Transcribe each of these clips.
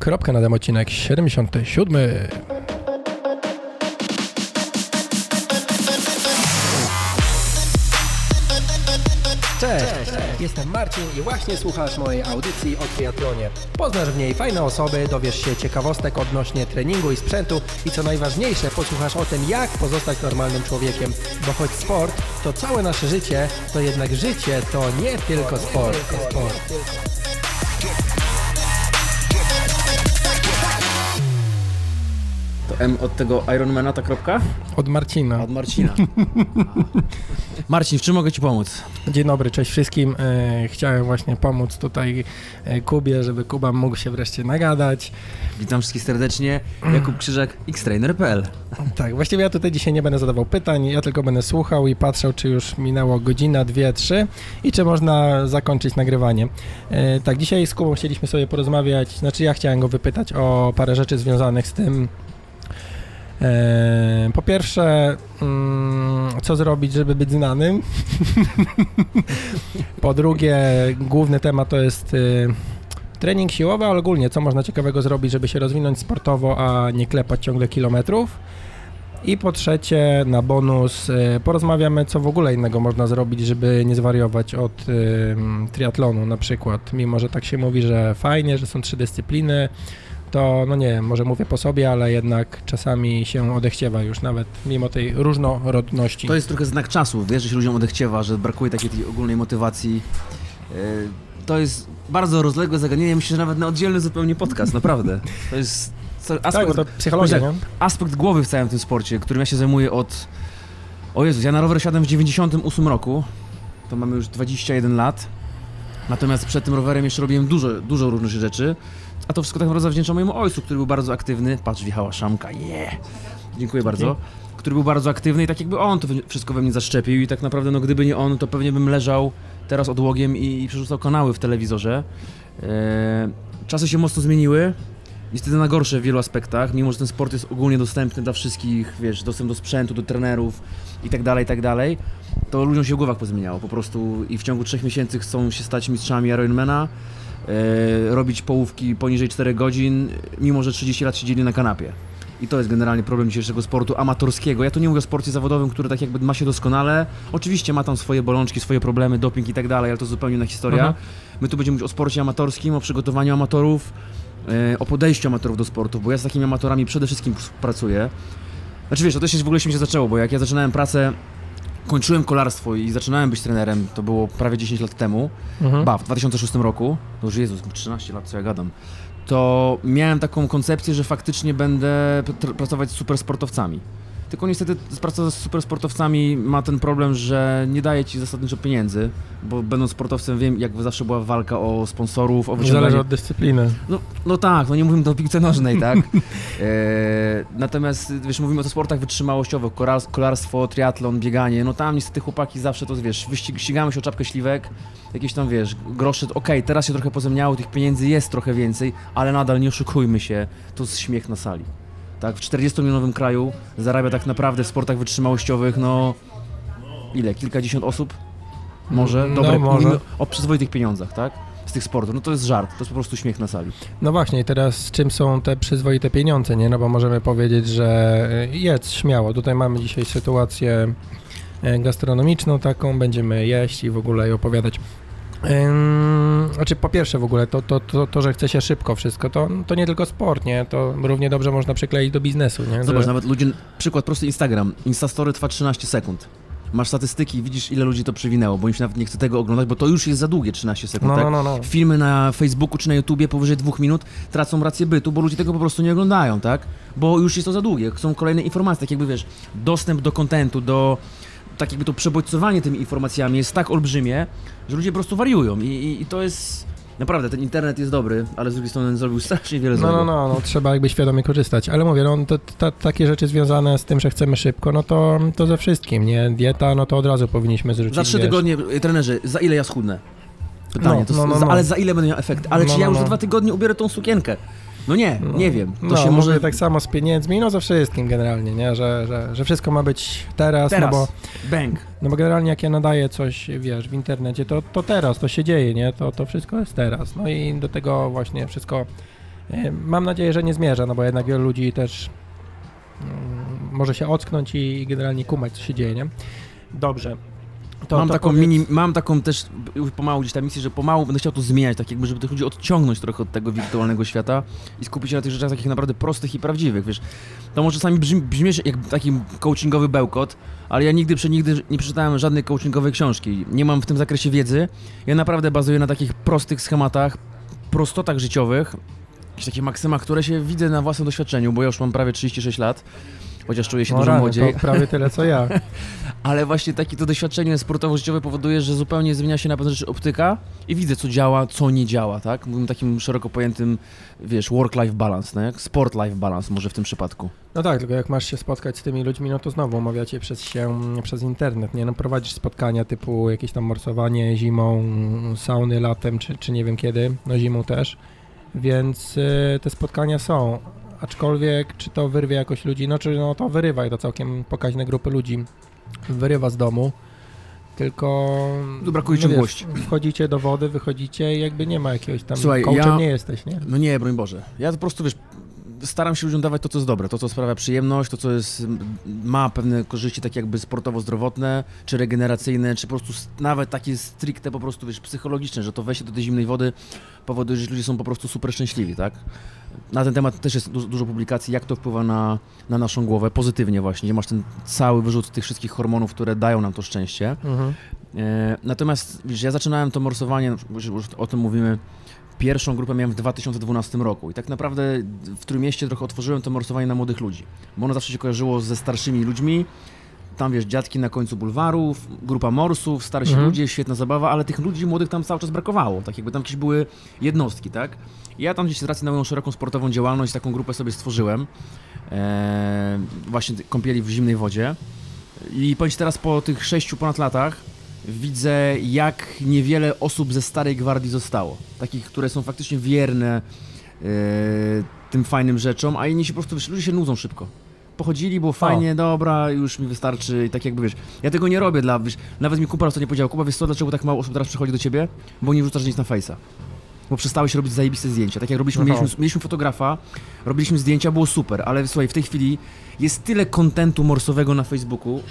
Kropka na ten odcinek 77. Cześć, jestem Marcin i właśnie słuchasz mojej audycji o triatlonie. Poznasz w niej fajne osoby, dowiesz się ciekawostek odnośnie treningu i sprzętu i co najważniejsze, posłuchasz o tym, jak pozostać normalnym człowiekiem. Bo choć sport to całe nasze życie, to jednak życie to nie tylko sport. sport. M od tego Ironmana ta kropka? Od Marcina. Od Marcina. Marcin, w czym mogę Ci pomóc? Dzień dobry, cześć wszystkim. E, chciałem właśnie pomóc tutaj e, Kubie, żeby Kuba mógł się wreszcie nagadać. Witam wszystkich serdecznie. Jakub Krzyżak, xtrainer.pl Tak, właściwie ja tutaj dzisiaj nie będę zadawał pytań, ja tylko będę słuchał i patrzał, czy już minęło godzina, dwie, trzy i czy można zakończyć nagrywanie. E, tak, dzisiaj z Kubą chcieliśmy sobie porozmawiać, znaczy ja chciałem go wypytać o parę rzeczy związanych z tym, Po pierwsze, mm, co zrobić, żeby być znanym? po drugie, główny temat to jest y, trening siłowy, ale ogólnie co można ciekawego zrobić, żeby się rozwinąć sportowo, a nie klepać ciągle kilometrów. I po trzecie, na bonus, y, porozmawiamy, co w ogóle innego można zrobić, żeby nie zwariować od y, triatlonu na przykład. Mimo, że tak się mówi, że fajnie, że są trzy dyscypliny, to no nie wiem, może mówię po sobie, ale jednak czasami się odechciewa już nawet mimo tej różnorodności. To jest trochę znak czasu, wiesz, że się ludziom odechciewa, że brakuje takiej tej ogólnej motywacji. E, To jest bardzo rozległe zagadnienie, myślę, że nawet na oddzielny zupełnie podcast, naprawdę. To jest tak, aspekt, bo to psychologia, myślę, nie? aspekt głowy w całym tym sporcie, którym ja się zajmuję od... O Jezus, ja na rower siadłem w 98 roku, to mamy już 21 lat. Natomiast przed tym rowerem jeszcze robiłem dużo, dużo różnych rzeczy. A to wszystko tak naprawdę zawdzięczam mojemu ojcu, który był bardzo aktywny. Patrz, wjechała szamka, yeah! Dziękuję bardzo. Który był bardzo aktywny i tak jakby on to wszystko we mnie zaszczepił i tak naprawdę, no gdyby nie on, to pewnie bym leżał teraz odłogiem i, i przerzucał kanały w telewizorze. Eee, czasy się mocno zmieniły. Niestety na gorsze w wielu aspektach, mimo że ten sport jest ogólnie dostępny dla wszystkich, wiesz, dostęp do sprzętu, do trenerów i tak dalej, i tak dalej, to ludziom się w głowach pozmieniało po prostu i w ciągu trzech miesięcy chcą się stać mistrzami Ironmana, robić połówki poniżej 4 godzin, mimo że 30 lat siedzieli na kanapie. I to jest generalnie problem dzisiejszego sportu amatorskiego. Ja tu nie mówię o sporcie zawodowym, który tak jakby ma się doskonale. Oczywiście ma tam swoje bolączki, swoje problemy, doping i tak dalej, ale to zupełnie inna historia. Mhm. My tu będziemy mówić o sporcie amatorskim, o przygotowaniu amatorów, e, o podejściu amatorów do sportu, bo ja z takimi amatorami przede wszystkim pracuję. Znaczy wiesz, to też w ogóle się zaczęło, bo jak ja zaczynałem pracę, kończyłem kolarstwo i zaczynałem być trenerem, to było prawie 10 lat temu, Mhm. ba, w 2006 roku, to już Jezus, 13 lat, co ja gadam, to miałem taką koncepcję, że faktycznie będę pr- pracować z supersportowcami. Tylko niestety praca z supersportowcami ma ten problem, że nie daje ci zasadniczo pieniędzy, bo będąc sportowcem wiem, jak zawsze była walka o sponsorów, o wyciąganie... Zależy od dyscypliny. No, no tak, no nie mówimy to o piłce nożnej, tak? E, natomiast, wiesz, mówimy o sportach wytrzymałościowych, kolar- kolarstwo, triatlon, bieganie, no tam niestety chłopaki zawsze to, wiesz, wyścig, ścigamy się o czapkę śliwek, jakieś tam, wiesz, grosze, okej, teraz się trochę pozemniało, tych pieniędzy jest trochę więcej, ale nadal nie oszukujmy się, to jest śmiech na sali. Tak, w 40-milionowym kraju zarabia tak naprawdę w sportach wytrzymałościowych, no, ile, kilkadziesiąt osób? Może? No, Dobre, może. mówimy o przyzwoitych pieniądzach, tak? Z tych sportów, no to jest żart, to jest po prostu śmiech na sali. No właśnie, i teraz czym są te przyzwoite pieniądze, nie? No bo możemy powiedzieć, że y, jedz śmiało. Tutaj mamy dzisiaj sytuację y, gastronomiczną taką, będziemy jeść i w ogóle opowiadać. Ym, Znaczy po pierwsze w ogóle to, to, to, to, że chce się szybko wszystko, to, to nie tylko sport, nie? To równie dobrze można przykleić do biznesu, nie? Zobacz, Że- nawet ludzie, przykład prosty Instagram, Instastory trwa 13 sekund. Masz statystyki i widzisz ile ludzi to przewinęło, bo im się nawet nie chce tego oglądać, bo to już jest za długie 13 sekund, No, tak? no, no, no. Filmy na Facebooku czy na YouTubie powyżej dwóch minut tracą rację bytu, bo ludzie tego po prostu nie oglądają, tak? Bo już jest to za długie, chcą kolejne informacje, tak jakby wiesz, dostęp do kontentu, do tak jakby to przebodźcowanie tymi informacjami jest tak olbrzymie, że ludzie po prostu wariują i, i, i to jest... Naprawdę, ten internet jest dobry, ale z drugiej strony zrobił strasznie wiele No, złego. no, no, no, trzeba jakby świadomie korzystać. Ale mówię, no, to, to, takie rzeczy związane z tym, że chcemy szybko, no to, to ze wszystkim, nie? Dieta, no to od razu powinniśmy zrzucić, Za trzy wiesz. tygodnie, y, trenerze, za ile ja schudnę? Pytanie, No, to, no, no, za, no. ale za ile będę miał efekt? Ale No, czy ja no, już za no. dwa tygodnie ubiorę tą sukienkę? No nie, nie wiem. To no, się może tak samo z pieniędzmi, no ze wszystkim generalnie, nie? Że, że, że wszystko ma być teraz, Teraz, no bo bang. No bo generalnie jak ja nadaję coś, wiesz, w internecie, to, to teraz, to się dzieje, nie? To, to wszystko jest teraz. No i do tego właśnie wszystko E, Mam nadzieję, że nie zmierza, no bo jednak wielu ludzi też mm, może się ocknąć i generalnie kumać, co się dzieje, nie? Dobrze. To, mam to taką powiedz- mini, mam taką też już pomału gdzieś tam misję, że pomału będę chciał to zmieniać, tak jakby, żeby tych ludzi odciągnąć trochę od tego wirtualnego świata i skupić się na tych rzeczach takich naprawdę prostych i prawdziwych, wiesz. To może czasami brzmi, brzmieć jak taki coachingowy bełkot, ale ja nigdy przenigdy nie przeczytałem żadnej coachingowej książki. Nie mam w tym zakresie wiedzy. Ja naprawdę bazuję na takich prostych schematach, prostotach życiowych, jakichś takich maksymach, które się widzę na własnym doświadczeniu, bo ja już mam prawie 36 lat, chociaż czuję się No dużo rany, młodziej. prawie tyle, co ja. Ale właśnie takie to doświadczenie sportowo-życiowe powoduje, że zupełnie zmienia się na pewne rzeczy optyka i widzę, co działa, co nie działa, tak? Mówimy takim szeroko pojętym, wiesz, work-life balance, no jak sport-life balance może w tym przypadku. No tak, tylko jak masz się spotkać z tymi ludźmi, no to znowu umawiacie przez się, przez internet, nie? No prowadzisz spotkania typu jakieś tam morsowanie zimą, sauny latem, czy, czy nie wiem kiedy, no zimą też, więc y, te spotkania są, aczkolwiek czy to wyrwie jakoś ludzi, no czy no to wyrywa i to całkiem pokaźne grupy ludzi wyrywa z domu, tylko... Tu brakuje no wiesz, ciągłości. Wchodzicie do wody, wychodzicie i jakby nie ma jakiegoś tam, Słuchaj, ja- nie jesteś, nie? No nie, broń Boże. Ja po prostu, wiesz, staram się ludziom dawać to, co jest dobre, to, co sprawia przyjemność, to, co jest, ma pewne korzyści takie jakby sportowo-zdrowotne, czy regeneracyjne, czy po prostu nawet takie stricte po prostu, wiesz, psychologiczne, że to wejście do tej zimnej wody powoduje, że ludzie są po prostu super szczęśliwi, tak? Na ten temat też jest du- dużo publikacji, jak to wpływa na, na naszą głowę, pozytywnie właśnie, gdzie masz ten cały wyrzut tych wszystkich hormonów, które dają nam to szczęście. Mhm. E, Natomiast wiesz, ja zaczynałem to morsowanie, już, już o tym mówimy, pierwszą grupę miałem w 2012 roku i tak naprawdę w Trójmieście trochę otworzyłem to morsowanie na młodych ludzi, bo ono zawsze się kojarzyło ze starszymi ludźmi, tam wiesz, dziadki na końcu bulwarów, grupa morsów, starsi Mhm. ludzie, świetna zabawa, ale tych ludzi młodych tam cały czas brakowało, tak jakby tam jakieś były jednostki, tak? Ja tam gdzieś z racji na moją szeroką sportową działalność taką grupę sobie stworzyłem, e, właśnie kąpieli w zimnej wodzie i powiem teraz po tych sześciu ponad latach, widzę, jak niewiele osób ze starej gwardii zostało. Takich, które są faktycznie wierne e, tym fajnym rzeczom, a inni się po prostu, ludzie się nudzą szybko. Pochodzili, było fajnie, dobra, już mi wystarczy i tak jakby, wiesz, ja tego nie robię dla, wiesz, nawet mi kumpel ostatnio powiedział, Kuba, wiesz co, dlaczego tak mało osób teraz przychodzi do ciebie? Bo nie wrzucasz nic na Face'a. Bo przestałeś robić zajebiste zdjęcia. Tak jak robiliśmy, Aha. mieliśmy, mieliśmy fotografa, robiliśmy zdjęcia, było super, ale słuchaj, w tej chwili jest tyle kontentu morsowego na Facebooku,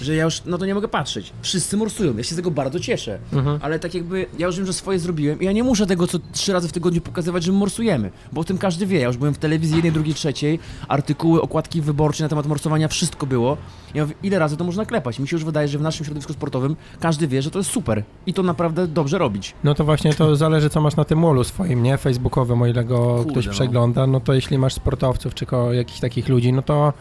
że ja już no to nie mogę patrzeć. Wszyscy morsują, ja się z tego bardzo cieszę. Mhm. Ale tak jakby ja już wiem, że swoje zrobiłem i ja nie muszę tego co trzy razy w tygodniu pokazywać, że my morsujemy, bo o tym każdy wie. Ja już byłem w telewizji jednej, drugiej, trzeciej, artykuły, okładki wyborcze na temat morsowania, wszystko było. Ja mówię, ile razy to można klepać? Mi się już wydaje, że w naszym środowisku sportowym każdy wie, że to jest super i to naprawdę dobrze robić. No to właśnie to zależy, co masz na tym wallu swoim, nie? Facebookowym, o ile go Kurde, ktoś no. przegląda, no to jeśli masz sportowców, czy jakichś takich ludzi, no to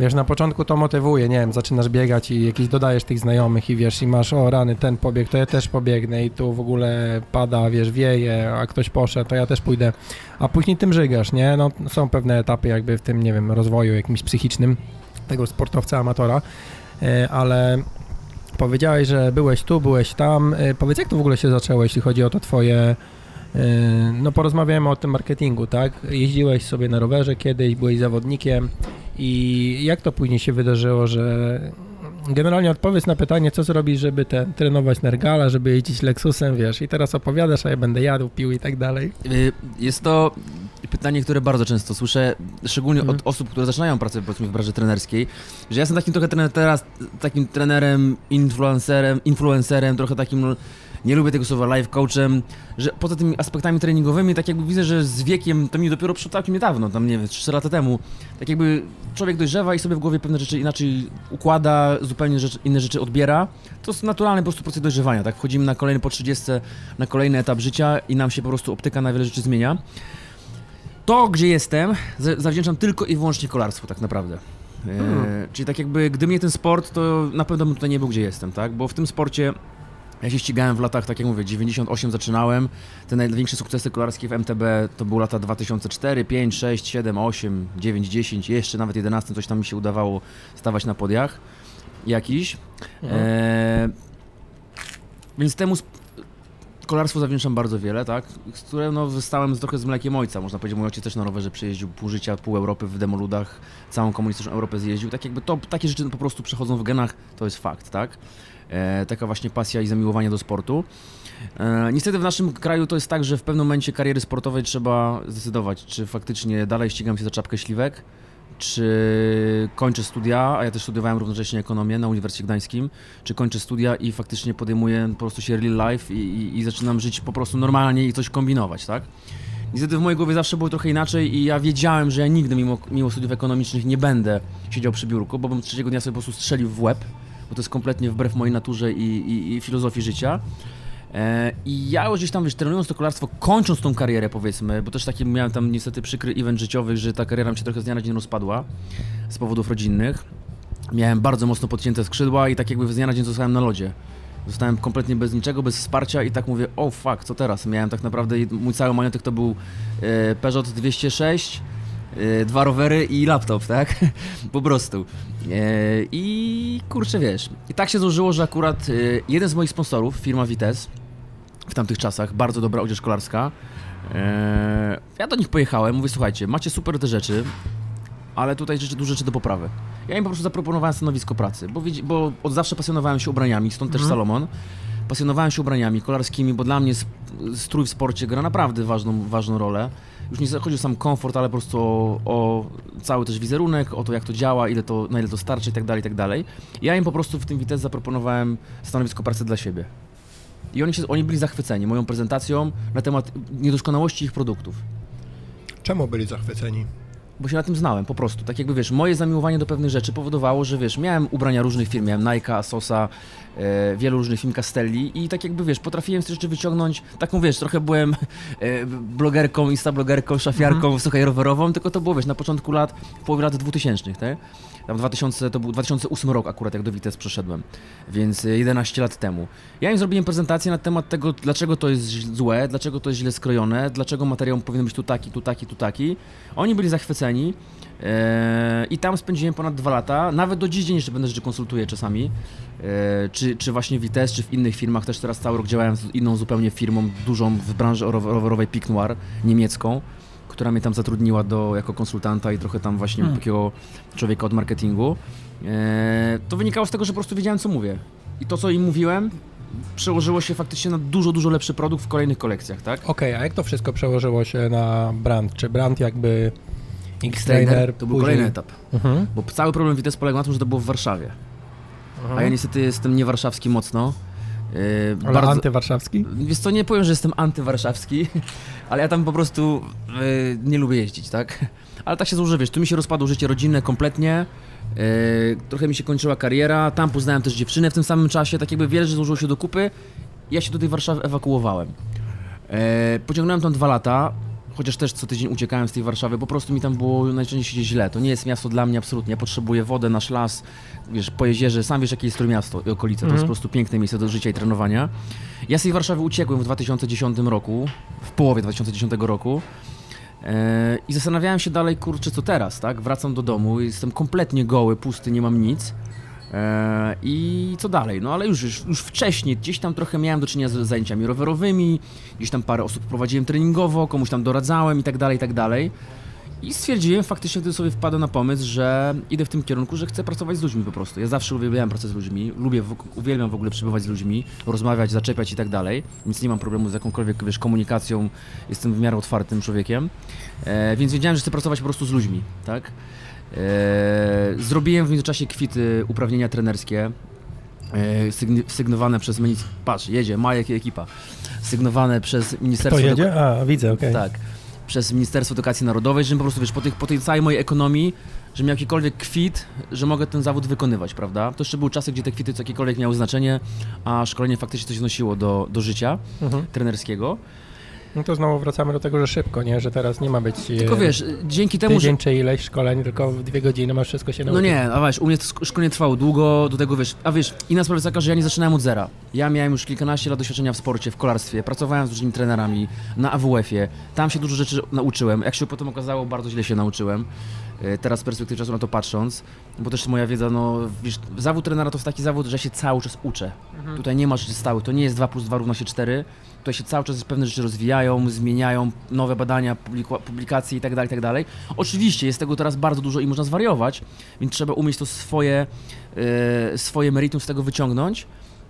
wiesz, na początku to motywuje, nie wiem, zaczynasz biegać i jakiś dodajesz tych znajomych i wiesz, i masz, o rany, ten pobieg, to ja też pobiegnę i tu w ogóle pada, wiesz, wieje, a ktoś poszedł, to ja też pójdę, a później tym żygasz, nie? No są pewne etapy jakby w tym, nie wiem, rozwoju jakimś psychicznym tego sportowca, amatora, e, ale powiedziałeś, że byłeś tu, byłeś tam. E, Powiedz, jak to w ogóle się zaczęło, jeśli chodzi o to twoje... e, No porozmawiamy o tym marketingu, tak? Jeździłeś sobie na rowerze kiedyś, byłeś zawodnikiem i jak to później się wydarzyło, że generalnie odpowiedz na pytanie, co zrobić, żeby ten, trenować Nergala, żeby jeździć Lexusem, wiesz, i teraz opowiadasz, a ja będę jadł, pił i tak dalej. Y, Jest to pytanie, które bardzo często słyszę, szczególnie Mhm. od osób, które zaczynają pracę powiedzmy w branży trenerskiej, że ja jestem takim trochę trener, teraz takim trenerem, influencerem, influencerem, trochę takim, no, nie lubię tego słowa, life coachem, że poza tymi aspektami treningowymi, tak jakby widzę, że z wiekiem, to mi dopiero przyszło całkiem niedawno, tam nie wiem, 3 lata temu, tak jakby człowiek dojrzewa i sobie w głowie pewne rzeczy inaczej układa, zupełnie rzeczy, inne rzeczy odbiera. To jest naturalny po prostu proces dojrzewania, tak? Wchodzimy na kolejny po 30, na kolejny etap życia i nam się po prostu optyka na wiele rzeczy zmienia. To, gdzie jestem, za- zawdzięczam tylko i wyłącznie kolarstwu, tak naprawdę. E, Hmm. czyli tak jakby, gdyby nie ten sport, to na pewno bym tutaj nie był, gdzie jestem, tak? Bo w tym sporcie ja się ścigałem w latach, tak jak mówię, 98 zaczynałem. Te największe sukcesy kolarskie w MTB to były lata 2004, 5, 6, 7, 8, 9, 10, jeszcze nawet 11 coś tam mi się udawało stawać na podiach jakiś. E, więc temu kolarstwu zawdzięczam bardzo wiele, tak? Z które no, wystałem trochę z mlekiem ojca. Można powiedzieć, mój ojciec też na rowerze przejeździł pół życia, pół Europy w demoludach, całą komunistyczną Europę zjeździł. Tak jakby to, takie rzeczy po prostu przechodzą w genach, to jest fakt, tak? E, taka właśnie pasja i zamiłowanie do sportu. E, niestety w naszym kraju to jest tak, że w pewnym momencie kariery sportowej trzeba zdecydować, czy faktycznie dalej ścigam się za czapkę śliwek, czy kończę studia, a ja też studiowałem równocześnie ekonomię na Uniwersytecie Gdańskim, czy kończę studia i faktycznie podejmuję po prostu się real life i, i, i zaczynam żyć po prostu normalnie i coś kombinować, tak? Niestety w mojej głowie zawsze było trochę inaczej i ja wiedziałem, że ja nigdy mimo, mimo studiów ekonomicznych nie będę siedział przy biurku, bo bym trzeciego dnia sobie po prostu strzelił w łeb, bo to jest kompletnie wbrew mojej naturze i, i, i filozofii życia. E, I ja już gdzieś tam, wiesz, trenując to kolarstwo, kończąc tą karierę, powiedzmy, bo też taki miałem tam niestety przykry event życiowy, że ta kariera mi się trochę z dnia na dzień rozpadła z powodów rodzinnych. Miałem bardzo mocno podcięte skrzydła i tak jakby z dnia na dzień zostałem na lodzie. Zostałem kompletnie bez niczego, bez wsparcia i tak mówię, o oh, fuck, co teraz? Miałem tak naprawdę, mój cały majątek to był e, Peugeot 206, e, dwa rowery i laptop, tak? po prostu. E, I kurczę, wiesz, i tak się złożyło, że akurat e, jeden z moich sponsorów, firma Vitesse, w tamtych czasach, bardzo dobra odzież szkolarska. Eee, ja do nich pojechałem, mówię, słuchajcie, macie super te rzeczy, ale tutaj rzeczy, dużo rzeczy do poprawy. Ja im po prostu zaproponowałem stanowisko pracy, bo, bo od zawsze pasjonowałem się ubraniami, stąd też mhm. Salomon. Pasjonowałem się ubraniami kolarskimi, bo dla mnie strój w sporcie gra naprawdę ważną, ważną rolę. Już nie chodzi o sam komfort, ale po prostu o, o, cały też wizerunek, o to jak to działa, ile to, na ile to starczy i tak dalej, i tak. Ja im po prostu w tym Vitesse zaproponowałem stanowisko pracy dla siebie. I oni, się, oni byli zachwyceni moją prezentacją na temat niedoskonałości ich produktów. Czemu byli zachwyceni? Bo się na tym znałem, po prostu. Tak jakby, wiesz, moje zamiłowanie do pewnych rzeczy powodowało, że, wiesz, miałem ubrania różnych firm, miałem Nike, Sosa, e, wielu różnych firm Castelli i tak jakby, wiesz, potrafiłem z tych rzeczy wyciągnąć, taką, wiesz, trochę byłem e, blogerką, instablogerką, szafiarką, mhm. słuchaj, rowerową, tylko to było, wiesz, na początku lat, w połowie lat 2000, tak? Tam 2000, to był 2008 rok akurat, jak do Vitesse przeszedłem, więc 11 lat temu. Ja im zrobiłem prezentację na temat tego, dlaczego to jest złe, dlaczego to jest źle skrojone, dlaczego materiał powinien być tu taki, tu taki, tu taki. Oni byli zachwyceni. Eee, I tam spędziłem ponad dwa lata, nawet do dziś dzień jeszcze będę rzeczy konsultuję czasami, eee, czy, czy właśnie Vitesse, czy w innych firmach, też teraz cały rok działałem z inną zupełnie firmą, dużą w branży rowerowej Pic Noir, niemiecką która mnie tam zatrudniła do, jako konsultanta i trochę tam właśnie hmm. takiego człowieka od marketingu, e, to wynikało z tego, że po prostu wiedziałem, co mówię. I to, co im mówiłem, przełożyło się faktycznie na dużo, dużo lepszy produkt w kolejnych kolekcjach, tak? Okej, okay, a jak to wszystko przełożyło się na brand? Czy brand jakby X-Trainer? To był później... kolejny etap. Mhm. Bo cały problem Vitesse polegał na tym, że to było w Warszawie. Mhm. A ja niestety jestem niewarszawski mocno. Yy, ale bardzo... antywarszawski? Wiesz co, nie powiem, że jestem antywarszawski, ale ja tam po prostu yy, nie lubię jeździć, tak? Ale tak się złoży, wiesz, tu mi się rozpadło życie rodzinne kompletnie, yy, trochę mi się kończyła kariera, tam poznałem też dziewczynę w tym samym czasie, tak jakby wiele rzeczy złożyło się do kupy, ja się do tej Warszawy ewakuowałem. Pociągnąłem tam dwa lata, chociaż też co tydzień uciekałem z tej Warszawy, po prostu mi tam było najczęściej źle. To nie jest miasto dla mnie absolutnie. Ja potrzebuję wodę, nasz las, wiesz, po jeziorze, sam wiesz jakie jest to miasto i okolice. To jest mhm. po prostu piękne miejsce do życia i trenowania. Ja z tej Warszawy uciekłem w 2010 roku, w połowie 2010 roku. E, I zastanawiałem się dalej, kurczę, co teraz, tak? Wracam do domu, jestem kompletnie goły, pusty, nie mam nic. E, I co dalej? No ale już, już, wcześniej, gdzieś tam trochę miałem do czynienia z zajęciami rowerowymi, gdzieś tam parę osób prowadziłem treningowo, komuś tam doradzałem i tak dalej, i tak dalej. I stwierdziłem faktycznie, gdy sobie wpadłem na pomysł, że idę w tym kierunku, że chcę pracować z ludźmi po prostu. Ja zawsze uwielbiałem pracować z ludźmi, lubię, uwielbiam w ogóle przebywać z ludźmi, rozmawiać, zaczepiać i tak dalej, więc nie mam problemu z jakąkolwiek, wiesz, komunikacją, jestem w miarę otwartym człowiekiem, e, więc wiedziałem, że chcę pracować po prostu z ludźmi, tak? E, zrobiłem w międzyczasie kwity uprawnienia trenerskie, e, sygnowane przez minister... Patrz, jedzie, Majek i ekipa. Sygnowane przez Ministerstwo... To jedzie? A, widzę, okej. Okay. Tak przez Ministerstwo Edukacji Narodowej, żebym po prostu, wiesz, po, tych, po tej całej mojej ekonomii, że miał jakikolwiek kwit, że mogę ten zawód wykonywać, prawda? To jeszcze były czasy, gdzie te kwity jakiekolwiek miały znaczenie, a szkolenie faktycznie coś nosiło do, do życia mhm. trenerskiego. No to znowu wracamy do tego, że szybko, nie? Że teraz nie ma być. Tylko wiesz, dzięki temu, tydzień, że. czy ileś szkoleń, tylko w dwie godziny masz wszystko się nauczyć. No nie, a wiesz, u mnie to szkolenie trwało długo, do tego wiesz. A wiesz, inna sprawa jest taka, że ja nie zaczynałem od zera. Ja miałem już kilkanaście lat doświadczenia w sporcie, w kolarstwie, pracowałem z różnymi trenerami na AWF-ie. Tam się dużo rzeczy nauczyłem. Jak się potem okazało, bardzo źle się nauczyłem. E, teraz z perspektywy czasu na to patrząc, bo też moja wiedza, no wiesz, zawód trenera to jest taki zawód, że się cały czas uczę. Mhm. Tutaj nie ma rzeczy stałych, to nie jest 2 plus 2 równa się 4, tutaj się cały czas pewne rzeczy rozwijają, zmieniają, nowe badania, publikacje itd., tak itd. Tak Oczywiście jest tego teraz bardzo dużo i można zwariować, więc trzeba umieć to swoje, yy, swoje meritum z tego wyciągnąć.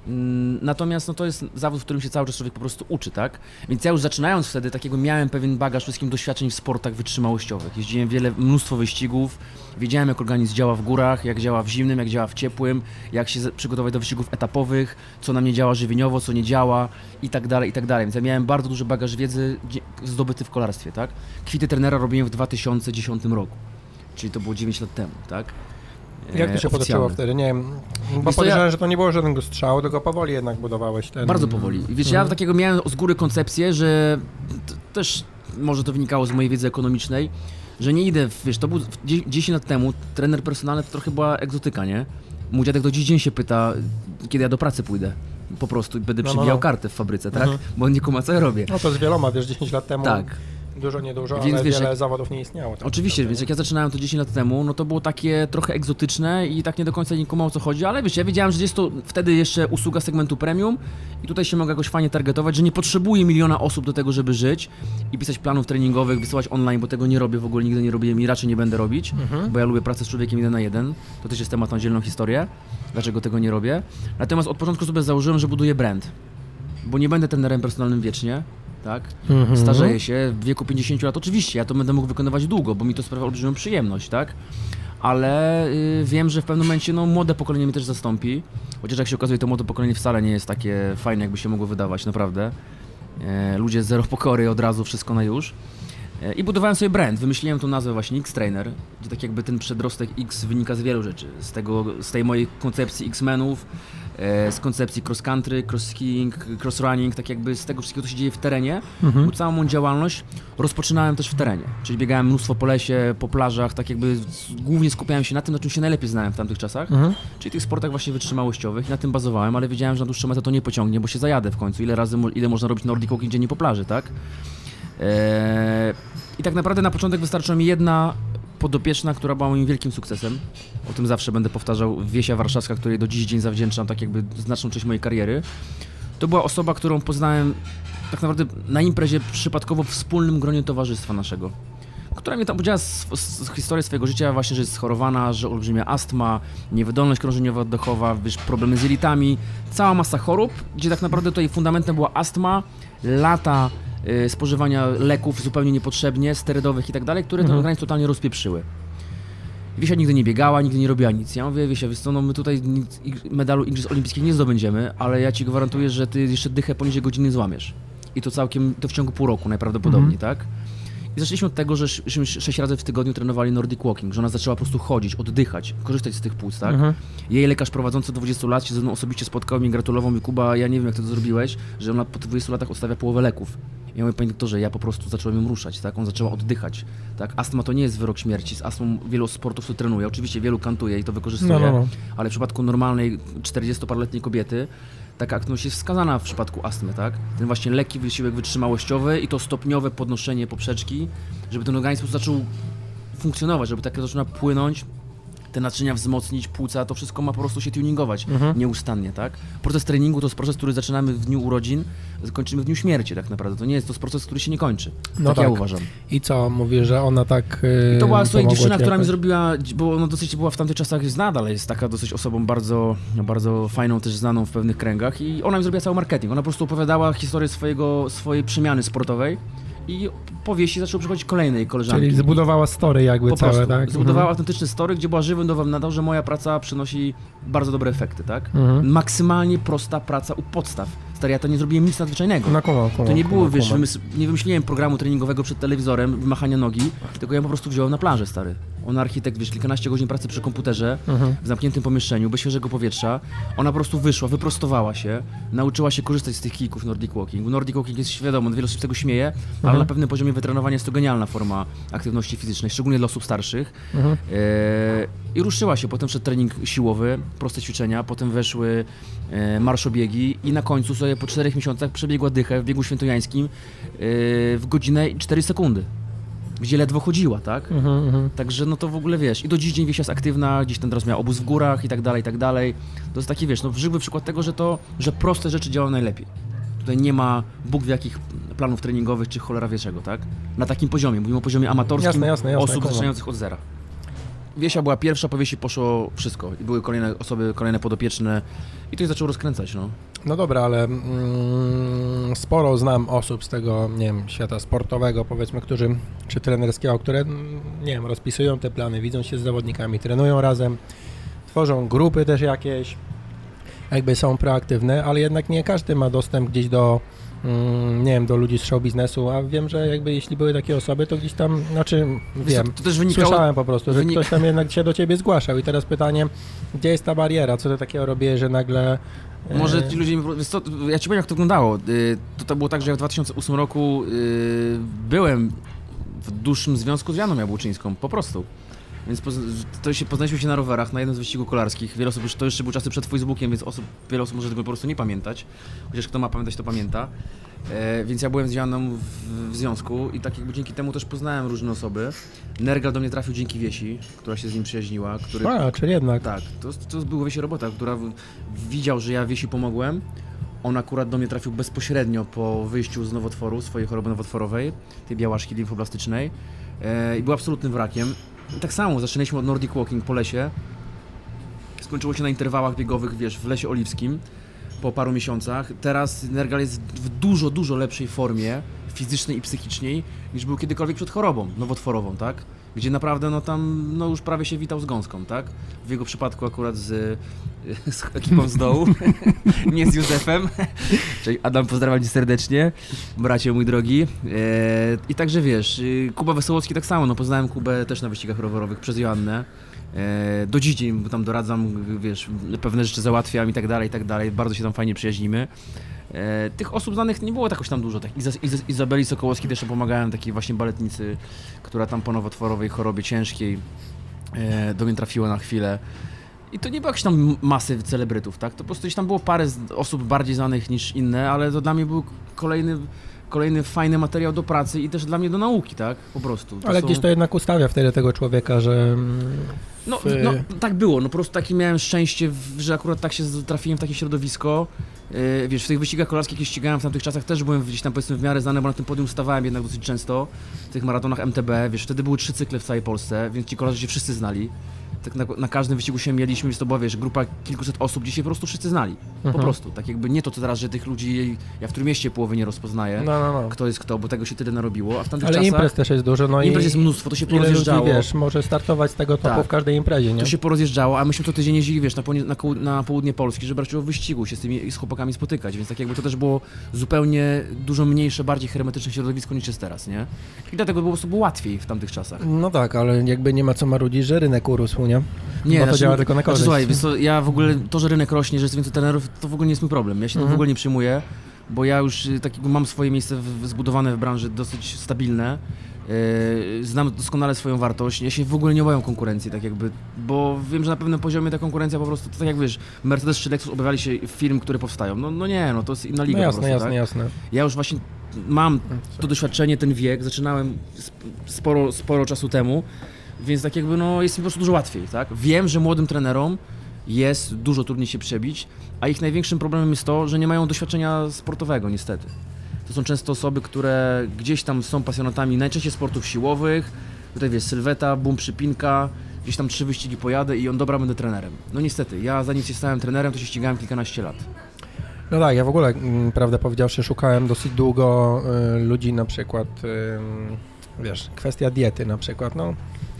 Mm, Natomiast no, to jest zawód, w którym się cały czas człowiek po prostu uczy, tak? Więc ja już zaczynając wtedy, takiego miałem pewien bagaż wszystkim doświadczeń w sportach wytrzymałościowych. Jeździłem wiele, mnóstwo wyścigów, wiedziałem jak organizm działa w górach, jak działa w zimnym, jak działa w ciepłym, jak się przygotować do wyścigów etapowych, co na mnie działa żywieniowo, co nie działa i tak dalej, i tak dalej. Więc ja miałem bardzo duży bagaż wiedzy zdobyty w kolarstwie, tak? Kwity trenera robiłem w 2010 roku, czyli to było 9 lat temu, tak? Jak to E, się potoczyło wtedy? Nie wiem, bo podejrzewam, ja- że to nie było żadnego strzału, tylko powoli jednak budowałeś ten... Bardzo powoli. Wiesz, ja Mhm. takiego miałem z góry koncepcję, że też może to wynikało z mojej wiedzy ekonomicznej, że nie idę, w- wiesz, to był w- dzie- 10 lat temu, trener personalny to trochę była egzotyka, nie? Mój dziadek do dziś dzień się pyta, kiedy ja do pracy pójdę. Po prostu i będę No, no, przybijał no. kartę w fabryce, tak? Mhm. Bo on nie kuma, co ja robię. No to z wieloma, wiesz, 10 lat temu Tak. Dużo, niedużo, Więc ale wiesz, wiele jak- zawodów nie istniało. tak Oczywiście, więc jak ja zaczynałem to 10 lat temu, no to było takie trochę egzotyczne i tak nie do końca nie kumał o co chodzi, ale wiesz, ja wiedziałem, że jest to wtedy jeszcze usługa segmentu premium i tutaj się mogę jakoś fajnie targetować, że nie potrzebuję miliona osób do tego, żeby żyć i pisać planów treningowych, wysyłać online, bo tego nie robię, w ogóle nigdy nie robiłem i raczej nie będę robić, Mhm. bo ja lubię pracę z człowiekiem jeden na jeden, to też jest temat na dzielną historię, dlaczego tego nie robię. Natomiast od początku sobie założyłem, że buduję brand, bo nie będę trenerem personalnym wiecznie, tak? Mhm. Starzeję się w wieku 50 lat. Oczywiście, ja to będę mógł wykonywać długo, bo mi to sprawia olbrzymią przyjemność, tak? Ale y, wiem, że w pewnym momencie no, młode pokolenie mnie też zastąpi. Chociaż jak się okazuje, to młode pokolenie wcale nie jest takie fajne, jakby się mogło wydawać, naprawdę. E, ludzie z zero pokory, od razu wszystko na już. E, I budowałem sobie brand. Wymyśliłem tą nazwę właśnie X-Trainer, gdzie tak jakby ten przedrostek X wynika z wielu rzeczy. Z, tego, z tej mojej koncepcji X-Menów, z koncepcji cross-country, cross-skiing, cross-running, tak jakby z tego wszystkiego, co się dzieje w terenie. Mhm. Bo całą moją działalność rozpoczynałem też w terenie. Czyli biegałem mnóstwo po lesie, po plażach, tak jakby głównie skupiałem się na tym, na czym się najlepiej znałem w tamtych czasach. Mhm. Czyli tych sportach właśnie wytrzymałościowych i na tym bazowałem, ale wiedziałem, że na dłuższą metę to nie pociągnie, bo się zajadę w końcu. Ile razy, ile można robić Nordic Walking dziennie po plaży, tak? Eee, I tak naprawdę na początek wystarczyła mi jedna podopieczna, która była moim wielkim sukcesem. O tym zawsze będę powtarzał. Wiesia Warszawska, której do dziś dzień zawdzięczam tak jakby znaczną część mojej kariery. To była osoba, którą poznałem tak naprawdę na imprezie przypadkowo w wspólnym gronie towarzystwa naszego. Która mi tam powiedziała z, z, z historii swojego życia właśnie, że jest schorowana, że olbrzymia astma, niewydolność krążeniowa oddechowa, wiesz, problemy z jelitami, cała masa chorób, gdzie tak naprawdę tutaj fundamentem była astma, lata spożywania leków zupełnie niepotrzebnie, sterydowych i tak dalej, które ten Mhm. organizm totalnie rozpieprzyły. Wiesia nigdy nie biegała, nigdy nie robiła nic. Ja mówię, Wiesia, wiesz co, no my tutaj nic, medalu Igrzysk Olimpijskich nie zdobędziemy, ale ja ci gwarantuję, że ty jeszcze dychę poniżej godziny złamiesz. I to całkiem, to w ciągu pół roku najprawdopodobniej, tak? I zaczęliśmy od tego, że sześć razy w tygodniu trenowali Nordic Walking, że ona zaczęła po prostu chodzić, oddychać, korzystać z tych płuc, tak? Mhm. Jej lekarz prowadzący do 20 lat się ze mną osobiście spotkał, mi gratulował, mi Kuba, ja nie wiem jak to zrobiłeś, że ona po tych 20 latach odstawia połowę leków. Ja mówię, panie doktorze, ja po prostu zacząłem ją ruszać, tak? On zaczęła oddychać, tak? Astma to nie jest wyrok śmierci, z astmą wielu sportowców trenuje, oczywiście wielu kantuje i to wykorzystuje, No, no, no. ale w przypadku normalnej 40-paroletniej kobiety taka aktywność jest wskazana w przypadku astmy, tak? Ten właśnie lekki wysiłek wytrzymałościowy i to stopniowe podnoszenie poprzeczki, żeby ten organizm zaczął funkcjonować, żeby tak zaczyna płynąć, te naczynia wzmocnić, płuca, to wszystko ma po prostu się tuningować Mhm. nieustannie, tak? Proces treningu to jest proces, który zaczynamy w dniu urodzin, kończymy w dniu śmierci tak naprawdę. To nie jest to jest proces, który się nie kończy. No tak, ja tak. uważam. I co, mówisz, że ona tak yy, I to była słuchaj, dziewczyna, która mi zrobiła, bo no dosyć była w tamtych czasach jest nadal, jest taka dosyć osobą bardzo, bardzo fajną, też znaną w pewnych kręgach i ona mi zrobiła cały marketing. Ona po prostu opowiadała historię swojego, swojej przemiany sportowej i po wieści zaczęły przychodzić kolejne jej koleżanki. Czyli zbudowała story jakby po całe, tak? Zbudowała autentyczny story, gdzie była żywym dowodem na to, że moja praca przynosi bardzo dobre efekty, tak? Mhm. Maksymalnie prosta praca u podstaw. Stary, ja to nie zrobiłem nic nadzwyczajnego. No kumam, kumam, To nie było, kumam, wiesz, wymysł, nie wymyśliłem programu treningowego przed telewizorem, wymachania nogi, tylko ja po prostu wziąłem na plażę, stary. On architekt, wiesz, kilkanaście godzin pracy przy komputerze, Mhm. w zamkniętym pomieszczeniu, bez świeżego powietrza. Ona po prostu wyszła, wyprostowała się, nauczyła się korzystać z tych kijków Nordic Walking. Nordic Walking jest wiadomo, wiele osób z tego śmieje, ale Mhm. na pewnym poziomie wytrenowania jest to genialna forma aktywności fizycznej, szczególnie dla osób starszych. Mhm. E, I ruszyła się, potem szedł trening siłowy, proste ćwiczenia, potem weszły e, marszobiegi i na końcu sobie po czterech miesiącach przebiegła dychę w biegu świętojańskim e, w godzinę i 4 sekundy, gdzie ledwo chodziła, tak? Mhm, mhm. Także no to w ogóle wiesz, i do dziś dzień wieś jest aktywna, gdzieś tam teraz miała obóz w górach i tak dalej, i tak dalej. To jest taki wiesz, no żywy przykład tego, że to, że proste rzeczy działają najlepiej. Tutaj nie ma Bóg w jakich planów treningowych czy cholera wie czego, tak? Na takim poziomie, mówimy o poziomie amatorskim Jasne, jasne, jasne, osób zaczynających od zera. Wiesia była pierwsza, po Wiesi poszło wszystko i były kolejne osoby, kolejne podopieczne i to się zaczęło rozkręcać, no. No dobra, ale mm, sporo znam osób z tego, nie wiem, świata sportowego, powiedzmy, którzy, czy trenerskiego, które, mm, nie wiem, rozpisują te plany, widzą się z zawodnikami, trenują razem, tworzą grupy też jakieś, jakby są proaktywne, ale jednak nie każdy ma dostęp gdzieś do, mm, nie wiem, do ludzi z show biznesu, a wiem, że jakby jeśli były takie osoby, to gdzieś tam, znaczy, wiem, To, to też wynikało... Słyszałem po prostu, że wynik- ktoś tam jednak się do ciebie zgłaszał i teraz pytanie, gdzie jest ta bariera, co ty takiego robisz, że nagle... e, Może ci ludzie, wiesz co, ja ci powiem jak to wyglądało. Y, To, to było tak, że ja w 2008 roku y, byłem w dłuższym związku z Janą Jabłczyńską, po prostu. Więc to się, poznaliśmy się na rowerach, na jednym z wyścigów kolarskich. Wiele osób już, to jeszcze były czasy przed Facebookiem, więc osób, wiele osób może tego po prostu nie pamiętać. Chociaż kto ma pamiętać, to pamięta. E, więc ja byłem z Janą w, w związku i tak jakby dzięki temu też poznałem różne osoby. Nergal do mnie trafił dzięki Wiesi, która się z nim przyjaźniła, który A, czyli jednak. tak, to, to była Wiesi robota, która w- widział, że ja Wiesi pomogłem. On akurat do mnie trafił bezpośrednio po wyjściu z nowotworu, swojej choroby nowotworowej, tej białaszki limfoblastycznej e, i był absolutnym wrakiem. Tak samo, zaczynaliśmy od Nordic Walking po lesie. Skończyło się na interwałach biegowych, wiesz, w lesie oliwskim po paru miesiącach. Teraz Nergal jest w dużo, dużo lepszej formie fizycznej i psychicznej niż był kiedykolwiek przed chorobą nowotworową, tak? Gdzie naprawdę no tam no już prawie się witał z gąską, tak? W jego przypadku akurat z, z ekipą z dołu, nie z Józefem. Adam, pozdrawiam cię serdecznie, bracie mój drogi. E, I także wiesz, y, Kuba Wesołowski tak samo, no poznałem Kubę też na wyścigach rowerowych przez Joannę. E, do dziś dzień tam doradzam, wiesz, pewne rzeczy załatwiam i tak dalej, i tak dalej. Bardzo się tam fajnie przyjaźnimy. E, tych osób znanych nie było jakoś tam dużo. Tak, Iza, Iza, Izabeli Sokołowskiej też pomagałem, takiej właśnie baletnicy, która tam po nowotworowej chorobie ciężkiej e, do mnie trafiła na chwilę. I to nie było jakieś tam masy celebrytów, tak? To po prostu gdzieś tam było parę osób bardziej znanych niż inne, ale to dla mnie był kolejny, kolejny fajny materiał do pracy i też dla mnie do nauki, tak? Po prostu. To Ale są- gdzieś to jednak ustawia wtedy tego człowieka, że... mm, no, w- no, tak było, no po prostu takie miałem szczęście, że akurat tak się trafiłem w takie środowisko. Yy, wiesz, w tych wyścigach kolarskich, jakie ścigałem w tamtych czasach, też byłem gdzieś tam powiedzmy w miarę znany, bo na tym podium stawałem jednak dosyć często, w tych maratonach MTB, wiesz, wtedy były trzy cykle w całej Polsce, więc ci kolarze się wszyscy znali. Tak na, na każdym wyścigu się mieliśmy, więc to była, wiesz, grupa kilkuset osób, gdzie się po prostu wszyscy znali. Po Mhm. prostu, tak jakby nie to, co teraz, że tych ludzi, ja w którym mieście połowy nie rozpoznaję, No, no, no. kto jest kto, bo tego się tyle narobiło, a w tamtych Ale czasach... imprez też jest dużo, no i... imprez jest mnóstwo, to się Ile ludzi, porozjeżdżało. wiesz, może startować z tego topu Tak. w każdej imprezie, nie? To się porozjeżdżało, a myśmy co tydzień jeździli, wiesz, na, południe- na, na południe Polski, żeby brać udział w wyścigu, się z tymi z chłopakami spotykać, więc tak jakby to też było zupełnie dużo mniejsze, bardziej hermetyczne środowisko niż jest teraz, nie? I dlatego było po prostu było łatwiej w tamtych czasach. No tak, ale jakby nie ma co marudzić, że rynek urósł, nie? Nie, Bo to działa tylko na znaczy, korzyść. słuchaj, wiesz co, ja w ogóle, to, że rynek rośnie, że jest więcej trenerów, to w ogóle nie jest mój problem, ja się tym Mhm. w ogóle nie przyjmuję, bo ja już y, takiego mam swoje miejsce w, zbudowane w branży dosyć stabilne, Yy, znam doskonale swoją wartość, ja się w ogóle nie obawiam konkurencji, tak jakby, bo wiem, że na pewnym poziomie ta konkurencja po prostu, to tak jak wiesz, Mercedes czy Lexus obawiali się firm, które powstają, no, no nie, no to jest inna No liga po jasne, prostu, jasne, tak? jasne. Ja już właśnie mam to doświadczenie, ten wiek, zaczynałem sp- sporo, sporo czasu temu, więc tak jakby no jest mi po prostu dużo łatwiej, tak? Wiem, że młodym trenerom jest dużo trudniej się przebić, a ich największym problemem jest to, że nie mają doświadczenia sportowego niestety. To są często osoby, które gdzieś tam są pasjonatami najczęściej sportów siłowych, tutaj wiesz, sylweta, bum, przypinka, gdzieś tam trzy wyścigi pojadę i on dobra, będę trenerem. No niestety, ja zanim się stałem trenerem, to się ścigałem kilkanaście lat. No tak, ja w ogóle, mm, prawdę powiedziawszy, szukałem dosyć długo y, ludzi na przykład, y, wiesz, kwestia diety na przykład, no.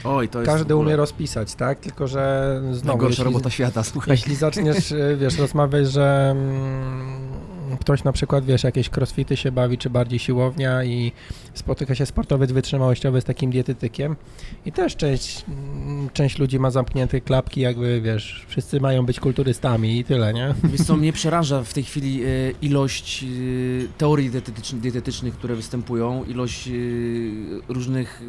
Oj, to jest Każdy umie rozpisać, tak? Tylko, że znowu, najgorsza jeśli, robota świata, słuchaj. jeśli zaczniesz, y, wiesz, rozmawiać, że mm, ktoś na przykład, wiesz, jakieś crossfity się bawi, czy bardziej siłownia i spotyka się sportowiec wytrzymałościowy z takim dietetykiem i też część, część ludzi ma zamknięte klapki, jakby, wiesz, wszyscy mają być kulturystami i tyle, nie? Wiesz co, mnie przeraża w tej chwili e, ilość e, teorii dietetycznych, dietetycznych, które występują, ilość e, różnych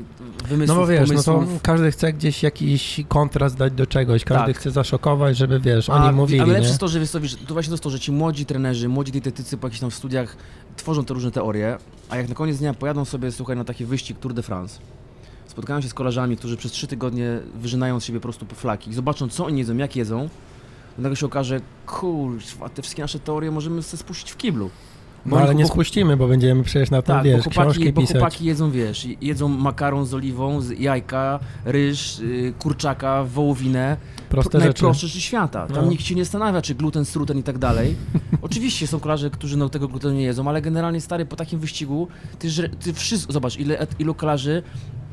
wymysłów, No bo wiesz, no to każdy chce gdzieś jakiś kontrast dać do czegoś, każdy Tak. chce zaszokować, żeby wiesz, oni a, mówili, ale lepsze jest to, że, wiesz to właśnie to jest to, że ci młodzi trenerzy, młodzi dietetycy po jakichś tam studiach tworzą te różne teorie, a jak na koniec dnia pojadą sobie, słuchaj, na taki wyścig Tour de France, spotkają się z kolarzami, którzy przez trzy tygodnie wyżynają z siebie po prostu po flaki. I zobaczą, co oni jedzą, jak jedzą, nagle się okaże, kurwa, te wszystkie nasze teorie możemy sobie spuścić w kiblu. No ale nie spuścimy, bo będziemy przecież na tym, tak, wiesz, bo chłopaki, książki bo pisać. chłopaki jedzą, wiesz, jedzą makaron z oliwą, z jajka, ryż, y, kurczaka, wołowinę. Proste najprostsze rzeczy świata. Tam No. nikt się nie zastanawia, czy gluten, struten i tak dalej. Oczywiście są kolarze, którzy no, tego glutenu nie jedzą, ale generalnie stary, po takim wyścigu, ty, ty wszystko, zobacz, ile, ilu kolarzy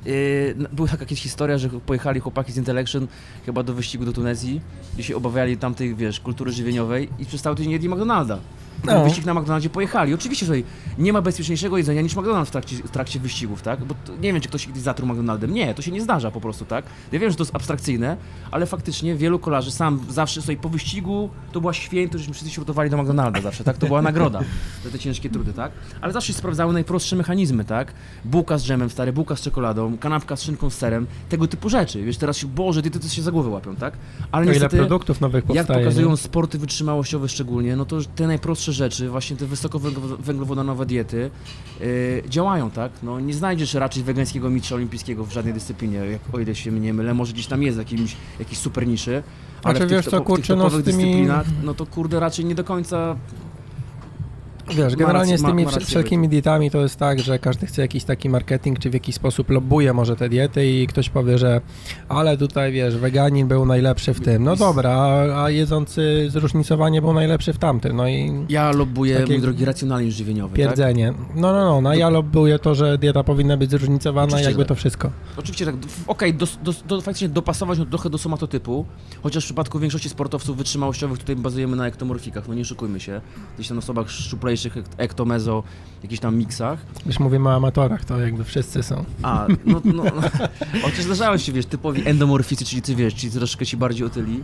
Yy, była taka jakaś historia, że pojechali chłopaki z Intellection chyba do wyścigu do Tunezji i się obawiali tamtej, wiesz, kultury żywieniowej i przez cały tydzień jedli McDonalda. Na No. wyścig na McDonaldzie pojechali. Oczywiście, że nie ma bezpieczniejszego jedzenia niż McDonald's w trakcie, w trakcie wyścigów, tak? Bo to, nie wiem, czy ktoś kiedyś zatruł McDonaldem. Nie, to się nie zdarza po prostu, tak? Ja wiem, że to jest abstrakcyjne, ale faktycznie wielu kolarzy sam zawsze sobie po wyścigu to była święto, żeśmy wszyscy się gotowali do McDonalda zawsze, tak? To była nagroda za te ciężkie trudy, tak? Ale zawsze się sprawdzały najprostsze mechanizmy, tak? Bułka z dżemem, stary, bułka z czekoladą, kanapka z szynką z serem, tego typu rzeczy. Wiesz, teraz się, Boże, dietetycy się za głowę łapią, tak? Ale To ile niestety... produktów nowych Jak powstaje. pokazują nie? sporty wytrzymałościowe szczególnie, no to te najprostsze rzeczy, właśnie te wysokowęglowodanowe diety yy, działają, tak? No nie znajdziesz raczej wegańskiego mistrza olimpijskiego w żadnej dyscyplinie, jak o ile się nie mylę, może gdzieś tam jest jakimś, jakiejś super niszy, ale Znaczy, w tych, wiesz co, topo- w tych kurczę, no tymi- dyscyplinach, no to kurde raczej nie do końca Wiesz, generalnie z tymi wszelkimi dietami to jest tak, że każdy chce jakiś taki marketing, czy w jakiś sposób lobbuje może te diety i ktoś powie, że ale tutaj wiesz, weganin był najlepszy w tym. No dobra, a, jedzący zróżnicowanie był najlepszy w tamtym. No i ja lobbuję, Takie mój drogi, racjonalizm żywieniowy, tak? pierdzenie. No, no, no, no ja lobbuję to, że dieta powinna być zróżnicowana, Oczywiście, jakby że to wszystko. Oczywiście tak, okej, dos, dos, do, faktycznie dopasować no, trochę do somatotypu, chociaż w przypadku większości sportowców wytrzymałościowych tutaj bazujemy na ektomorfikach, no nie oszukujmy się, gdzieś tam osobach szczuplejszych, ek- ektomezo, jakichś tam miksach, Już mówimy o amatorach, to jakby wszyscy są. a, no, no, no chociaż zdarzają się, wiesz, typowi endomorficy, czyli ty wiesz, czyli troszkę ci bardziej otyli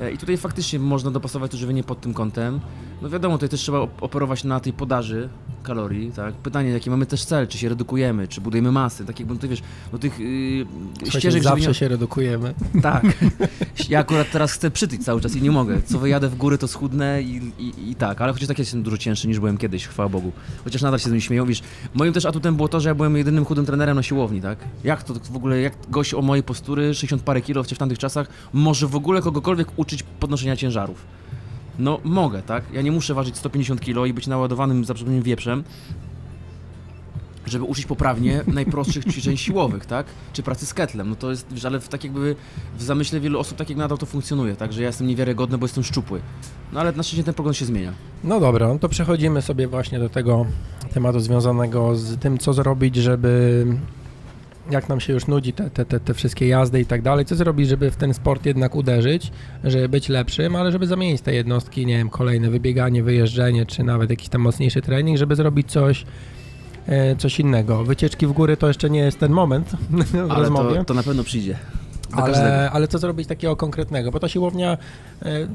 E, i tutaj faktycznie można dopasować to żywienie pod tym kątem, no wiadomo, tutaj też trzeba op- operować na tej podaży kalorii, tak, pytanie, jaki mamy też cel, czy się redukujemy, czy budujemy masy, tak jakby, no ty wiesz, no tych yy, Słuchajcie, ścieżek zawsze żywieniowych, się redukujemy. tak. Ja akurat teraz chcę przytyć cały czas i nie mogę. Co wyjadę w góry, to schudnę i, i, i tak. Ale chociaż tak jestem dużo cięższy niż byłem kiedyś, chwała Bogu. Chociaż nadal się z mnie śmieją. Wiesz, moim też atutem było to, że ja byłem jedynym chudym trenerem na siłowni, tak? Jak to w ogóle, jak gość o mojej postury, 60 parę kilo w tamtych czasach, może w ogóle kogokolwiek uczyć podnoszenia ciężarów? No mogę, tak? Ja nie muszę ważyć 150 kilo i być naładowanym za przeproszeniem wieprzem, żeby uczyć poprawnie najprostszych ćwiczeń siłowych, tak? Czy pracy z ketlem. No to jest, ale w tak jakby w zamyśle wielu osób tak jak nadal to funkcjonuje, tak? Że ja jestem niewiarygodny, bo jestem szczupły. No ale na szczęście ten program się zmienia. No dobra, no to przechodzimy sobie właśnie do tego tematu związanego z tym, co zrobić, żeby jak nam się już nudzi te, te, te, te wszystkie jazdy i tak dalej, co zrobić, żeby w ten sport jednak uderzyć, żeby być lepszym, ale żeby zamienić te jednostki, nie wiem, kolejne wybieganie, wyjeżdżenie, czy nawet jakiś tam mocniejszy trening, żeby zrobić coś coś innego. Wycieczki w góry to jeszcze nie jest ten moment w Ale rozmowie. to, to na pewno przyjdzie. Do każdego. Ale, ale co zrobić takiego konkretnego? Bo ta siłownia e,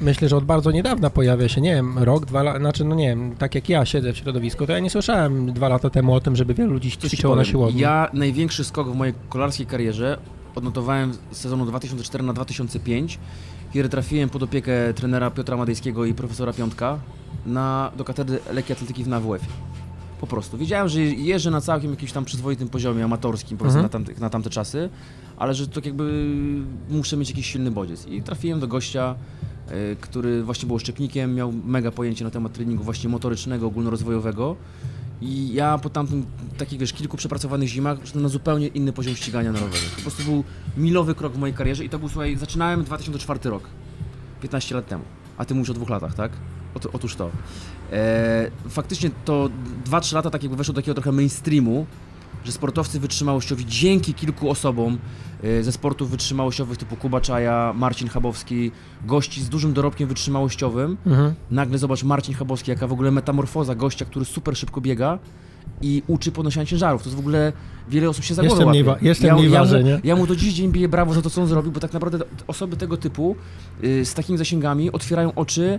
myślę, że od bardzo niedawna pojawia się, nie wiem, rok, dwa lata, znaczy no nie wiem, tak jak ja siedzę w środowisku, to ja nie słyszałem dwa lata temu o tym, żeby wielu ludzi ćwiczyło na siłowni. Ja największy skok w mojej kolarskiej karierze odnotowałem z sezonu 2004 na 2005, kiedy trafiłem pod opiekę trenera Piotra Madejskiego i profesora Piątka na, do katedry lekkiej atletyki w AWF-ie. Po prostu. Wiedziałem, że jeżdżę na całkiem jakimś tam przyzwoitym poziomie amatorskim, powiedzmy, Mhm. na, tamte, na tamte czasy, ale że tak jakby muszę mieć jakiś silny bodziec. I trafiłem do gościa, y, który właśnie był szczepnikiem, miał mega pojęcie na temat treningu właśnie motorycznego, ogólnorozwojowego. I ja po tamtym, takich wiesz, kilku przepracowanych zimach przeszedłem na zupełnie inny poziom ścigania na rowerze. Po prostu był milowy krok w mojej karierze i to był, słuchaj, zaczynałem 2004 rok, 15 lat temu, a ty mówisz o dwóch latach, tak? Ot, otóż to. E, faktycznie to 2-3 lata tak jakby weszło do takiego trochę mainstreamu, że sportowcy wytrzymałościowi dzięki kilku osobom e, ze sportów wytrzymałościowych typu Kuba Czaja, Marcin Chabowski, gości z dużym dorobkiem wytrzymałościowym, Mhm. Nagle zobacz Marcin Chabowski, jaka w ogóle metamorfoza gościa, który super szybko biega i uczy podnoszenia ciężarów. To jest w ogóle, wiele osób się za głowę mniej łapie. wa- jeszcze ja, mniej ja, waży, mu, nie? ja mu do dziś dzień biję brawo za to, co on zrobił, bo tak naprawdę osoby tego typu y, z takimi zasięgami otwierają oczy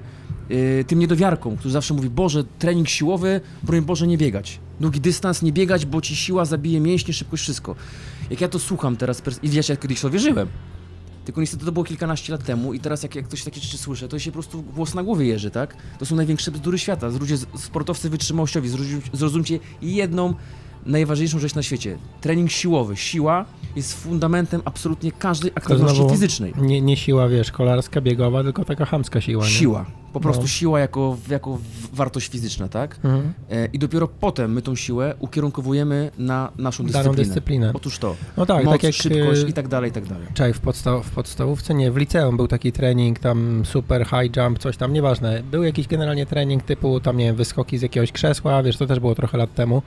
y, tym niedowiarkom, którzy zawsze mówi, Boże, trening siłowy, broń Boże, nie biegać. Długi dystans, nie biegać, bo ci siła zabije mięśnie, szybkość, wszystko. Jak ja to słucham teraz, i wiesz, ja kiedyś to wierzyłem, tylko niestety to było kilkanaście lat temu i teraz jak, jak ktoś takie rzeczy słyszę, to się po prostu włos na głowie jeży, tak? To są największe bzdury świata. Ludzie, sportowcy wytrzymałościowi, zrozum, zrozumcie jedną najważniejszą rzecz na świecie. Trening siłowy. Siła jest fundamentem absolutnie każdej aktywności fizycznej. Nie, nie siła, wiesz, kolarska, biegowa, tylko taka chamska siła, nie? Siła. Po prostu No. siła jako, jako wartość fizyczna, tak? Mhm. E, I dopiero potem my tą siłę ukierunkowujemy na naszą Daną dyscyplinę. dyscyplinę. Otóż to. No tak, Moc, tak jak szybkość y, i tak dalej, i tak dalej. Czaj, w, podsta- w podstawówce, nie, w liceum był taki trening, tam super high jump, coś tam, nieważne. Był jakiś generalnie trening typu, tam nie wiem, wyskoki z jakiegoś krzesła, wiesz, to też było trochę lat temu,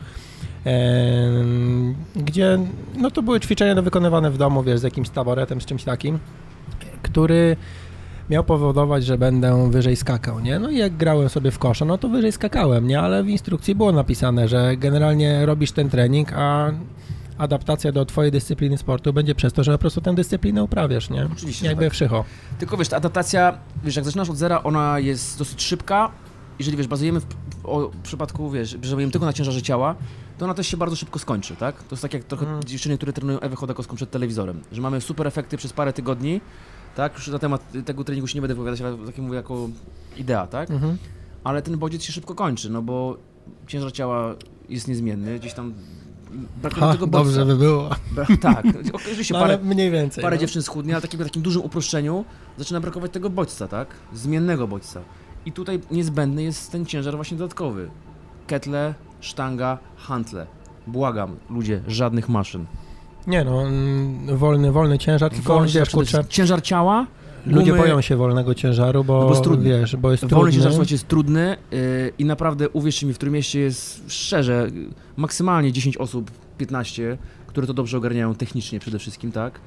em, gdzie, no to były ćwiczenia wykonywane w domu, wiesz, z jakimś taboretem, z czymś takim, który miał powodować, że będę wyżej skakał, nie? No i jak grałem sobie w kosza, no to wyżej skakałem, nie? Ale w instrukcji było napisane, że generalnie robisz ten trening, a adaptacja do twojej dyscypliny sportu będzie przez to, że po prostu tę dyscyplinę uprawiasz, nie? Oczywiście, Jakby tak. wszycho. Tylko wiesz, ta adaptacja, wiesz, jak zaczynasz od zera, ona jest dosyć szybka. Jeżeli wiesz, bazujemy w, w, o, w przypadku, wiesz, bazujemy tylko na ciężarze ciała, to ona też się bardzo szybko skończy, tak? To jest tak jak trochę Mm. dziewczyny, które trenują Ewę Chodakowską przed telewizorem, że mamy super efekty przez parę tygodni, tak? Już na temat tego treningu się nie będę wypowiadać, ale tak mówię jako idea, tak? Mhm. Ale ten bodziec się szybko kończy, no bo ciężar ciała jest niezmienny, gdzieś tam brakuje Ha, tego bodźca. dobrze by było. Bra- tak, oczywiście No, parę, mniej więcej. parę no. dziewczyn schudnie, ale takim, takim dużym uproszczeniu zaczyna brakować tego bodźca, tak? Zmiennego bodźca. I tutaj niezbędny jest ten ciężar właśnie dodatkowy. Ketle, sztanga, hantle. Błagam, ludzie, żadnych maszyn. Nie no, wolny, wolny ciężar, tylko Wolny wiesz, ciężar, kurczę, ciężar ciała, ludzie gumy- boją się wolnego ciężaru, bo, No bo wiesz, bo jest Wolny trudny. ciężar, słuchajcie, jest trudny yy, i naprawdę, uwierzcie mi, w którym mieście jest szczerze, maksymalnie 10 osób, 15, które to dobrze ogarniają technicznie przede wszystkim, tak?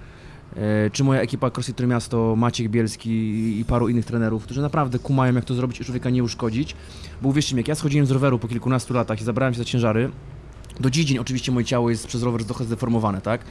Yy, czy moja ekipa CrossFit Miasto, Maciek Bielski i paru innych trenerów, którzy naprawdę kumają, jak to zrobić i człowieka nie uszkodzić. Bo uwierzcie mi, jak ja schodziłem z roweru po kilkunastu latach i zabrałem się za ciężary, do dziś bardzo moje ciało jest przez rower trochę zdeformowane, tak?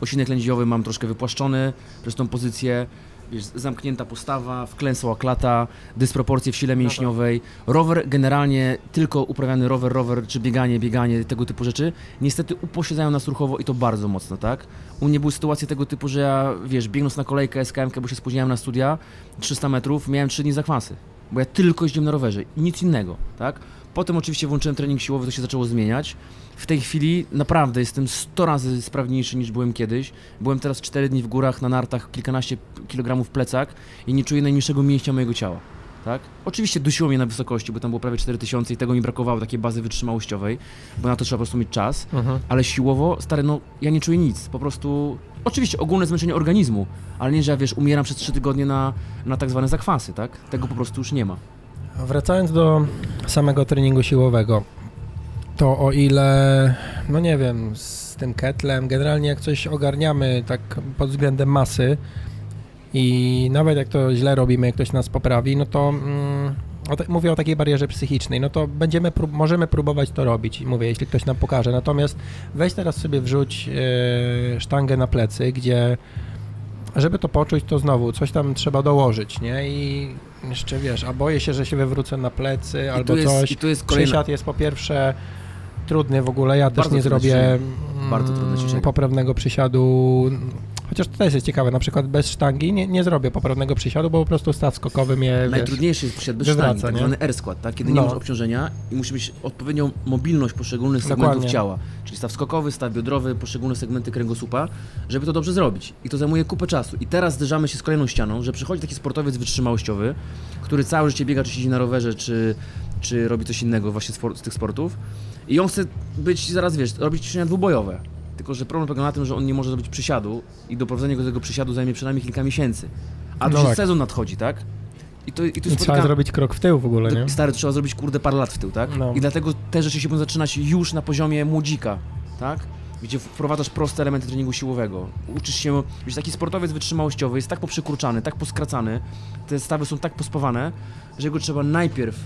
Osinek lędźwiowy mam troszkę wypłaszczony przez tą pozycję, wiesz, zamknięta postawa, wklęsła klata, dysproporcje w sile mięśniowej. Rower generalnie, tylko uprawiany rower, rower, czy bieganie, bieganie, tego typu rzeczy, niestety uposiadają nas ruchowo i to bardzo mocno, tak? U mnie były sytuacje tego typu, że ja, wiesz, biegnąc na kolejkę SKM, bo się spóźniałem na studia, 300 metrów, miałem 3 dni zakwasy, bo ja tylko jeździłem na rowerze i nic innego, tak? Potem oczywiście włączyłem trening siłowy, to się zaczęło zmieniać. W tej chwili naprawdę jestem 100 razy sprawniejszy niż byłem kiedyś. Byłem teraz 4 dni w górach na nartach, kilkanaście kilogramów plecak i nie czuję najmniejszego mięśnia mojego ciała. Tak? Oczywiście dusiło mnie na wysokości, bo tam było prawie 4000 i tego mi brakowało, takiej bazy wytrzymałościowej, bo na to trzeba po prostu mieć czas, Mhm. ale siłowo, stary, no ja nie czuję nic, po prostu, oczywiście ogólne zmęczenie organizmu, ale nie, że ja, wiesz, umieram przez 3 tygodnie na, na tak zwane zakwasy, tak? Tego po prostu już nie ma. Wracając do samego treningu siłowego, to o ile, no nie wiem, z tym ketlem, generalnie jak coś ogarniamy tak pod względem masy i nawet jak to źle robimy, jak ktoś nas poprawi, no to mm, o te, mówię o takiej barierze psychicznej, no to będziemy, prób- możemy próbować to robić, mówię, jeśli ktoś nam pokaże. Natomiast weź teraz sobie wrzuć e, sztangę na plecy, gdzie żeby to poczuć, to znowu coś tam trzeba dołożyć, nie? I jeszcze wiesz, a boję się, że się wywrócę na plecy I albo tu jest, coś. I tu jest kolejna... Przysiad jest po pierwsze trudny w ogóle, ja też nie zrobię ćwiczenie. Bardzo trudne mm, poprawnego przysiadu, chociaż to też jest ciekawe, na przykład bez sztangi nie, nie zrobię poprawnego przysiadu, bo po prostu staw skokowy mnie, wiesz, Najtrudniejszy jest przysiad bez wywraca, sztangi, tak zwany R-skład, tak? kiedy No. nie masz obciążenia i musi być odpowiednią mobilność poszczególnych segmentów Dokładnie. ciała, czyli staw skokowy, staw biodrowy, poszczególne segmenty kręgosłupa, żeby to dobrze zrobić. I to zajmuje kupę czasu. I teraz zderzamy się z kolejną ścianą, że przychodzi taki sportowiec wytrzymałościowy, który całe życie biega, czy siedzi na rowerze, czy, czy robi coś innego właśnie z, z tych sportów i on chce być, zaraz wiesz, robić ćwiczenia dwubojowe. Tylko, że problem polega na tym, że on nie może zrobić przysiadu i doprowadzenie go do tego przysiadu zajmie przynajmniej kilka miesięcy. A to No już tak. sezon nadchodzi, tak? I to, i tu I trzeba spotyka... zrobić krok w tył w ogóle, nie? Stary, to trzeba zrobić kurde parę lat w tył, tak? No. I dlatego te rzeczy się będą zaczynać już na poziomie młodzika, tak? Gdzie wprowadzasz proste elementy treningu siłowego. Uczysz się, wiesz, taki sportowiec wytrzymałościowy jest tak poprzykurczany, tak poskracany, te stawy są tak pospawane, że go trzeba najpierw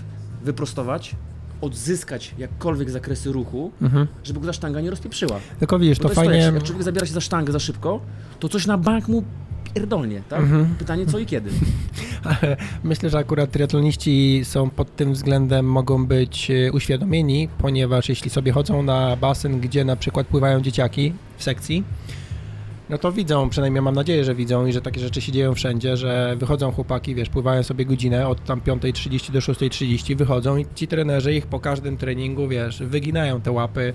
wyprostować, odzyskać jakkolwiek zakresy ruchu, Mhm. żeby go ta sztanga nie rozpieprzyła. Tylko widzisz, Bo to jak, fajnie... jak człowiek zabiera się za sztangę za szybko, to coś na bank mu pierdolnie, tak? Mhm. Pytanie co i kiedy. Ale myślę, że akurat triatloniści są pod tym względem mogą być e, uświadomieni, ponieważ jeśli sobie chodzą na basen, gdzie na przykład pływają dzieciaki w sekcji, no to widzą, przynajmniej mam nadzieję, że widzą i że takie rzeczy się dzieją wszędzie, że wychodzą chłopaki, wiesz, pływają sobie godzinę od tam 5.30 do 6.30, wychodzą i ci trenerzy ich po każdym treningu, wiesz, wyginają te łapy,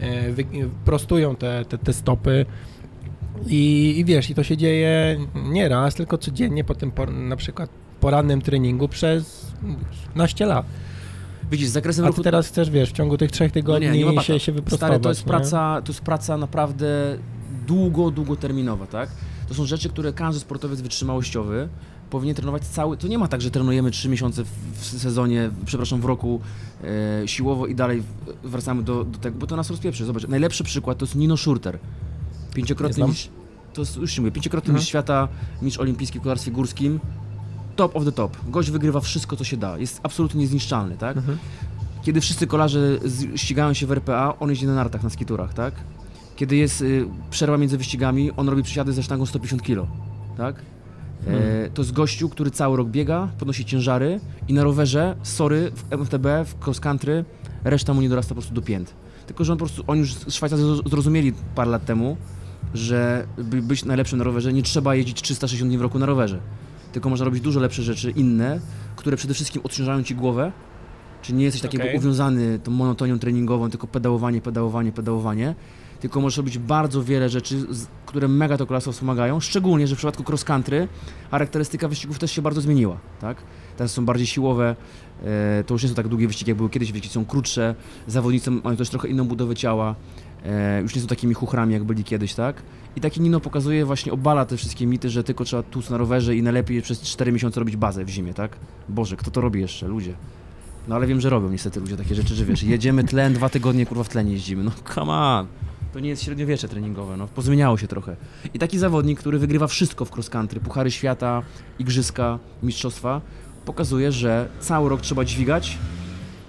e, wy, prostują te, te, te stopy, i, I wiesz, i to się dzieje nie raz, tylko codziennie, potem po, na przykład porannym treningu przez naście lat. Widzisz, z zakresem A ruchu... ty teraz chcesz, wiesz, w ciągu tych trzech tygodni No nie, nie się, się wyprostować. Stary, to jest, nie? praca, to jest praca naprawdę długo, długoterminowa, tak? To są rzeczy, które każdy sportowiec wytrzymałościowy powinien trenować cały... To nie ma tak, że trenujemy 3 miesiące w, sezonie, przepraszam, w roku e, siłowo i dalej wracamy do, do tego, bo to nas rozpieprzy. Zobacz, najlepszy przykład to jest Nino Schurter. Pięciokrotny mistrz... To jest, już się mówię, pięciokrotny Mhm. mistrz świata, mistrz olimpijski w kolarstwie górskim. Top of the top. Gość wygrywa wszystko, co się da. Jest absolutnie niezniszczalny, tak? Mhm. Kiedy wszyscy kolarze ścigają się w RPA, on jeździ na nartach na skiturach, tak? Kiedy jest y, przerwa między wyścigami, on robi przysiady ze sztangą 150 kg, tak? E, Hmm. to jest gościu, który cały rok biega, podnosi ciężary i na rowerze, sorry, w MTB, w cross country, reszta mu nie dorasta po prostu do pięt. Tylko, że on po prostu, oni już Szwajcarzy zro- zrozumieli parę lat temu, że by być najlepszym na rowerze, nie trzeba jeździć 360 dni w roku na rowerze. Tylko można robić dużo lepsze rzeczy, inne, które przede wszystkim odciążają ci głowę, Czyli nie jesteś takiego Okej. uwiązany tą monotonią treningową, tylko pedałowanie, pedałowanie, pedałowanie. Tylko możesz robić bardzo wiele rzeczy, które mega to kolarstwo wspomagają. Szczególnie, że w przypadku cross country charakterystyka wyścigów też się bardzo zmieniła. Tak? Teraz są bardziej siłowe, e, to już nie są tak długie wyścigi, jak były kiedyś, wyścigi są krótsze, zawodnicy mają też trochę inną budowę ciała, e, już nie są takimi chuchrami, jak byli kiedyś, tak? I taki Nino pokazuje, właśnie obala te wszystkie mity, że tylko trzeba tłuc na rowerze i najlepiej przez 4 miesiące robić bazę w zimie, tak? Boże, kto to robi jeszcze? Ludzie. No ale wiem, że robią niestety ludzie takie rzeczy, że wiesz, jedziemy tlen, dwa tygodnie kurwa w tlenie jeździmy. No come on. To nie jest średniowiecze treningowe, no pozmieniało się trochę. I taki zawodnik, który wygrywa wszystko w cross country, puchary świata, igrzyska, mistrzostwa, pokazuje, że cały rok trzeba dźwigać,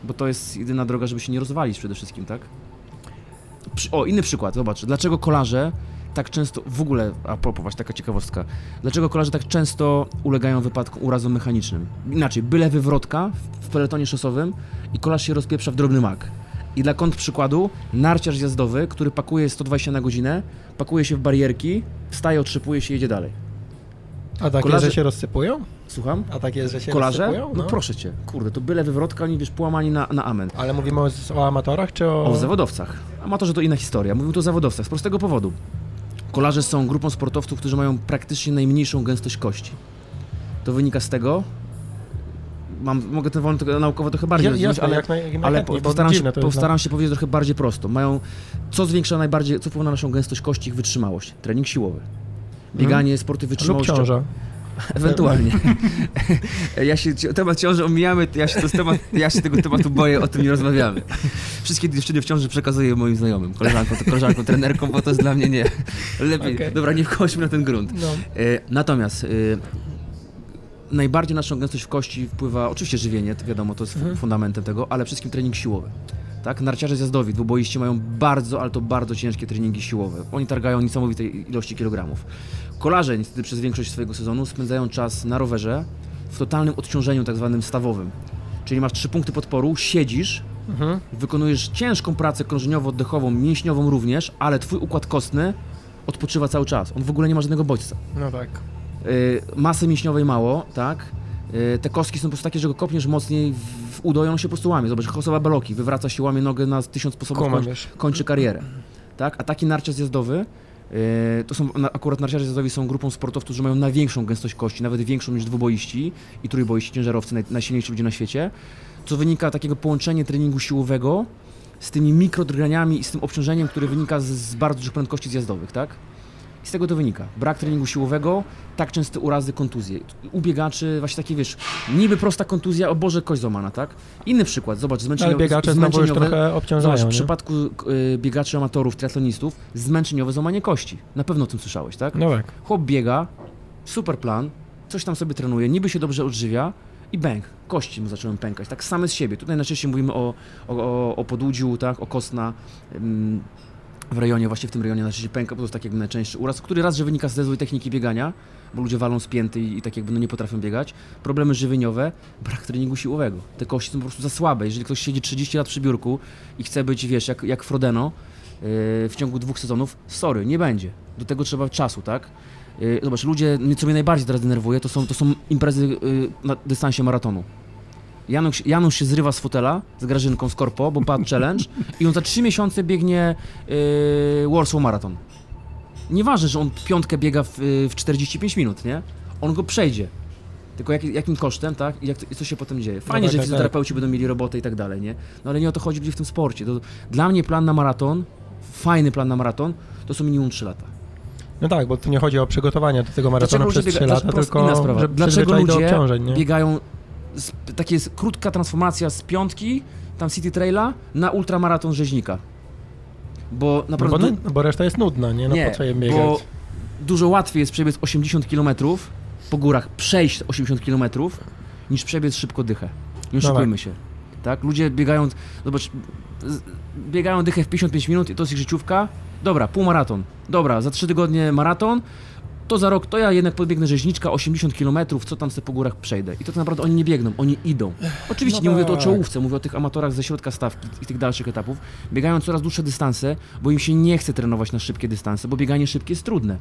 bo to jest jedyna droga, żeby się nie rozwalić przede wszystkim, tak? O, inny przykład, zobacz, dlaczego kolarze tak często, w ogóle, a propos, właśnie taka ciekawostka, dlaczego kolarze tak często ulegają wypadkom, urazom mechanicznym? Inaczej, byle wywrotka w peletonie szosowym i kolarz się rozpieprza w drobny mak. I dla kąt przykładu, narciarz jazdowy, który pakuje 120 na godzinę, pakuje się w barierki, wstaje, otrzypuje się i jedzie dalej. A tak Kolarze- że się rozsypują? Słucham? A tak jest, że się Kolarze? rozsypują? No proszę cię, kurde, to byle wywrotka, oni wiesz, połamani na, na amen. Ale mówimy o, o amatorach, czy o... O zawodowcach. Amatorzy to inna historia. Mówimy tu o zawodowcach z prostego powodu. Kolarze są grupą sportowców, którzy mają praktycznie najmniejszą gęstość kości. To wynika z tego. Mam, mogę ten wątek naukowo trochę bardziej Ja, rozwinąć, ale, jak naj, jak ale po- postaram, się, jest, no. postaram się powiedzieć trochę bardziej prosto. Mają, co zwiększa najbardziej, co wpływa na naszą gęstość kości, ich wytrzymałość? Trening siłowy. Bieganie, sporty. Lub wytrzymałościowe. ciąża. Ewentualnie. ja się, temat ciąży omijamy, ja się, temat, ja się tego tematu boję, o tym nie rozmawiamy. Wszystkie dziewczyny w ciąży przekazuję moim znajomym, koleżankom, koleżankom, trenerkom, bo to jest dla mnie nie. Lepiej, Okej. dobra, nie wchodźmy na ten grunt. No. E, natomiast najbardziej naszą gęstość w kości wpływa oczywiście żywienie, to wiadomo, to jest Mhm. fundamentem tego, ale przede wszystkim trening siłowy. Tak? Narciarze zjazdowi, dwuboiści mają bardzo, ale to bardzo ciężkie treningi siłowe. Oni targają niesamowitej ilości kilogramów. Kolarze niestety przez większość swojego sezonu spędzają czas na rowerze w totalnym odciążeniu tak zwanym stawowym. Czyli masz trzy punkty podporu, siedzisz, Mhm. wykonujesz ciężką pracę krążeniowo-oddechową, mięśniową również, ale twój układ kostny odpoczywa cały czas. On w ogóle nie ma żadnego bodźca. no tak. Y, masy mięśniowej mało, tak? Y, te kostki są po prostu takie, że go kopniesz mocniej w, udo i on się po prostu łamie. Zobacz, Chosowa Beloki wywraca się, łamie nogę na tysiąc sposobów, kończy, kończy karierę. Tak? A taki narciarz zjazdowy, y, to są, akurat narciarze zjazdowi są grupą sportowców, którzy mają największą gęstość kości, nawet większą niż dwuboiści i trójboiści, ciężarowcy, naj, najsilniejsi ludzie na świecie, co wynika takiego połączenia treningu siłowego z tymi mikrodrganiami i z tym obciążeniem, które wynika z, z bardzo dużych prędkości zjazdowych, tak? I z tego to wynika. Brak treningu siłowego, tak częste urazy, kontuzje. U biegaczy właśnie takie, wiesz, niby prosta kontuzja, o Boże, kość złamana, tak? Inny przykład, zobacz, zmęczenie, Ale biegacze znowu już trochę obciążają, Zobacz, w nie? przypadku y, biegaczy amatorów, triatlonistów, zmęczeniowe złamanie kości. Na pewno o tym słyszałeś, tak? No tak. Chłop biega, super plan, coś tam sobie trenuje, niby się dobrze odżywia i bęk, kości mu zaczęły pękać, tak same z siebie. Tutaj najczęściej mówimy o, o, o, podłudziu, tak, o kostna, ym, w rejonie, właśnie w tym rejonie najczęściej pęka, bo to jest tak jakby najczęstszy uraz, który raz, że wynika z złej techniki biegania, bo ludzie walą z pięty i, i tak jakby no nie potrafią biegać. Problemy żywieniowe, brak treningu siłowego. Te kości są po prostu za słabe. Jeżeli ktoś siedzi 30 lat przy biurku i chce być, wiesz, jak, jak Frodeno yy, w ciągu dwóch sezonów, sorry, nie będzie. Do tego trzeba czasu, tak? Yy, Zobacz, ludzie, co mnie najbardziej teraz denerwuje, to są, to są imprezy yy, na dystansie maratonu. Janusz, Janusz się zrywa z fotela z Grażynką z Korpo, bo padł challenge i on za trzy miesiące biegnie yy, Warsaw Marathon. Nieważne, że on piątkę biega w, yy, w 45 minut, nie? On go przejdzie. Tylko jak, jakim kosztem, tak? I, jak, I co się potem dzieje. Fajnie, tak, że tak, fizjoterapeuci będą mieli robotę i tak dalej, nie? No ale nie o to chodzi w tym sporcie. To, dla mnie plan na maraton, fajny plan na maraton, to są minimum 3 lata. No tak, bo tu nie chodzi o przygotowanie do tego maratonu Dlaczego przez ludzie 3 biega- lata, tylko inna sprawa. Dlaczego ludzie obciążeń, nie? Biegają, z, takie jest krótka transformacja z piątki, tam City Traila, na ultramaraton rzeźnika. Bo No naprawdę... bo, no, bo reszta jest nudna, nie? No nie, po co je biegać? bo dużo łatwiej jest przebiec 80 km po górach, przejść 80 km, niż przebiec szybko dychę. Nie No oszukujmy się. Tak? Ludzie biegają, zobacz, biegają dychę w 55 minut i to jest ich życiówka. Dobra, półmaraton. Dobra, za 3 tygodnie maraton. To za rok, to ja jednak podbiegnę rzeźniczka 80 km, co tam sobie po górach przejdę. I to tak naprawdę oni nie biegną, oni idą. Oczywiście No nie mówię tu o tak. czołówce, mówię o tych amatorach ze środka stawki i tych dalszych etapów. Biegają coraz dłuższe dystanse, bo im się nie chce trenować na szybkie dystanse, bo bieganie szybkie jest trudne.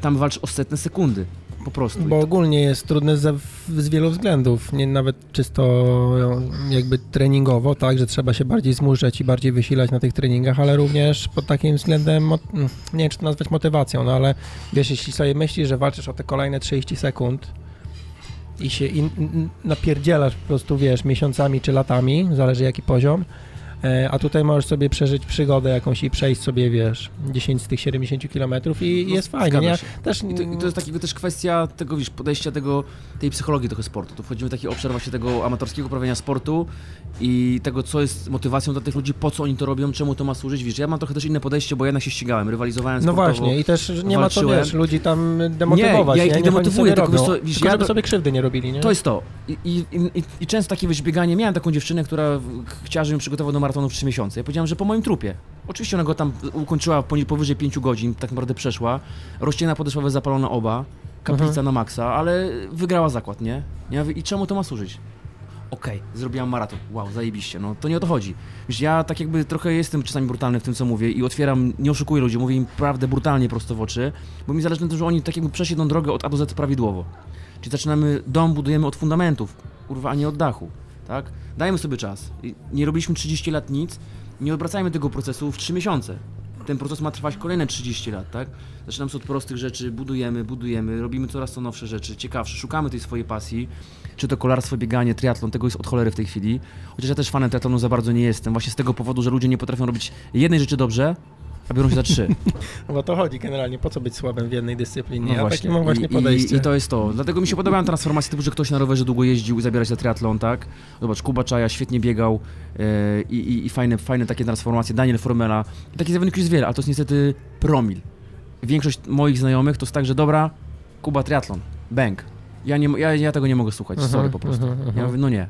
Tam walcz o setne sekundy, po prostu. Bo ogólnie jest trudne z, z wielu względów, nie nawet czysto e, jakby treningowo, tak, że trzeba się bardziej zmuszać i bardziej wysilać na tych treningach, ale również pod takim względem, nie wiem czy to nazwać motywacją, no ale wiesz, jeśli sobie myślisz, że walczysz o te kolejne 30 sekund i się in, napierdzielasz po prostu, wiesz, miesiącami czy latami, zależy jaki poziom, a tutaj możesz sobie przeżyć przygodę jakąś i przejść sobie, wiesz, 10 z tych 70 kilometrów i No, jest fajnie, nie? Też, I to, I to jest takiego też kwestia tego, wiesz, podejścia tego, tej psychologii trochę sportu. Tu wchodzimy w taki obszar właśnie tego amatorskiego uprawiania sportu i tego, co jest motywacją dla tych ludzi, po co oni to robią, czemu to ma służyć, wiesz, ja mam trochę też inne podejście, bo ja jednak się ścigałem, rywalizowałem No sportowo. właśnie, i też nie ma co, walczyłem. wiesz, ludzi tam demotywować, Nie, ja ich nie oni demotywuję, tylko robią, wiesz tylko ja żeby sobie krzywdy nie robili, nie? To jest to. I, i, i, I często takie wiesz, bieganie, miałem taką dziewczynę, która chciała, żebym przygotował do maratonu w 3 miesiące. Ja powiedziałem, że po moim trupie. Oczywiście ona go tam ukończyła powyżej 5 godzin, tak naprawdę przeszła. Rozcięna podeszwowa zapalona oba, kaplica Mhm. na maksa, ale wygrała zakład, nie? Ja mówię, I czemu to ma służyć? Okej, zrobiłam maraton. Wow, zajebiście. No to nie o to chodzi. Wiesz, ja tak jakby trochę jestem czasami brutalny w tym, co mówię i otwieram, nie oszukuję ludzi, mówię im prawdę brutalnie prosto w oczy, bo mi zależy na tym, że oni tak jakby przeszli tą drogę od A do Z prawidłowo. Czyli zaczynamy, dom budujemy od fundamentów, kurwa, a nie od dachu, tak? Dajmy sobie czas. Nie robiliśmy 30 lat nic, nie obracajmy tego procesu w 3 miesiące. Ten proces ma trwać kolejne 30 lat, tak? Zaczynamy od prostych rzeczy, budujemy, budujemy, robimy coraz to nowsze rzeczy, ciekawsze, szukamy tej swojej pasji, czy to kolarstwo, bieganie, triatlon, tego jest od cholery w tej chwili. Chociaż ja też fanem triatlonu za bardzo nie jestem, właśnie z tego powodu, że ludzie nie potrafią robić jednej rzeczy dobrze, a biorą się za trzy. Bo o to chodzi generalnie, po co być słabym w jednej dyscyplinie? No właśnie. takie mam właśnie I, podejście. I, I to jest to. Dlatego mi się podobają transformacje typu, że ktoś na rowerze długo jeździł i zabiera się za triatlon, tak? Zobacz, Kuba Czaja świetnie biegał e, i, i, i fajne, fajne takie transformacje. Daniel Formela. Takich zawodników jest wiele, ale to jest niestety promil. Większość moich znajomych to jest tak, że dobra, Kuba triatlon, bang. Ja, nie, ja, ja tego nie mogę słuchać, Mhm, sorry po prostu. mhm, mhm. Ja mówię, no nie.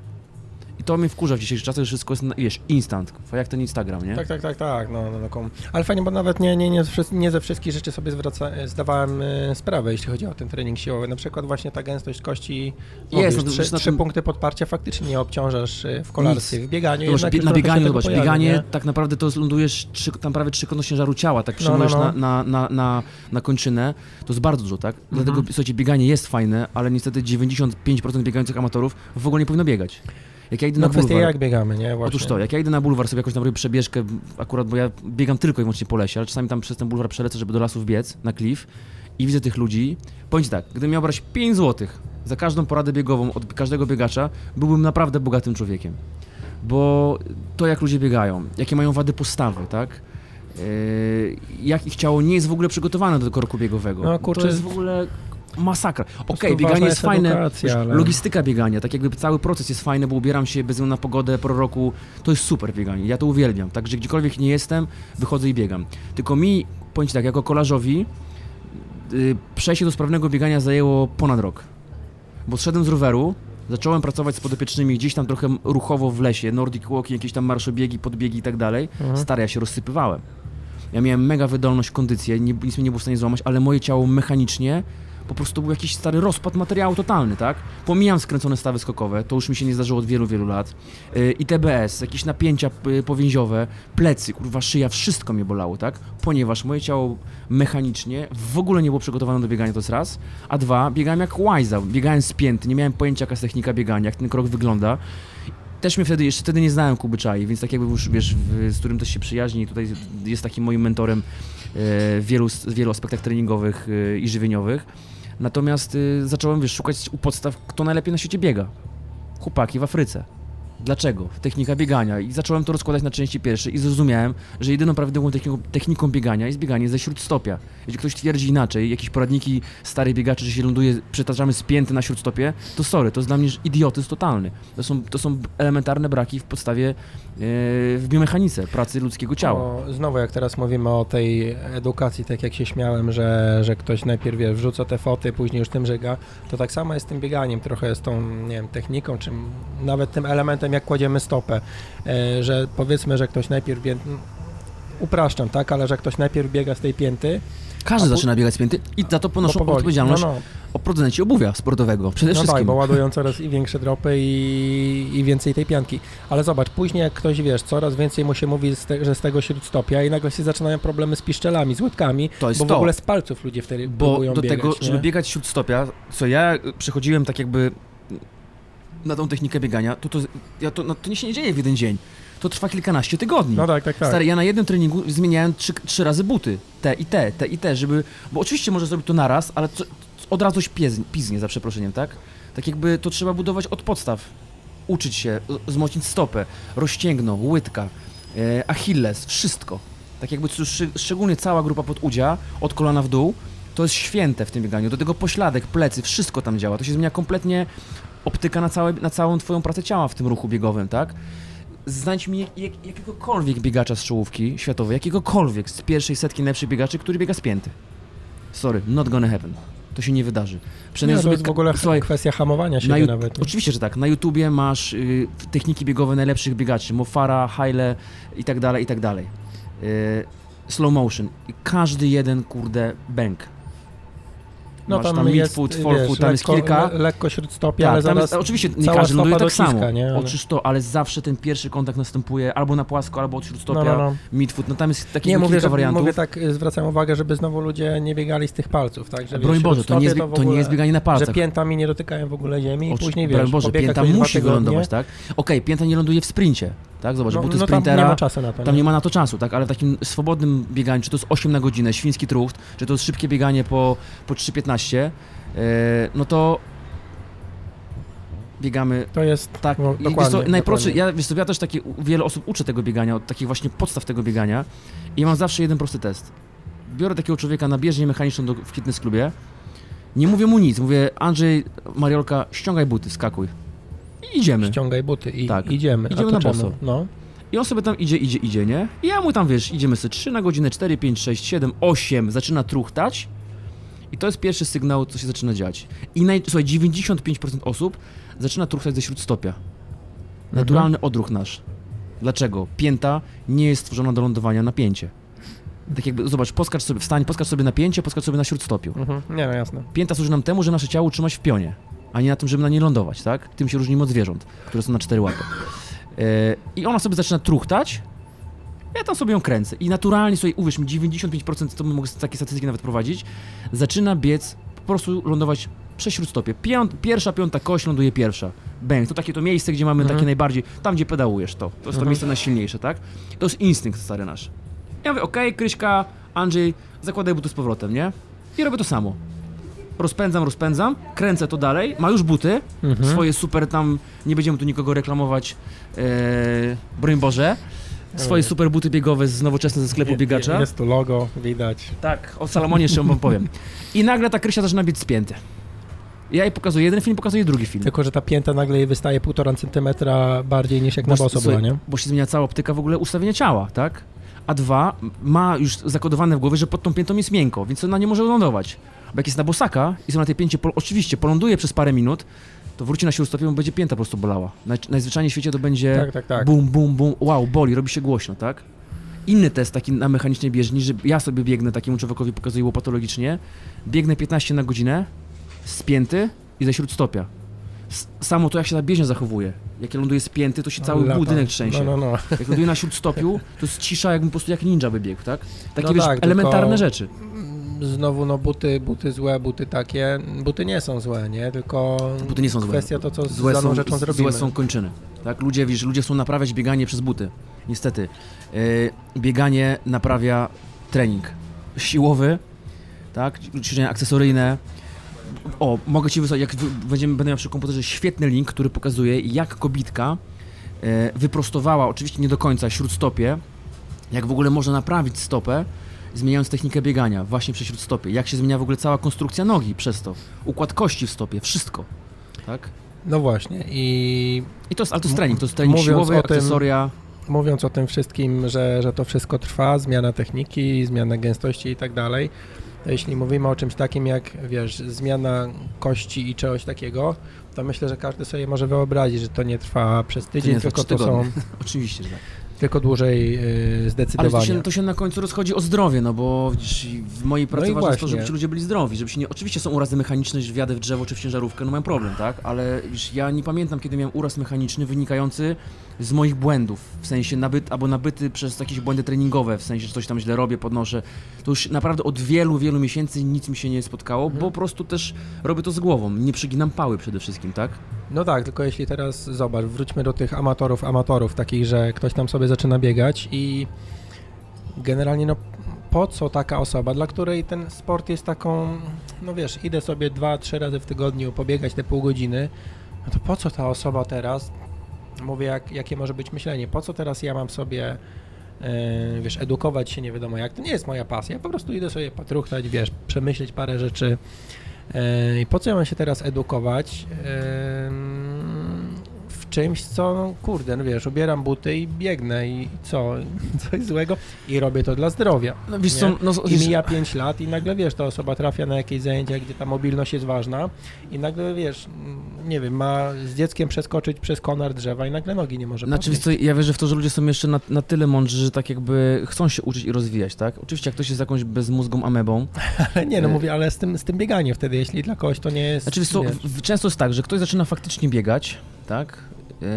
I to mnie wkurza w dzisiejszych czasach, że wszystko jest, wiesz, instant, jak ten Instagram, nie? Tak, tak, tak, tak, no, no, no Ale fajnie, bo nawet nie, nie, nie, nie ze wszystkich rzeczy sobie zwraca, zdawałem e, sprawę, jeśli chodzi o ten trening siłowy. Na przykład właśnie ta gęstość kości, Jest, mówisz, no trzy, trzy tym- punkty podparcia faktycznie nie obciążasz e, w kolarstwie, Nic. w bieganiu Zobacz, jednak bie- na bieganiu, zobacz, pojawi, bieganie nie? tak naprawdę to lądujesz trzy, tam prawie trzy ciężaru ciała, tak No, no, przyjmujesz no. Na, na, na, na, na kończynę, to jest bardzo dużo, tak? Dlatego, Mhm. słuchajcie, bieganie jest fajne, ale niestety 95% biegających amatorów w ogóle nie powinno biegać. Jak ja idę No na kwestia bulwar, jak biegamy, nie? Właśnie. Otóż to, jak ja idę na bulwar, sobie jakąś tam robię przebieżkę, akurat, bo ja biegam tylko i wyłącznie po lesie, ale czasami tam przez ten bulwar przelecę, żeby do lasów biec, na klif i widzę tych ludzi. Powiem tak, gdybym miał brać 5 zł za każdą poradę biegową od każdego biegacza, byłbym naprawdę bogatym człowiekiem. Bo to, jak ludzie biegają, jakie mają wady postawy, tak? Yy, jak ich ciało nie jest w ogóle przygotowane do tego roku biegowego. No, kurczę, to jest w ogóle masakra. Okej, prostu bieganie jest fajne, edukacja, wiesz, ale- logistyka biegania, tak jakby cały proces jest fajny, bo ubieram się bez względu na pogodę, porę roku, to jest super bieganie, ja to uwielbiam, także gdziekolwiek nie jestem, wychodzę i biegam. Tylko mi, powiem ci tak, jako kolarzowi, y, przejście do sprawnego biegania zajęło ponad rok. Bo zszedłem z roweru, zacząłem pracować z podopiecznymi gdzieś tam trochę ruchowo w lesie, Nordic Walking, jakieś tam marszobiegi, podbiegi i tak dalej. Mhm. Stary, ja się rozsypywałem. Ja miałem mega wydolność, kondycję, nie, nic mnie nie było w stanie złamać, ale moje ciało mechanicznie po prostu był jakiś stary rozpad materiału totalny, tak? Pomijam skręcone stawy skokowe, to już mi się nie zdarzyło od wielu, wielu lat. Yy, I TBS, jakieś napięcia y, powięziowe, plecy, kurwa, szyja, wszystko mnie bolało, tak? Ponieważ moje ciało mechanicznie w ogóle nie było przygotowane do biegania, to jest raz. A dwa, biegałem jak łajza, biegałem spięty, nie miałem pojęcia jaka jest technika biegania, jak ten krok wygląda. Też mnie wtedy, jeszcze wtedy nie znałem Kuby Czai, więc tak jakby już, wiesz, w, z którym też się przyjaźni, tutaj jest takim moim mentorem w wielu, w wielu aspektach treningowych e, i żywieniowych. Natomiast y, zacząłem, wiesz, szukać u podstaw, kto najlepiej na świecie biega. Chłopaki w Afryce. Dlaczego? Technika biegania. I zacząłem to rozkładać na części pierwsze i zrozumiałem, że jedyną prawidłową techniką, techniką biegania jest bieganie ze śródstopia. Jeśli ktoś twierdzi inaczej, jakieś poradniki starych biegaczy, że się ląduje, przetaczamy z pięty na śródstopie, to sorry, to jest dla mnie idiotyzm totalny. To są, to są elementarne braki w podstawie, e, w biomechanice pracy ludzkiego ciała. O, znowu jak teraz mówimy o tej edukacji, tak jak się śmiałem, że, że ktoś najpierw wie, wrzuca te foty, później już tym żega, to tak samo jest z tym bieganiem, trochę z tą, nie wiem, techniką, czy nawet tym elementem, jak kładziemy stopę, e, że powiedzmy, że ktoś najpierw upraszczam, tak, ale że ktoś najpierw biega z tej pięty, Każdy pu- zaczyna biegać z pięty i za to no ponoszą powoli. odpowiedzialność No, no. o producencie obuwia sportowego. Przede No wszystkim. tak, bo ładują coraz i większe dropy i, i więcej tej pianki. Ale zobacz, później jak ktoś, wiesz, coraz więcej mu się mówi, z te, że z tego śródstopia i nagle się zaczynają problemy z piszczelami, z łydkami, to jest bo w to. ogóle z palców ludzie wtedy Bo próbują do biegać, tego, nie? żeby biegać śródstopia, co ja przechodziłem tak jakby na tą technikę biegania, to to, ja to, no, to nie się nie dzieje w jeden dzień. To trwa kilkanaście tygodni. No tak, tak, tak. Stary, ja na jednym treningu zmieniałem trzy, trzy razy buty. Te i te, te i te, żeby... Bo oczywiście może zrobić to naraz, ale co, od razu się pieznie, piznie, za przeproszeniem, tak? Tak jakby to trzeba budować od podstaw. Uczyć się, wzmocnić stopę, rozcięgno, łydka, e, achilles, wszystko. Tak jakby szczególnie cała grupa podudzia, od kolana w dół, to jest święte w tym bieganiu. Do tego pośladek, plecy, wszystko tam działa. To się zmienia kompletnie optyka na, całe, na całą twoją pracę ciała w tym ruchu biegowym, tak? Znajdź mi jak, jak, jakiegokolwiek biegacza z czołówki światowej, jakiegokolwiek z pierwszej setki najlepszych biegaczy, który biega spięty. Sorry, not gonna happen. To się nie wydarzy. Nie, Przynajmniej to sobie jest w ogóle słuchaj, kwestia hamowania Ju- nawet. nie? Oczywiście, że tak. Na YouTubie masz y, techniki biegowe najlepszych biegaczy. Mofara, Haile i tak dalej, i tak dalej. Y, slow motion. I każdy jeden, kurde, bank. No Masz tam, tam jest, Food, for tam jest kilka. Le, lekko śródstopia, tak, ale zaraz jest, Oczywiście nie każdy ląduje tak samo. Nie, ale... To, ale zawsze ten pierwszy kontakt następuje albo na płasko, albo od śródstopia, no, no, no. midfoot, no tam jest takie kilka mówię, że, wariantów. Mówię tak, y, zwracam uwagę, żeby znowu ludzie nie biegali z tych palców, tak? Że, broń Boże, to nie, jest, to, ogóle, to nie jest bieganie na palcach. Że piętami nie dotykają w ogóle ziemi i później, wiesz, Boże, pięta musi wylądować, tak? Okej, pięta nie ląduje w sprincie, tak? Zobacz, no, buty no, sprintera. Tam nie ma czasu na to. Tam nie, ma na to czasu, tak? Ale w takim swobodnym bieganiu, czy to jest 8 na godzinę, świński trucht, czy to jest szybkie bieganie po, po 15, e, no to biegamy. To jest tak. No, dokładnie, co, ja, wiesz co, ja też takie, wiele osób uczę tego biegania, od takich właśnie podstaw tego biegania i mam zawsze jeden prosty test. Biorę takiego człowieka na bieżnię mechaniczną do, w fitness klubie, nie mówię mu nic, mówię Andrzej, Mariolka, ściągaj buty, skakuj. I idziemy. Ściągaj buty i tak. idziemy. Idziemy na boso. No. I on sobie tam idzie, idzie, idzie, nie? I ja mu tam, wiesz, idziemy sobie 3 na godzinę, 4, 5, 6, 7, 8, zaczyna truchtać i to jest pierwszy sygnał, co się zaczyna dziać. I naj, słuchaj, 95% osób zaczyna truchtać ze śródstopia. Naturalny odruch nasz. Dlaczego? Pięta nie jest stworzona do lądowania na pięcie. Tak jakby, zobacz, poskacz sobie, wstań, poskacz sobie na pięcie, poskacz sobie na śródstopiu. Mhm. Nie, no jasne. Pięta służy nam temu, że nasze ciało utrzymać w pionie, a nie na tym, żeby na nie lądować, tak? Tym się różnimy od zwierząt, które są na cztery łapy. E, I ona sobie zaczyna truchtać, ja tam sobie ją kręcę. I naturalnie sobie, uwierz mi, 95% to mogę takie statystyki nawet prowadzić, zaczyna biec, po prostu lądować przez śródstopie. Piąt, pierwsza, piąta kość ląduje pierwsza. Bęk, to takie to miejsce, gdzie mamy Mhm. takie najbardziej, tam gdzie pedałujesz to. To jest to Mhm. miejsce najsilniejsze, tak? To jest instynkt stary nasz. Ja mówię, okej, Kryśka, Andrzej, zakładaj buty z powrotem, nie? I robię to samo. Rozpędzam, rozpędzam, kręcę to dalej, ma już buty, Mhm. swoje super tam, nie będziemy tu nikogo reklamować, e, broń Boże, swoje Mhm. super buty biegowe z nowoczesne ze sklepu biegacza. Jest tu logo, widać. Tak, o Salomonie jeszcze wam powiem. I nagle ta Krysia zaczyna być spięty. Ja jej pokazuję jeden film, pokazuję drugi film. Tylko, że ta pięta nagle jej wystaje półtora centymetra bardziej niż jak na Bo- boso była, nie? Bo się zmienia cała optyka w ogóle ustawienia ciała, tak? A dwa, ma już zakodowane w głowie, że pod tą piętą jest miękko, więc ona nie może lądować. Bo jak jest na bosaka i są na tej pięcie, po, oczywiście poląduje przez parę minut, to wróci na śródstopie, bo będzie pięta po prostu bolała. Naj, najzwyczajniej w świecie to będzie Tak, tak, tak. bum, bum, bum, wow, boli, robi się głośno, tak? Inny test taki na mechanicznej bieżni, że ja sobie biegnę takiemu człowiekowi, pokazuję łopatologicznie, biegnę 15 na godzinę, spięty i ze śródstopia. S- Samo to, jak się ta bieżnia zachowuje. Jak ja ląduję spięty, to się cały Lata. budynek trzęsie. No, no, no. Jak ląduję na śródstopiu, to jest cisza, jakbym po prostu jak ninja wybiegł, tak? Takie No wiesz, tak, tylko- elementarne rzeczy. Znowu, no buty, buty złe, buty takie. Buty nie są złe, nie? Tylko Buty nie są złe. kwestia to, co z Złe daną są, rzeczą zrobimy. złe są kończyny. Tak? Ludzie, wiesz, ludzie chcą naprawiać bieganie przez buty. Niestety. Yy, bieganie naprawia trening siłowy, tak? ćwiczenia akcesoryjne. O, mogę ci wysłać, jak będziemy, będę miał przy komputerze świetny link, który pokazuje, jak kobitka e, wyprostowała, oczywiście nie do końca, śródstopie, jak w ogóle można naprawić stopę, zmieniając technikę biegania właśnie przy śródstopie, jak się zmienia w ogóle cała konstrukcja nogi przez to, układ kości w stopie, wszystko, tak? No właśnie i I to jest, ale to jest trening, to jest trening siłowy, tym- akcesoria, mówiąc o tym wszystkim, że, że to wszystko trwa, zmiana techniki, zmiana gęstości i tak dalej, to jeśli mówimy o czymś takim jak, wiesz, zmiana kości i czegoś takiego, to myślę, że każdy sobie może wyobrazić, że to nie trwa przez tydzień, trwa tylko to są oczywiście, że tak. Tylko dłużej yy, Ale zdecydowanie. to się, to się na końcu rozchodzi o zdrowie, no bo widzisz, w mojej pracy No ważne jest to, żeby ci ludzie byli zdrowi, żeby się nie... Oczywiście są urazy mechaniczne, że wjadę w drzewo czy w ciężarówkę, no mam problem, tak? Ale wiesz, ja nie pamiętam, kiedy miałem uraz mechaniczny wynikający z moich błędów, w sensie nabyt, albo nabyty przez jakieś błędy treningowe, w sensie, że coś tam źle robię, podnoszę. To już naprawdę od wielu, wielu miesięcy nic mi się nie spotkało, Mhm. bo po prostu też robię to z głową, nie przyginam pały przede wszystkim, tak? No tak, tylko jeśli teraz zobacz, wróćmy do tych amatorów, amatorów, takich, że ktoś tam sobie zaczyna biegać i generalnie no po co taka osoba, dla której ten sport jest taką, no wiesz, idę sobie dwa, trzy razy w tygodniu pobiegać te pół godziny, no to po co ta osoba teraz, mówię jak, jakie może być myślenie, po co teraz ja mam sobie e, wiesz, edukować się nie wiadomo jak, to nie jest moja pasja, po prostu idę sobie potruchtać, wiesz, przemyśleć parę rzeczy, E, I po co ja mam się teraz edukować czymś, co, no, kurde, no wiesz, ubieram buty i biegnę i co, coś złego i robię to dla zdrowia. No wiesz co, no, I wiesz, mija 5 lat i nagle, wiesz, ta osoba trafia na jakieś zajęcia, gdzie ta mobilność jest ważna i nagle, wiesz, nie wiem, ma z dzieckiem przeskoczyć przez konar drzewa i nagle nogi nie może Znaczy, co, ja wierzę w to, że ludzie są jeszcze na, na tyle mądrzy, że tak jakby chcą się uczyć i rozwijać, tak? Oczywiście jak ktoś jest jakąś bezmózgą amebą, Ale nie, no e- mówię, ale z tym, z tym bieganiem wtedy, jeśli dla kogoś to nie jest, Znaczy, wiesz co, często jest tak, że ktoś zaczyna faktycznie biegać, tak? Yy,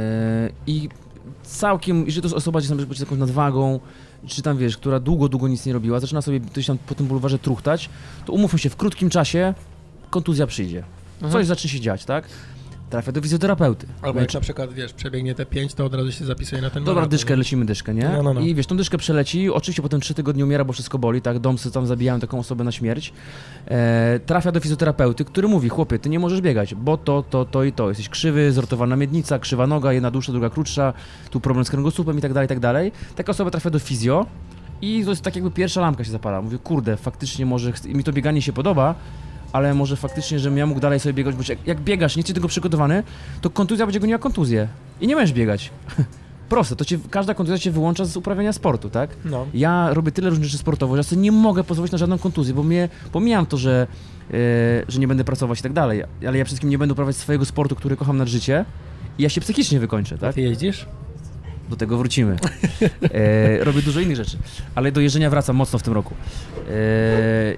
I całkiem, jeżeli to jest osoba, gdzie być jakąś nadwagą, czy tam wiesz, która długo, długo nic nie robiła, zaczyna sobie gdzieś tam po tym bulwarze truchtać, to umówmy się, w krótkim czasie kontuzja przyjdzie. Mhm. Coś zacznie się dziać, tak? Trafia do fizjoterapeuty. Albo jak na przykład, wiesz, przebiegnie te 5, to od razu się zapisuje na ten Dobra, maraton, dyszkę, lecimy dyszkę, nie? No, no, no. I wiesz, tą dyszkę przeleci, oczywiście potem trzy tygodnie umiera, bo wszystko boli, tak? Domsy tam zabijają taką osobę na śmierć. E, trafia do fizjoterapeuty, który mówi, chłopie, ty nie możesz biegać, bo to, to, to i to. Jesteś krzywy, zrotowana miednica, krzywa noga, jedna dłuższa, druga krótsza, tu problem z kręgosłupem i tak dalej, i tak dalej. Taka osoba trafia do fizjo i to jest tak jakby pierwsza lampka się zapala. Mówię, kurde, faktycznie może, mi to bieganie się podoba, ale może faktycznie, żebym ja mógł dalej sobie biegać, bo jak, jak biegasz, nie jesteś tego przygotowany, to kontuzja będzie goniła kontuzję i nie będziesz biegać. Proste, to cię, każda kontuzja cię wyłącza z uprawiania sportu, tak? No. Ja robię tyle różnych rzeczy sportowo, że ja sobie nie mogę pozwolić na żadną kontuzję, bo mnie, pomijam to, że, e, że nie będę pracować i tak dalej, ale ja przede wszystkim nie będę uprawiać swojego sportu, który kocham nad życie i ja się psychicznie wykończę, A tak? ty jeździsz? Do tego wrócimy. E, robię dużo innych rzeczy, ale do jeżdżenia wracam mocno w tym roku. E,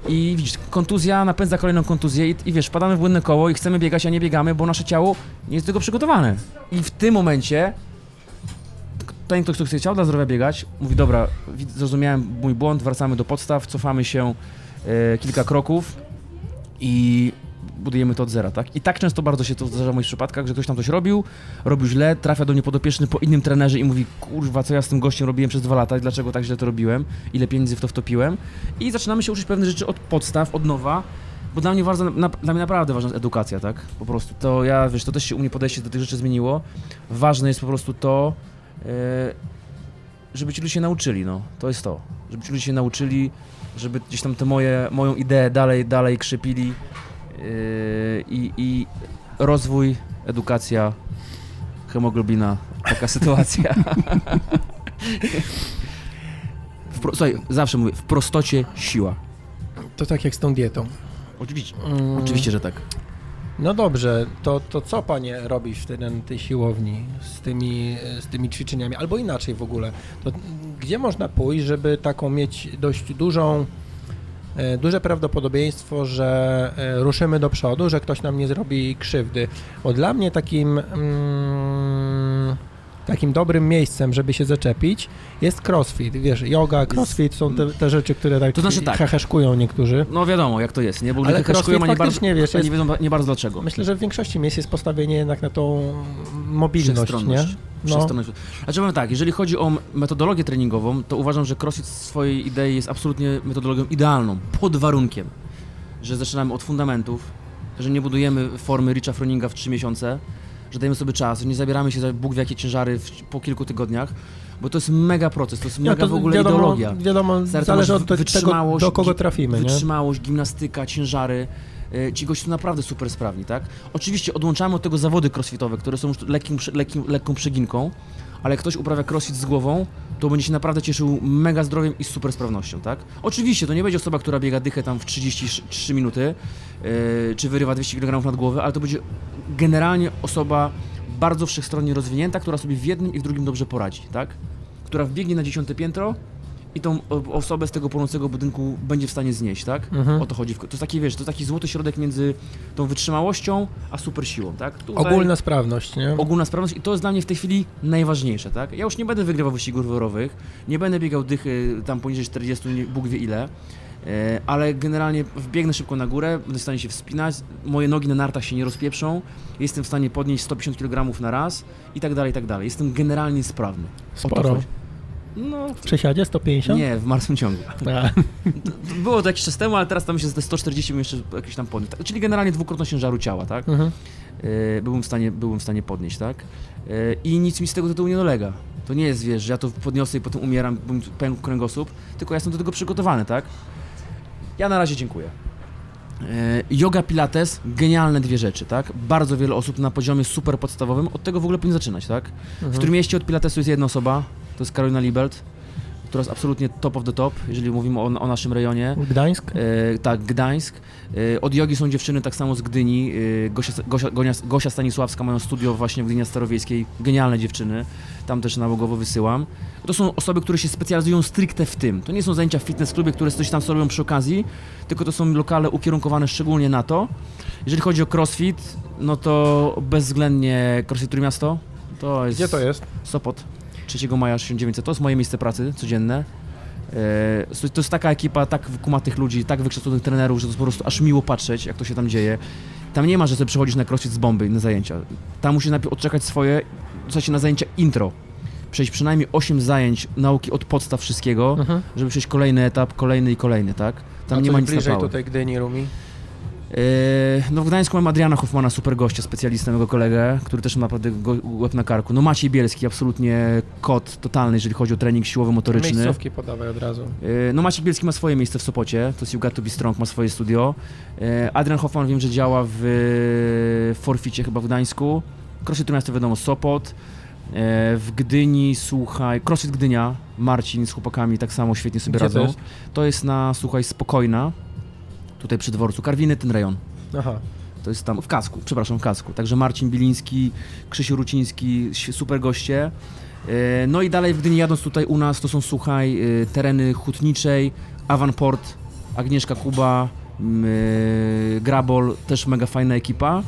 I widzisz, kontuzja napędza kolejną kontuzję i, i wiesz, padamy w błędne koło i chcemy biegać, a nie biegamy, bo nasze ciało nie jest do tego przygotowane. I w tym momencie ten ktoś, kto chce chciał dla zdrowia biegać, mówi dobra, zrozumiałem mój błąd, wracamy do podstaw, cofamy się e, kilka kroków i budujemy to od zera, tak? I tak często bardzo się to zdarza w moich przypadkach, że ktoś tam coś robił, robił źle, trafia do mnie podopieczny po innym trenerze i mówi, kurwa, co ja z tym gościem robiłem przez dwa lata i dlaczego tak źle to robiłem, ile pieniędzy w to wtopiłem i zaczynamy się uczyć pewnych rzeczy od podstaw, od nowa, bo dla mnie, ważna, na, dla mnie naprawdę ważna jest edukacja, tak? Po prostu to ja, wiesz, to też się u mnie podejście do tych rzeczy zmieniło. Ważne jest po prostu to, e, żeby ci ludzie się nauczyli, no. To jest to. Żeby ci ludzie się nauczyli, żeby gdzieś tam te moje, moją ideę dalej, dalej krzypili yy, i, i rozwój, edukacja, hemoglobina, taka sytuacja. w pro, słuchaj, zawsze mówię, w prostocie siła. To tak jak z tą dietą. Oczywiście. Mm, Oczywiście, że tak. No dobrze, to, to co panie robisz wtedy na tej siłowni z tymi, z tymi ćwiczeniami, albo inaczej w ogóle, to gdzie można pójść, żeby taką mieć dość dużą, duże prawdopodobieństwo, że e, ruszymy do przodu, że ktoś nam nie zrobi krzywdy. Bo dla mnie takim, mm, takim dobrym miejscem, żeby się zaczepić jest crossfit, wiesz, yoga, crossfit są te, te rzeczy, które tak To znaczy tak. heheszkują niektórzy. No wiadomo, jak to jest, nie? Bo Ale crossfit bardzo, wiesz, a nie jest- wiedzą nie bardzo dlaczego. Myślę, że w większości miejsc jest postawienie jednak na tą mobilność, nie? No. Znaczy powiem tak, jeżeli chodzi o metodologię treningową, to uważam, że CrossFit z swojej idei jest absolutnie metodologią idealną, pod warunkiem, że zaczynamy od fundamentów, że nie budujemy formy Richa Froninga w 3 miesiące, że dajemy sobie czas, nie zabieramy się za Bóg wie jakie ciężary w, po kilku tygodniach, bo to jest mega proces, to jest mega to w ogóle wiadomo, ideologia. Wiadomo, Stary, zależy od te- tego, wytrzymałość, do kogo trafimy, nie? Wytrzymałość, gimnastyka, ciężary. e, Ci goście są naprawdę super sprawni, tak? Oczywiście odłączamy od tego zawody crossfitowe, które są już lekkim, lekkim, lekką przeginką, ale jak ktoś uprawia crossfit z głową, to będzie się naprawdę cieszył mega zdrowiem i super sprawnością, tak? Oczywiście to nie będzie osoba, która biega dychę tam w 33 minuty, e, czy wyrywa 200 kg nad głowę, ale to będzie generalnie osoba bardzo wszechstronnie rozwinięta, która sobie w jednym i w drugim dobrze poradzi, tak? Która wbiegnie na dziesiąte piętro i tą osobę z tego płonącego budynku będzie w stanie znieść, tak? Mhm. O to chodzi. To jest taki, wiesz, to jest taki złoty środek między tą wytrzymałością, a super siłą, tak? Tutaj Ogólna sprawność, nie? ogólna sprawność i to jest dla mnie w tej chwili najważniejsze, tak? Ja już nie będę wygrywał wyścigów rowerowych, nie będę biegał dychy tam poniżej 40, nie- Bóg wie ile, e, ale generalnie wbiegnę szybko na górę, będę w stanie się wspinać, moje nogi na nartach się nie rozpieprzą, jestem w stanie podnieść 150 kg na raz i tak dalej, i tak dalej. Jestem generalnie sprawny. Sporo. No, W przesiadzie 150? nie, w martwym ciągu. Było to jakiś czas temu, ale teraz tam się ze 140 bym jeszcze jakiś tam podniósł. Tak, Czyli generalnie dwukrotność ciężaru ciała, tak? mhm. E, byłem, w stanie, byłem w stanie podnieść, tak? E, I nic mi z tego tytułu nie dolega. To nie jest, wiesz, że ja to podniosę i potem umieram, bym pękł kręgosłup, tylko ja jestem do tego przygotowany, tak? Ja na razie dziękuję. E, Yoga, pilates, genialne dwie rzeczy, tak? Bardzo wiele osób na poziomie super podstawowym od tego w ogóle powinien zaczynać, tak? W Mhm. którym mieście od pilatesu jest jedna osoba, to jest Karolina Liebelt, która jest absolutnie top of the top, jeżeli mówimy o, o naszym rejonie. Gdańsk? E, tak, Gdańsk. E, od jogi są dziewczyny tak samo z Gdyni. E, Gosia, Gosia, Gonia, Gosia Stanisławska mają studio właśnie w Gdyni Starowiejskiej. Genialne dziewczyny. Tam też nałogowo wysyłam. To są osoby, które się specjalizują stricte w tym. To nie są zajęcia w fitness klubie, które coś tam sobie robią przy okazji, tylko to są lokale ukierunkowane szczególnie na to. Jeżeli chodzi o crossfit, no to bezwzględnie crossfit Trójmiasto. To jest Gdzie to jest? Sopot, 3 maja 1900. To jest moje miejsce pracy codzienne. E, to- jest taka ekipa, tak kumatych ludzi, tak wykształconych trenerów, że to jest po prostu aż miło patrzeć, jak to się tam dzieje. Tam nie ma, że sobie przychodzisz na crossfit z bomby na zajęcia. Tam musisz najpierw odczekać swoje, w sensie na zajęcia intro. Przejść przynajmniej 8 zajęć nauki od podstaw wszystkiego, Mhm. żeby przejść kolejny etap, kolejny i kolejny, tak? Tam A nie ma nic na bliżej pałę. tutaj Gdyni, Rumi? Eee, No w Gdańsku mam Adriana Hoffmana, super gościa, specjalistę, mego kolegę, który też ma naprawdę łeb na karku. No Maciej Bielski, absolutnie kot totalny, jeżeli chodzi o trening siłowo-motoryczny. Miejscówki podawaj od razu. Eee, No Maciek Bielski ma swoje miejsce w Sopocie, to Got To Be Strong, ma swoje studio. Eee, Adrian Hoffman wiem, że działa w Forficie chyba w Gdańsku. CrossFit Miasto wiadomo, Sopot. W Gdyni, słuchaj, CrossFit Gdynia, Marcin z chłopakami tak samo świetnie sobie Gdzie to radzą. jest? to jest na, słuchaj, Spokojna, tutaj przy dworcu, Karwiny, ten rejon. Aha. To jest tam w kasku, przepraszam, w kasku. Także Marcin Biliński, Krzysiu Ruciński, super goście. E, No i dalej w Gdyni jadąc tutaj u nas, to są, słuchaj, e, tereny Hutniczej, Avanport, Agnieszka Kuba, e, Grabol, też mega fajna ekipa.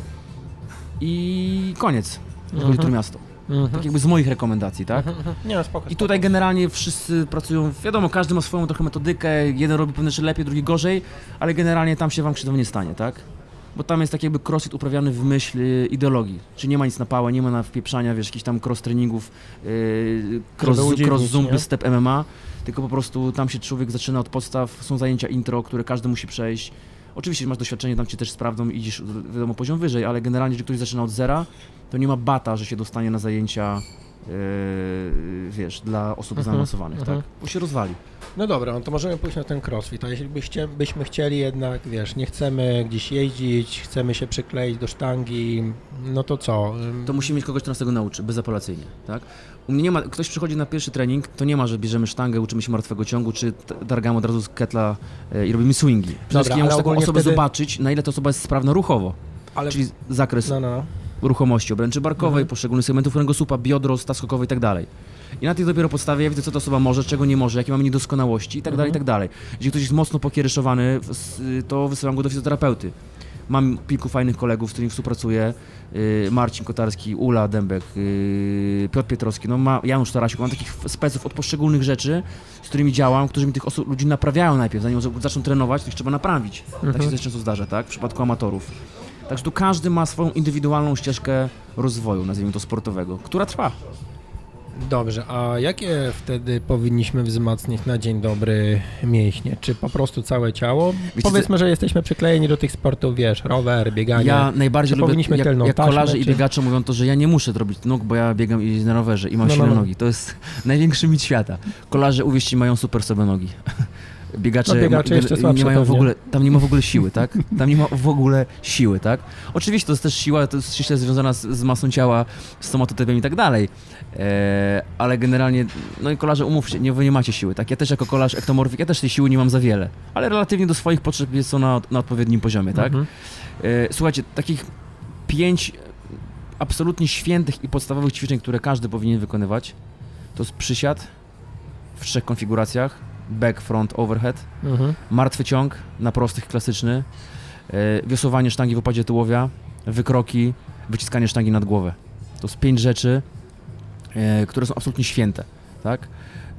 I koniec, jeżeli Mhm. to miasto. Mhm. Tak jakby z moich rekomendacji, tak? Mhm. Nie no, spoko, I spoko. tutaj generalnie wszyscy pracują, wiadomo, każdy ma swoją trochę metodykę, jeden robi pewne rzeczy lepiej, drugi gorzej, ale generalnie tam się wam krzywdo nie stanie, tak? Bo tam jest tak jakby crossfit uprawiany w myśl y, ideologii. Czy nie ma nic na pałę, nie ma na wpieprzania, wiesz, jakichś tam cross treningów, yy, cross, cross nie? zumpy, step MMA, tylko po prostu tam się człowiek zaczyna od podstaw, są zajęcia intro, które każdy musi przejść. Oczywiście masz doświadczenie, tam cię też sprawdzą i idziesz, wiadomo, poziom wyżej, ale generalnie, jeżeli ktoś zaczyna od zera, to nie ma bata, że się dostanie na zajęcia, wiesz, dla osób Mhm, zaawansowanych, mhm. tak? Bo się rozwali. No dobra, no to możemy pójść na ten crossfit, a jeśli byście, byśmy chcieli jednak, wiesz, nie chcemy gdzieś jeździć, chcemy się przykleić do sztangi, no to co? To musimy mieć kogoś, kto nas tego nauczy, bezapelacyjnie, tak? U mnie nie ma, ktoś przychodzi na pierwszy trening, to nie ma, że bierzemy sztangę, uczymy się martwego ciągu, czy targamy od razu z ketla e, i robimy swingi. Przede wszystkim ja muszę taką osobę wtedy- zobaczyć, na ile ta osoba jest sprawna ruchowo, Ale... czyli zakres No, no, no. Ruchomości obręczy barkowej, Mhm. poszczególnych segmentów kręgosłupa, biodro, stas skokowy i tak dalej. I na tej dopiero podstawie ja widzę, co ta osoba może, czego nie może, jakie mamy niedoskonałości i tak dalej, i Mhm. tak dalej. Jeżeli ktoś jest mocno pokieryszowany, s- to wysyłam go do fizjoterapeuty. Mam kilku fajnych kolegów, z którymi współpracuję. Yy, Marcin Kotarski, Ula Dębek, yy, Piotr Pietrowski, no ma, Janusz Tarasiuk. Mam takich speców od poszczególnych rzeczy, z którymi działam, którzy mi tych osób, ludzi naprawiają najpierw. Zanim zaczną trenować, to ich trzeba naprawić. Tak się Mhm. też często zdarza, tak? W przypadku amatorów. Także tu każdy ma swoją indywidualną ścieżkę rozwoju, nazwijmy to sportowego, która trwa. Dobrze, a jakie wtedy powinniśmy wzmacniać na dzień dobry mięśnie? Czy po prostu całe ciało? Wiecie, Powiedzmy, że jesteśmy przyklejeni do tych sportów, wiesz, rower, bieganie. Ja najbardziej Czy lubię, powinniśmy jak, jak taśmę, kolarze i biegacze mówią to, że ja nie muszę robić nóg, bo ja biegam i na rowerze i mam No, no, silne no. nogi. To jest największy mit świata. Kolarze, uwierzcie, mają super sobie nogi. Biegacze, No, biegacze ma- nie mają w ogóle, tam nie ma w ogóle siły, tak? Tam nie ma w ogóle siły, tak? Oczywiście to jest też siła, to jest ściśle związana z, z masą ciała, z somatotypem i tak dalej. E, ale generalnie, no i kolarze, umówcie, nie, wy nie macie siły, tak? Ja też jako kolarz ektomorfik, ja też tej siły nie mam za wiele, ale relatywnie do swoich potrzeb jest ona na odpowiednim poziomie, tak? Mhm. E, Słuchajcie, takich pięć absolutnie świętych i podstawowych ćwiczeń, które każdy powinien wykonywać, to jest przysiad w trzech konfiguracjach, back, front, overhead, Mhm. martwy ciąg na prostych, klasyczny, e, wiosłowanie sztangi w opadzie tułowia, wykroki, wyciskanie sztangi nad głowę. To jest pięć rzeczy, e, które są absolutnie święte, tak?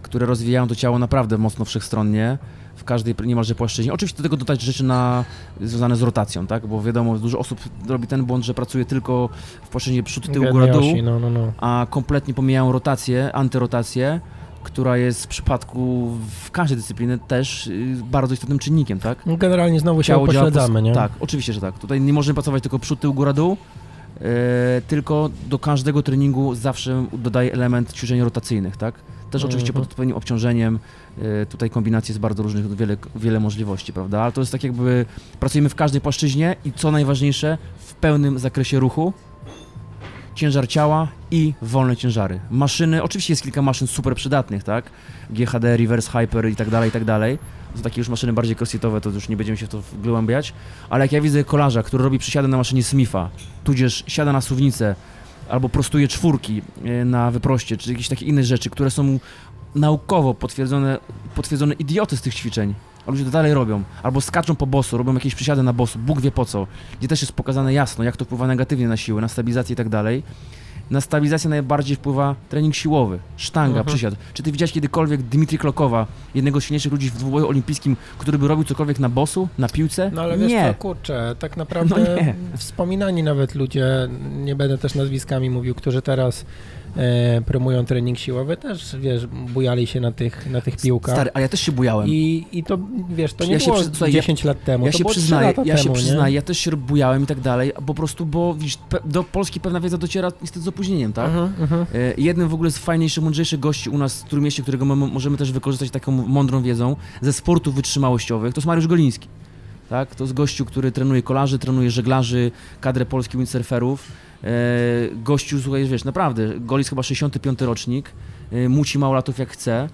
Które rozwijają to ciało naprawdę mocno wszechstronnie, w każdej niemalże płaszczyźnie. Oczywiście do tego dodać rzeczy na, związane z rotacją, tak? Bo wiadomo, dużo osób robi ten błąd, że pracuje tylko w płaszczyźnie przód, tył, góra, dół, No, no, no. a kompletnie pomijają rotację, antyrotację, która jest w przypadku w każdej dyscypliny też y, bardzo istotnym czynnikiem, tak? No, Generalnie znowu się działa po- upośledzamy, nie? Tak, oczywiście, że tak. Tutaj nie możemy pracować tylko przód, tył, góra, dół, e, tylko do każdego treningu zawsze dodaję element ćwiczeń rotacyjnych, tak? Też oczywiście Mhm. pod odpowiednim obciążeniem, e, tutaj kombinacji jest bardzo różnych, wiele, wiele możliwości, prawda? Ale to jest tak jakby pracujemy w każdej płaszczyźnie i co najważniejsze, w pełnym zakresie ruchu, ciężar ciała i wolne ciężary. Maszyny, oczywiście jest kilka maszyn super przydatnych, tak? GHD, reverse hyper i tak dalej, i tak dalej. To takie już maszyny bardziej crossfitowe, to już nie będziemy się w to wgłębiać. Ale jak ja widzę kolarza, który robi przysiady na maszynie Smitha, tudzież siada na suwnicę, albo prostuje czwórki e, na wyproście, czy jakieś takie inne rzeczy, które są naukowo potwierdzone, potwierdzone idioty z tych ćwiczeń, a ludzie to dalej robią. Albo skaczą po bosu, robią jakieś przysiady na bosu, Bóg wie po co, gdzie też jest pokazane jasno, jak to wpływa negatywnie na siłę, na stabilizację i tak dalej. Na stabilizację najbardziej wpływa trening siłowy, sztanga, Mhm. przysiad. Czy ty widziałeś kiedykolwiek Dmitri Klokowa, jednego z silniejszych ludzi w dwuboju olimpijskim, który by robił cokolwiek na bosu, na piłce? No ale wiesz nie. co, kurczę, tak naprawdę No nie. wspominani nawet ludzie, nie będę też nazwiskami mówił, którzy teraz e, promują trening siłowy, też wiesz, bujali się na tych, na tych piłkach. Stary, ale ja też się bujałem. I, I to, wiesz, to nie Ja się było przy- słuchaj, ja- 10 lat temu, Ja to się było 3 przyznaję, ja się temu, przyznaję, nie? ja też się bujałem i tak dalej, po prostu, bo widzisz, pe- do Polski pewna wiedza dociera niestety z opóźnieniem, tak? Mhm. E, Jednym w ogóle z fajniejszych, mądrzejszych gości u nas w Trójmieście, którego my możemy też wykorzystać taką mądrą wiedzą ze sportów wytrzymałościowych, to jest Mariusz Goliński. Tak? To jest gościu, który trenuje kolarzy, trenuje żeglarzy, kadrę polskich windsurferów. E, gościu, słuchaj, wiesz, naprawdę, Golis chyba 65 rocznik, e, muci mało latów jak chce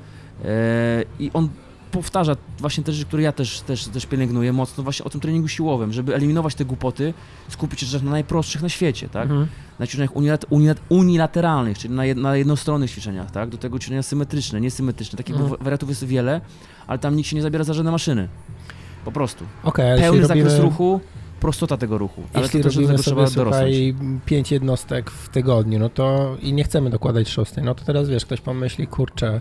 e, i on powtarza właśnie te rzeczy, które ja też, też, też pielęgnuję mocno właśnie o tym treningu siłowym, żeby eliminować te głupoty, skupić się na najprostszych na świecie, tak? Mhm. na ćwiczeniach unilat- unilat- unilateralnych, czyli na, jed- na jednostronnych ćwiczeniach, tak? Do tego ćwiczenia symetryczne, niesymetryczne. Takich Mhm. wariantów jest wiele, ale tam nikt się nie zabiera za żadne maszyny. Po prostu. Ale Pełny zakres robimy, ruchu, prostota tego ruchu. Ale jeśli to do robimy tego sobie, słuchaj, 5 jednostek w tygodniu, no to i nie chcemy dokładać szóstej, no to teraz wiesz, ktoś pomyśli, kurczę,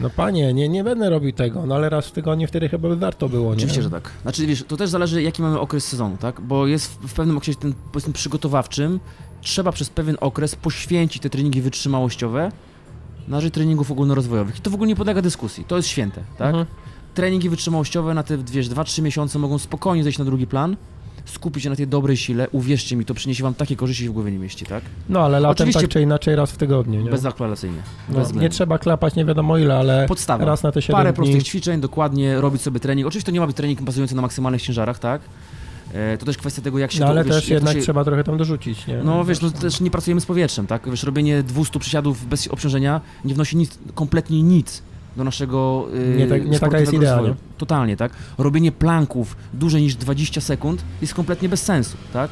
no panie, nie, nie będę robił tego, no ale raz w tygodniu wtedy chyba by warto było, nie? Oczywiście, że tak. Znaczy, wiesz, to też zależy, jaki mamy okres sezonu, tak? Bo jest w, w pewnym okresie, ten, powiedzmy, przygotowawczym, trzeba przez pewien okres poświęcić te treningi wytrzymałościowe na rzecz treningów ogólnorozwojowych. I to w ogóle nie podlega dyskusji, to jest święte, tak? Mhm. Treningi wytrzymałościowe na te wiesz, 2-3 miesiące mogą spokojnie zejść na drugi plan, skupić się na tej dobrej sile, uwierzcie mi, to przyniesie wam takie korzyści, w głowie nie mieści, tak? No ale latem Oczywiście- tak czy inaczej raz w tygodniu, nie? Bezzaklalacyjnie. no, bez nie trzeba klapać nie wiadomo ile, ale Podstawa. raz na te 7 Parę dni. prostych ćwiczeń, dokładnie robić sobie trening. Oczywiście to nie ma być trening bazujący na maksymalnych ciężarach, tak? E, to też kwestia tego, jak się No to, ale wiesz, też to jednak się... trzeba trochę tam dorzucić, nie? No wiesz, no też nie pracujemy z powietrzem, tak? Wiesz, robienie 200 przysiadów bez obciążenia nie wnosi nic, kompletnie nic do naszego yy, Nie tak- nie taka jest idea, nie? Totalnie, tak? Robienie planków dłużej niż 20 sekund jest kompletnie bez sensu, tak?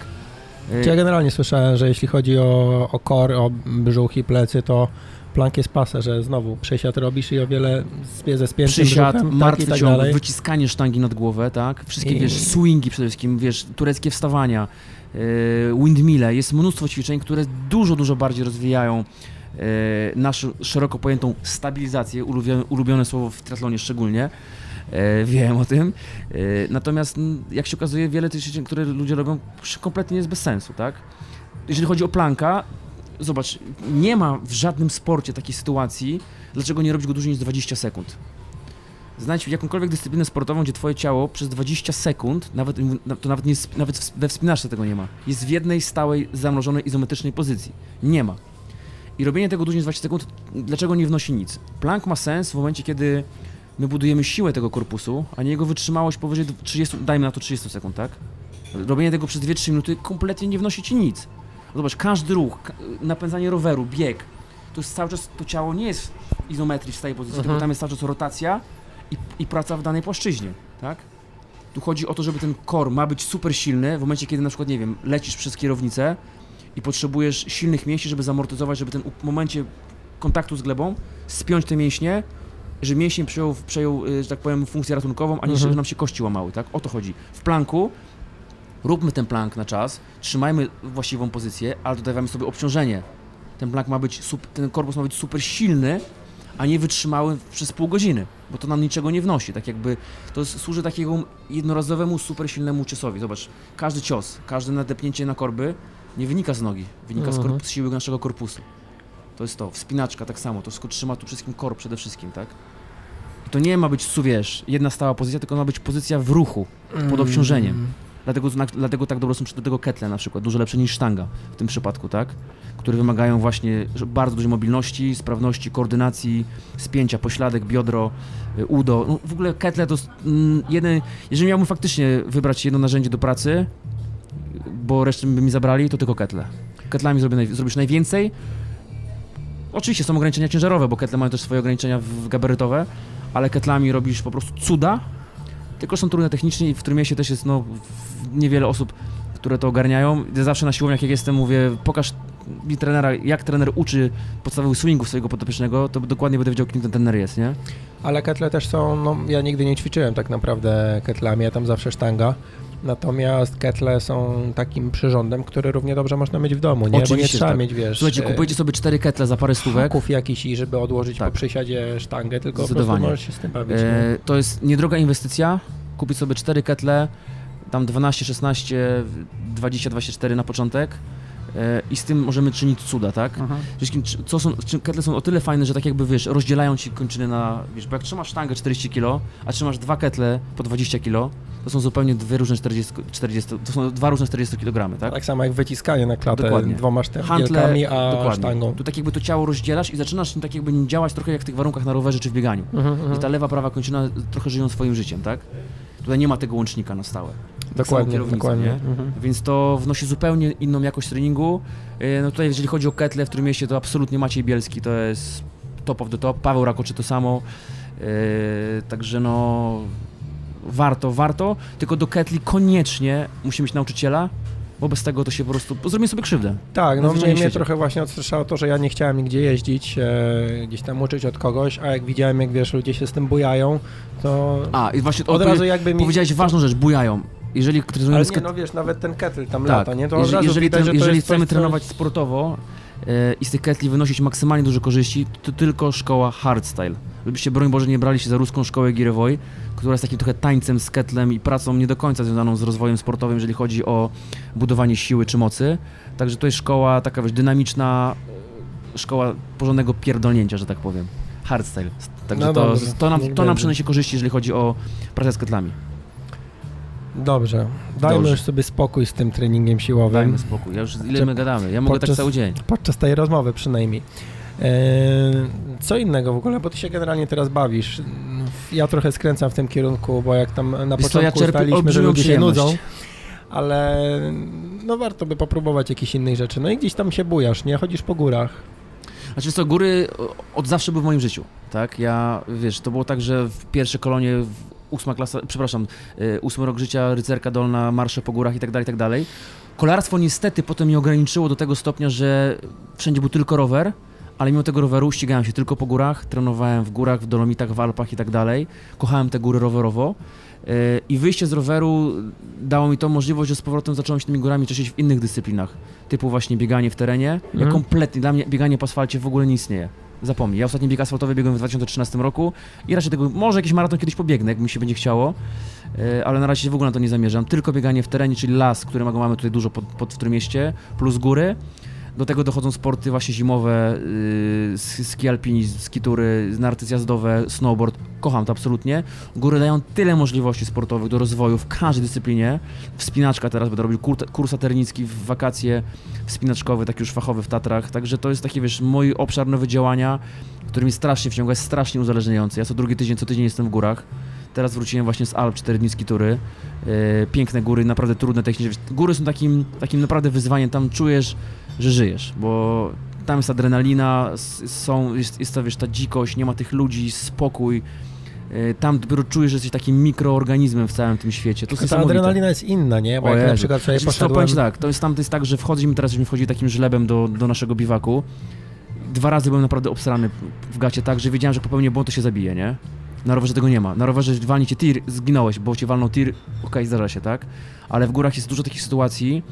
Yy, Ja generalnie słyszałem, że jeśli chodzi o, o kor, o brzuch i plecy, to plank jest pasa, że znowu przysiad robisz i o wiele spie- ze spiętym Przysiad, brzuchem, martwy tak i tak ciąg, dalej. wyciskanie sztangi nad głowę, tak? Wszystkie, I- wiesz, swingi przede wszystkim, wiesz, tureckie wstawania, yy, windmille, jest mnóstwo ćwiczeń, które dużo, dużo bardziej rozwijają naszą szeroko pojętą stabilizację, ulubione, ulubione słowo w triathlonie szczególnie, yy, wiem o tym, yy, natomiast jak się okazuje, wiele tych ćwiczeń, które ludzie robią, kompletnie jest bez sensu, tak? Jeżeli chodzi o planka, zobacz, nie ma w żadnym sporcie takiej sytuacji, dlaczego nie robić go dłużej niż 20 sekund. Znajdź jakąkolwiek dyscyplinę sportową, gdzie twoje ciało przez 20 sekund, nawet, to nawet, nie, nawet we wspinaczce tego nie ma, jest w jednej stałej, zamrożonej, izometrycznej pozycji. Nie ma. I robienie tego dłużej niż 20 sekund, dlaczego nie wnosi nic? Plank ma sens w momencie, kiedy my budujemy siłę tego korpusu, a nie jego wytrzymałość powyżej 30, dajmy na to 30 sekund, tak? Robienie tego przez 2-3 minuty kompletnie nie wnosi ci nic. Zobacz, każdy ruch, napędzanie roweru, bieg, to jest cały czas, to ciało nie jest w izometrii w stałej pozycji, Mhm. tylko tam jest cały czas rotacja i, i praca w danej płaszczyźnie, tak? Tu chodzi o to, żeby ten core ma być super silny w momencie, kiedy na przykład, nie wiem, lecisz przez kierownicę i potrzebujesz silnych mięśni, żeby zamortyzować, żeby ten w momencie kontaktu z glebą spiąć te mięśnie, żeby mięsień przejął, przejął y, że tak powiem, funkcję ratunkową, a nie Mhm. żeby nam się kości łamały, tak? O to chodzi. W planku róbmy ten plank na czas, trzymajmy właściwą pozycję, ale dodawamy sobie obciążenie. Ten plank ma być, ten korpus ma być super silny, a nie wytrzymały przez pół godziny, bo to nam niczego nie wnosi. Tak jakby to jest, służy takiemu jednorazowemu, super silnemu ciosowi. Zobacz, każdy cios, każde nadepnięcie na korby nie wynika z nogi, wynika z, Mhm. korp- z siły naszego korpusu. To jest to. Wspinaczka tak samo, to wszystko trzyma tu wszystkim korp przede wszystkim, tak? I to nie ma być, su- wiesz, jedna stała pozycja, tylko ma być pozycja w ruchu. Pod obciążeniem. Mm. Dlatego, dlatego tak dobre są do tego ketle na przykład, dużo lepsze niż sztanga w tym przypadku, tak? Które wymagają właśnie bardzo dużej mobilności, sprawności, koordynacji, spięcia, pośladek, biodro, y, udo. No, w ogóle ketle to mm, jeden, jeżeli miałbym faktycznie wybrać jedno narzędzie do pracy, bo resztę by mi zabrali, to tylko ketle. Ketlami zrobię naj, zrobisz najwięcej. Oczywiście są ograniczenia ciężarowe, bo ketle mają też swoje ograniczenia w- gabarytowe, ale ketlami robisz po prostu cuda, tylko są trudne technicznie i w którym się też jest no, niewiele osób, które to ogarniają. Ja zawsze na siłowniach jak jestem mówię, pokaż mi trenera, jak trener uczy podstawowych swingów swojego podopiecznego, to dokładnie będę wiedział, kim ten trener jest, nie? Ale ketle też są, no ja nigdy nie ćwiczyłem tak naprawdę ketlami, ja tam zawsze sztanga. Natomiast ketle są takim przyrządem, który równie dobrze można mieć w domu, nie? Bo nie Oczywiście, trzeba tak. mieć, wiesz, Słuchajcie, e, kupujcie sobie cztery ketle za parę stówek. jakiś i żeby odłożyć Tak. po przysiadzie sztangę, tylko po prostu możesz się z tym bawić. E, to jest niedroga inwestycja. Kupić sobie cztery ketle, tam 12, 16, 20, 24 na początek. I z tym możemy czynić cuda, tak? Mhm. Wszystkim, co są, ketle są o tyle fajne, że tak jakby, wiesz, rozdzielają ci kończyny na, wiesz, bo jak trzymasz sztangę 40 kg, a trzymasz dwa ketle po 20 kg, to są zupełnie dwie różne 40, 40 to są dwa różne 40 kg, tak? Tak samo jak wyciskanie na klatę Dokładnie. dwoma sztangami, Handle, a dokładnie. sztangą. Tu tak jakby to ciało rozdzielasz i zaczynasz tak jakby działać trochę jak w tych warunkach na rowerze czy w bieganiu. Mhm, I mhm. ta lewa, prawa kończyna trochę żyją swoim życiem, tak? Tutaj nie ma tego łącznika na stałe. Dokładnie, kierownica, dokładnie. nie? Mhm. Więc to wnosi zupełnie inną jakość treningu. Yy, No tutaj jeżeli chodzi o ketle, w którym mieście, to absolutnie Maciej Bielski to jest top of the top. Paweł Rakoczy to samo. Yy, Także no warto, warto. Tylko do ketli koniecznie musi mieć nauczyciela, bo bez tego to się po prostu... Zrobimy sobie krzywdę. Tak, no mnie, mnie trochę właśnie odstraszało to, że ja nie chciałem nigdzie jeździć, e, gdzieś tam uczyć od kogoś, a jak widziałem, jak wiesz, ludzie się z tym bujają, to A, i właśnie od razu jakby mi... powiedziałeś ważną rzecz, bujają. Jeżeli Ale trenując nie, no wiesz, nawet ten kettle tam Tak. lata, nie? To jeżeli, jeżeli, widać, to jeżeli chcemy coś, co- trenować sportowo e, i z tych ketli wynosić maksymalnie dużo korzyści, to tylko szkoła hardstyle. Żebyście, broń Boże, nie brali się za ruską szkołę Girevoy, która jest takim trochę tańcem z ketlem i pracą nie do końca związaną z rozwojem sportowym, jeżeli chodzi o budowanie siły czy mocy. Także to jest szkoła taka, wiesz, dynamiczna, e, szkoła porządnego pierdolnięcia, że tak powiem. Hardstyle. Także No to, dobrze, to, nam, to nam przyniesie korzyści, jeżeli chodzi o pracę z ketlami. Dobrze, dajmy Dobrze. już sobie spokój z tym treningiem siłowym, Dajmy spokój. Ja już ile Czy my gadamy? Ja mogę tak podczas- cały dzień. podczas tej rozmowy przynajmniej. E, co innego w ogóle, bo ty się generalnie teraz bawisz. Ja trochę skręcam w tym kierunku, bo jak tam na Wiesz początku ja ustaliliśmy, że ludzie się nudzą, ale no warto by popróbować jakichś innych rzeczy. No i gdzieś tam się bujasz, nie? Chodzisz po górach. Znaczy co, góry od zawsze były w moim życiu, tak? Ja, wiesz, to było tak, że w pierwsze kolonie, ósma klasa, przepraszam, y, ósmy rok życia, rycerka dolna, marsze po górach i tak dalej, i tak dalej. Kolarstwo niestety potem mnie ograniczyło do tego stopnia, że wszędzie był tylko rower, ale mimo tego roweru ścigałem się tylko po górach, trenowałem w górach, w Dolomitach, w Alpach i tak dalej. Kochałem te góry rowerowo. Y, I wyjście z roweru dało mi tą możliwość, że z powrotem zacząłem się tymi górami cieszyć w innych dyscyplinach, typu właśnie bieganie w terenie. Ja Mhm. kompletnie, dla mnie bieganie po asfalcie w ogóle nie istnieje. Zapomnij. Ja ostatni bieg asfaltowy biegłem w 2013 roku i raczej tego, może jakiś maraton kiedyś pobiegnę, jak mi się będzie chciało, e, ale na razie w ogóle na to nie zamierzam. Tylko bieganie w terenie, czyli las, którego mamy tutaj dużo pod, pod w Trójmieście, plus góry. Do tego dochodzą sporty właśnie zimowe, yy, ski alpinizm, skitury, narty zjazdowe, snowboard. Kocham to absolutnie. Góry dają tyle możliwości sportowych do rozwoju w każdej dyscyplinie. Wspinaczka teraz będę robił kur kurs aternicki w wakacje wspinaczkowe, taki już fachowy w Tatrach. Także to jest taki, wiesz, mój obszar nowy działania, który mi strasznie wciąga, jest strasznie uzależniający. Ja co drugi tydzień, co tydzień jestem w górach. Teraz wróciłem właśnie z Alp, 4 dni skitury. Yy, piękne góry, naprawdę trudne technicznie. Góry są takim, takim naprawdę wyzwaniem, tam czujesz, że żyjesz, bo tam jest adrenalina, są, jest, jest ta, wiesz, ta dzikość, nie ma tych ludzi, spokój. Yy, Tam dopiero czujesz, że jesteś takim mikroorganizmem w całym tym świecie. To jest Ta adrenalina jest inna, nie? Bo O jak na Jezu. przykład sobie to poszedłem... ci tak, to jest tam to jest tak, że wchodzimy teraz, żeśmy wchodzili takim żlebem do, do naszego biwaku. Dwa razy byłem naprawdę obsrany w gacie tak, że wiedziałem, że popełnię błąd, to się zabije, nie? Na rowerze tego nie ma. Na rowerze walnie cię tir, zginąłeś, bo cię walnął tir, okej, zdarza się, tak? Ale w górach jest dużo takich sytuacji,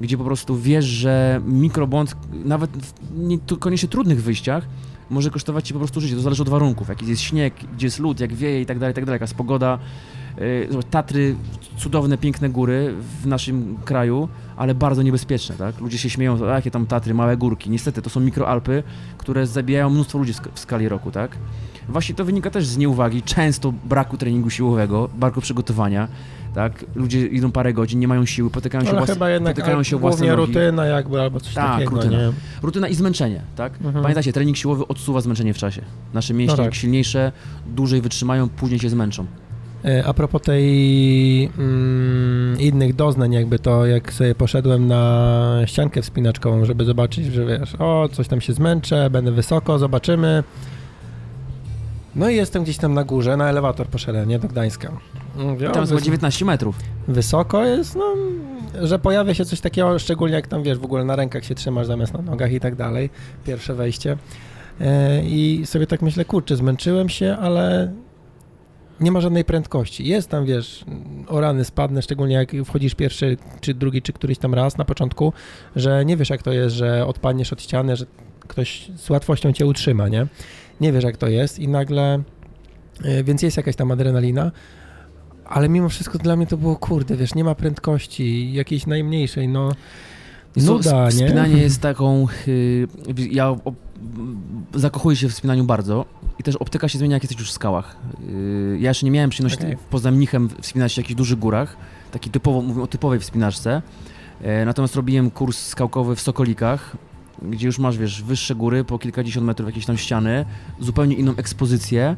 gdzie po prostu wiesz, że mikrobłąd, nawet w koniecznie trudnych wyjściach, może kosztować ci po prostu życie. To zależy od warunków. Jaki jest śnieg, gdzie jest lód, jak wieje i tak dalej, tak dalej, jaka jest pogoda. Zobacz, Tatry, cudowne, piękne góry w naszym kraju, ale bardzo niebezpieczne, tak? Ludzie się śmieją, a jakie tam Tatry, małe górki. Niestety, to są mikroalpy, które zabijają mnóstwo ludzi w skali roku, tak? Właśnie to wynika też z nieuwagi, często braku treningu siłowego, braku przygotowania, tak? Ludzie idą parę godzin, nie mają siły, potykają się, Ale włas... chyba jednak potykają się własne głównie nogi. rutyna jakby, albo coś Tak, takiego, rutyna. nie? Rutyna i zmęczenie, tak? Mhm. Pamiętajcie, trening siłowy odsuwa zmęczenie w czasie. Nasze mięśnie, No tak. jak silniejsze, dłużej wytrzymają, później się zmęczą. E, A propos tej mm, innych doznań, jakby to jak sobie poszedłem na ściankę wspinaczkową, żeby zobaczyć, że wiesz, o, coś tam się zmęczę, będę wysoko, zobaczymy. No i jestem gdzieś tam na górze, na elewator poszedłem, nie do Gdańska. Mówię, o, Tam jest chyba wys- 19 metrów. wysoko jest, no, że pojawia się coś takiego, szczególnie jak tam, wiesz, w ogóle na rękach się trzymasz zamiast na nogach i tak dalej, pierwsze wejście. E, I sobie tak myślę, kurczę, zmęczyłem się, ale nie ma żadnej prędkości. Jest tam, wiesz, o rany spadnę, szczególnie jak wchodzisz pierwszy, czy drugi, czy któryś tam raz na początku, że nie wiesz jak to jest, że odpadniesz od ściany, że ktoś z łatwością cię utrzyma, nie? Nie wiesz jak to jest i nagle, e, więc jest jakaś tam adrenalina, ale mimo wszystko dla mnie to było, kurde, wiesz, nie ma prędkości jakiejś najmniejszej, no nuda, nie? Wspinanie jest taką. y, ja o, zakochuję się w wspinaniu bardzo i też optyka się zmienia, jak jesteś już w skałach. Y, ja jeszcze nie miałem przyjemności Okej. poza mnichem wspinać się w jakichś dużych górach, taki typowo, mówię o typowej wspinaczce. E, natomiast robiłem kurs skałkowy w Sokolikach, gdzie już masz, wiesz, wyższe góry, po kilkadziesiąt metrów jakieś tam ściany, zupełnie inną ekspozycję.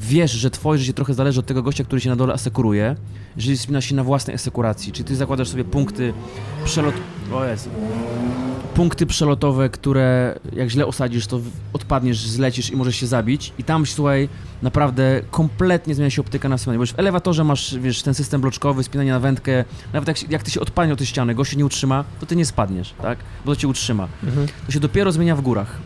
Wiesz, że twoje życie trochę zależy od tego gościa, który się na dole asekuruje, jeżeli wspinasz się na własnej asekuracji, czyli ty zakładasz sobie punkty przelot... O Jezu. Punkty przelotowe, które jak źle osadzisz, to odpadniesz, zlecisz i możesz się zabić. I tam, słuchaj, naprawdę kompletnie zmienia się optyka na wspinaniu. Bo w elewatorze masz, wiesz, ten system bloczkowy, spinanie na wędkę. Nawet jak, jak ty się odpadnie od tej ściany, gość się nie utrzyma, to ty nie spadniesz, tak? Bo to cię utrzyma. Mhm. To się dopiero zmienia w górach.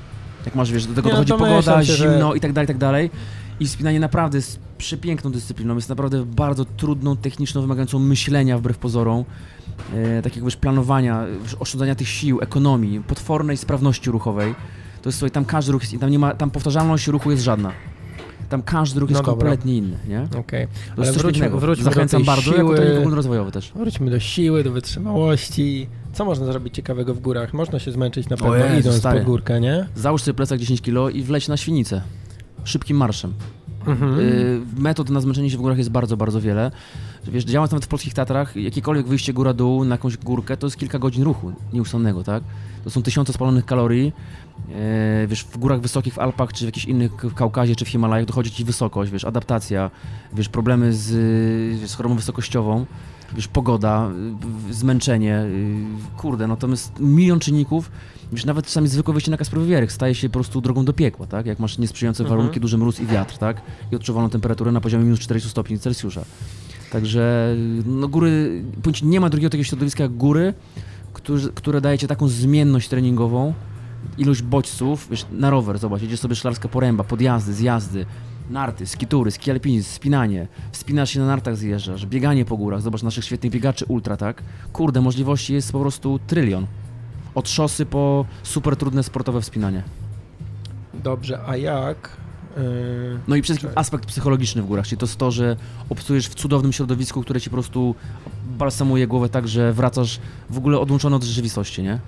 Jak masz, wiesz, do tego Nie, no dochodzi pogoda, się, że- zimno i tak dalej, i tak dalej. I wspinanie naprawdę jest przepiękną dyscypliną, jest naprawdę bardzo trudną, techniczną, wymagającą myślenia wbrew pozorom, e, takiego wiesz, planowania, wiesz, oszczędzania tych sił, ekonomii, potwornej sprawności ruchowej. To jest, słuchaj, tam każdy ruch jest, tam nie ma, tam powtarzalność ruchu jest żadna. Tam każdy ruch jest No dobra. kompletnie inny, nie? Okej, To Ale wróćmy- wróćmy do Zachęcam tej bardzo, jako siły. trening ogólnorozwojowy też. wróćmy do siły, do wytrzymałości. Co można zrobić ciekawego w górach? Można się zmęczyć na pewno Jezu, idąc stary. górkę, nie? Załóż sobie plecak 10 kg i wleć na świnicę. Szybkim marszem. Mhm. Y, metod na zmęczenie się w górach jest bardzo, bardzo wiele. Wiesz, działając nawet w polskich Tatrach, jakiekolwiek wyjście góra-dół na jakąś górkę, to jest kilka godzin ruchu nieustannego, tak? To są tysiące spalonych kalorii. E, wiesz, w górach wysokich, w Alpach, czy w jakichś innych, w Kaukazie, czy w Himalajach dochodzi ci wysokość, wiesz, adaptacja, wiesz, problemy z, wiesz, z chorobą wysokościową, wiesz, pogoda, zmęczenie, y, kurde, no to jest milion czynników, wiesz, nawet czasami zwykłe wyjście na Kasprowy Wierch staje się po prostu drogą do piekła, tak? Jak masz niesprzyjające Mhm. warunki, duży mróz i wiatr, tak? I odczuwalną temperaturę na poziomie minus 40 stopni Celsjusza. Także, no góry, nie ma drugiego takiego środowiska jak góry, którzy, które daje ci taką zmienność treningową, ilość bodźców, wiesz, na rower, zobacz, jedziesz sobie szklarska poręba, podjazdy, zjazdy, narty, skitury, ski alpinizm, spinanie, wspinasz się na nartach, zjeżdżasz, bieganie po górach, zobacz naszych świetnych biegaczy ultra, tak? Kurde, możliwości jest po prostu trylion. Od szosy po super trudne sportowe wspinanie. Dobrze, a jak? Yy, No i przede wszystkim aspekt psychologiczny w górach, czyli to jest to, że obcujesz w cudownym środowisku, które ci po prostu balsamuje głowę tak, że wracasz w ogóle odłączony od rzeczywistości, nie?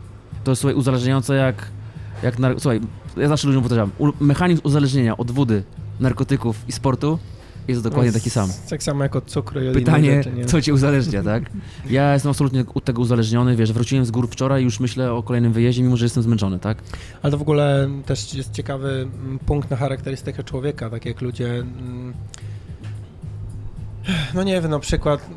To jest, słuchaj, uzależniające jak, jak nar- słuchaj, ja zawsze ludziom powtarzam, u- mechanizm uzależnienia od wody, narkotyków i sportu jest dokładnie taki sam. Tak samo jak od cukru i od Pytanie, rzeczy, co cię uzależnia, tak? Ja jestem absolutnie od tego uzależniony, wiesz, wróciłem z gór wczoraj i już myślę o kolejnym wyjeździe, mimo że jestem zmęczony, tak? Ale to w ogóle też jest ciekawy mm, punkt na charakterystykę człowieka, tak jak ludzie. mm, No nie wiem, no przykład.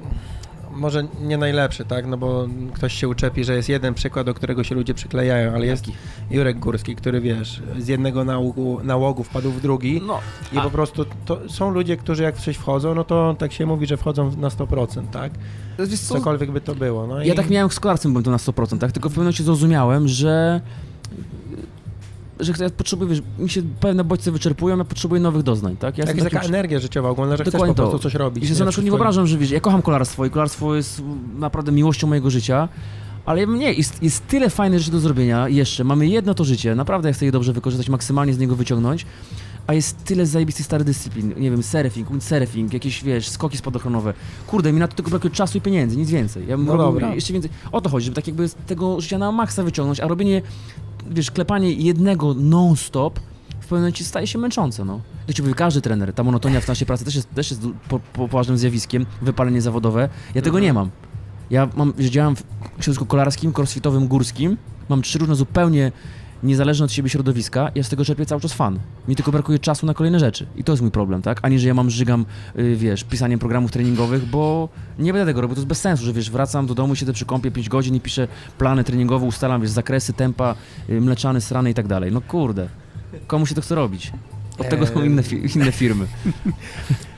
Może nie najlepszy, tak? No bo ktoś się uczepi, że jest jeden przykład, do którego się ludzie przyklejają, ale jest? Jurek Górski, który wiesz, z jednego nałogu, nałogu wpadł w drugi No, i po prostu to są ludzie, którzy jak w coś wchodzą, no to tak się mówi, że wchodzą na 100%, tak? Cokolwiek by to było. No Ja i... tak miałem z kolarstwem, byłem to na 100%, tak? Tylko w pewnym momencie zrozumiałem, że że ja potrzebuję, wiesz, mi się pewne bodźce wyczerpują, ja potrzebuję nowych doznań, tak? Ja jestem jest taka energia życiowa ogólna, że chcesz Dokładnie po prostu to. coś robić. I się na przykład nie wyobrażam, że wiesz, ja kocham kolarstwo i kolarstwo jest naprawdę miłością mojego życia, ale nie, jest, jest tyle fajnych rzeczy do zrobienia jeszcze. Mamy jedno to życie, naprawdę ja chcę je dobrze wykorzystać, maksymalnie z niego wyciągnąć, a jest tyle zajebistych starych dyscyplin, nie wiem, surfing, windsurfing, jakieś, wiesz, skoki spadochronowe. Kurde, mi na to tylko brakuje czasu i pieniędzy, nic więcej. Ja bym No robił dobra. jeszcze więcej. O to chodzi, żeby tak jakby z tego życia na maksa wyciągnąć, a robienie, wiesz, klepanie jednego non-stop w pewnym momencie staje się męczące, no. Ja ci mówię, każdy trener, ta monotonia w naszej pracy też jest, też jest po, po, poważnym zjawiskiem, wypalenie zawodowe. Ja tego Mhm. nie mam. Ja mam, działam w środowisku kolarskim, crossfitowym, górskim. Mam trzy różne zupełnie niezależne od siebie środowiska. Ja z tego czerpię cały czas fan. Mi tylko brakuje czasu na kolejne rzeczy. I to jest mój problem, tak? Ani, że ja mam żygam, y, wiesz, pisaniem programów treningowych, bo nie będę tego robił. To jest bez sensu, że wiesz, wracam do domu, siedzę przy kąpie 5 godzin i piszę plany treningowe, ustalam, wiesz, zakresy, tempa, y, mleczany, strany i tak dalej. No kurde. Komu się to chce robić? Od tego są Eee. inne, fi- inne firmy.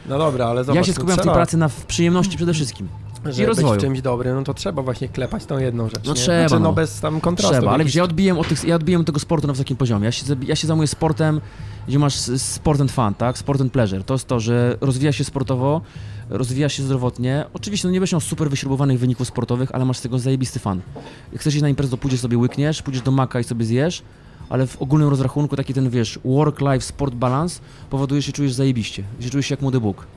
No dobra, ale zobacz, ja się skupiam w tej pracy na przyjemności przede wszystkim. Żeby rozwoju. być czymś dobrym, no to trzeba właśnie klepać tą jedną rzecz. No nie? trzeba, Znaczy, no, no. bez tam kontrastu. Trzeba, ale wiesz, ja odbiję od, tych, ja odbiję od tego sportu na wysokim poziomie. Ja się, ja się zajmuję sportem, gdzie masz sport and fun, tak? Sport and pleasure. To jest to, że rozwija się sportowo, rozwija się zdrowotnie. Oczywiście no nie będziesz miał super wyśrubowanych wyników sportowych, ale masz z tego zajebisty fan. Jak chcesz iść na imprezę, to pójdziesz sobie łykniesz, pójdziesz do maka i sobie zjesz, ale w ogólnym rozrachunku taki ten, wiesz, work-life, sport balance powoduje, że się czujesz zajebiście, że czujesz się jak młody Bóg.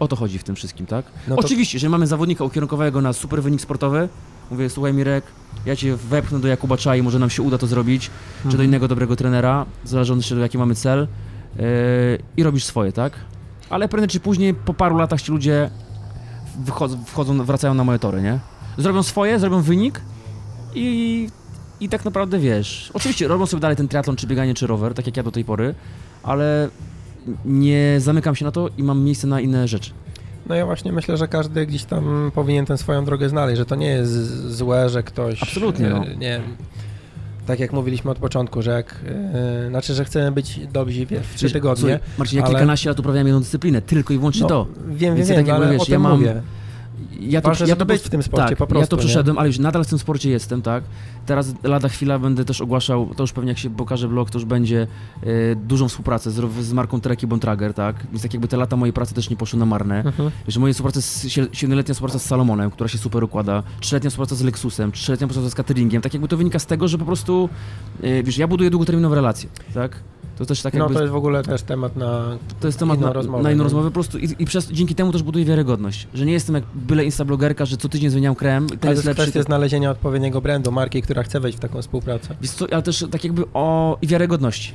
O to chodzi w tym wszystkim, tak? No to- Oczywiście, że mamy zawodnika ukierunkowego na super wynik sportowy, mówię, słuchaj Mirek, ja cię wepchnę do Jakuba Czai, może nam się uda to zrobić, czy do Mhm. innego dobrego trenera, zależąc się, jaki mamy cel yy, i robisz swoje, tak? Ale prędzej czy później, po paru latach ci ludzie wchodzą, wracają na moje tory, nie? Zrobią swoje, zrobią wynik i, i tak naprawdę wiesz, oczywiście robią sobie dalej ten triatlon, czy bieganie, czy rower, tak jak ja do tej pory, ale nie zamykam się na to i mam miejsce na inne rzeczy. No ja właśnie myślę, że każdy gdzieś tam powinien tę swoją drogę znaleźć, że to nie jest złe, że ktoś... Absolutnie, e, no. Nie wiem, tak jak mówiliśmy od początku, że jak... E, znaczy, że chcemy być dobrzy w trzy tygodnie. Słuchaj, Marcin, ja ale- kilkanaście lat uprawiałem jedną dyscyplinę, tylko i wyłącznie No, to. Wiem, wiem, Więc ja wiem, tak jakby, ale wiesz, o tym ja mam- mówię. Ja Ważne, ja żeby być w tym sporcie, tak, po prostu, Ja to nie? przeszedłem, ale już nadal w tym sporcie jestem, tak. Teraz lada chwila będę też ogłaszał, to już pewnie jak się pokaże blog, to już będzie e, dużą współpracę z, z marką Treki Bontrager, tak. Więc tak jakby te lata mojej pracy też nie poszły na marne. Mhm. Wiesz, moje współpraca, siedmioletnia współpraca z Salomonem, która się super układa, trzyletnia współpraca z Lexusem, trzyletnia współpraca z cateringiem, tak jakby to wynika z tego, że po prostu, e, wiesz, ja buduję długoterminowe relacje, tak. To też tak No jakby... to jest w ogóle też temat na... To jest temat na, rozmowę, na inną rozmowę po prostu i, i przez, dzięki temu też buduję wiarygodność, że nie jestem jak byle instablogerka, że co tydzień zmieniam krem, ten Ale jest lepszy. kwestia znalezienia odpowiedniego brandu, marki, która chce wejść w taką współpracę. Wiesz co, ale też tak jakby o i wiarygodności.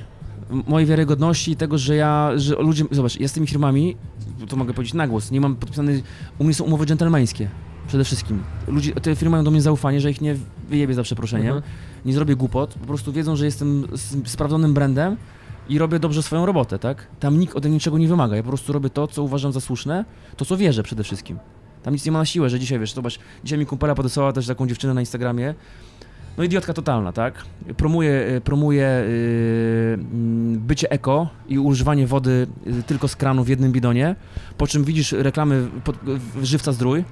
Mojej wiarygodności i tego, że ja, że ludzie, zobacz, ja z tymi firmami, to mogę powiedzieć na głos, nie mam podpisany, u mnie są umowy dżentelmeńskie. Przede wszystkim. Ludzie, te firmy mają do mnie zaufanie, że ich nie wyjebie za przeproszeniem, Mhm. nie zrobię głupot, po prostu wiedzą, że jestem sprawdzonym brandem i robię dobrze swoją robotę, tak? Tam nikt ode mnie niczego nie wymaga, ja po prostu robię to, co uważam za słuszne, to, co wierzę przede wszystkim. Tam nic nie ma na siłę, że dzisiaj, wiesz, zobacz, dzisiaj mi kumpela podesłała też taką dziewczynę na Instagramie, no idiotka totalna, tak? Promuje, y, promuje y, mm, bycie eko i używanie wody y, tylko z kranu w jednym bidonie, po czym widzisz reklamy pod, żywca zdrój,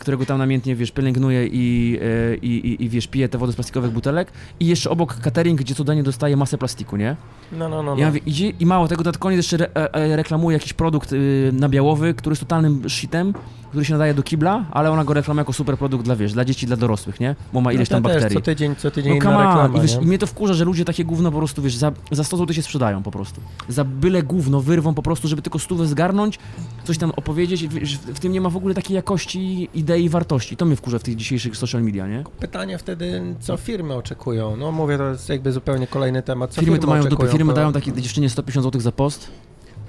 którego tam namiętnie, wiesz, pielęgnuje i, y, i, i, i wiesz, pije te wody z plastikowych butelek i jeszcze obok catering, gdzie codziennie dostaje masę plastiku, nie? No, no, no. Ja no. mówię, idzie i mało tego, to na koniec jeszcze re, e, e, reklamuje jakiś produkt y, nabiałowy, który jest totalnym shitem, który się nadaje do kibla, ale ona go reklamuje jako super produkt dla, wiesz, dla dzieci, dla dorosłych, nie? Bo ma ileś no, tam ja też bakterii. co tydzień, co tydzień No inna reklama, I, wiesz? I mnie to wkurza, że ludzie takie gówno po prostu, wiesz, za, za 100 zł się sprzedają po prostu. Za byle gówno wyrwą po prostu, żeby tylko stówę zgarnąć, coś tam opowiedzieć. Wiesz, w, tym nie ma w ogóle takiej jakości, idei, wartości. To mnie wkurza w tych dzisiejszych social media, nie? Pytanie wtedy, co firmy oczekują? No mówię, to jest jakby zupełnie kolejny temat. Co Firmy to mają oczekują? Firmy To- dają takiej dziewczynie 150 zł za post.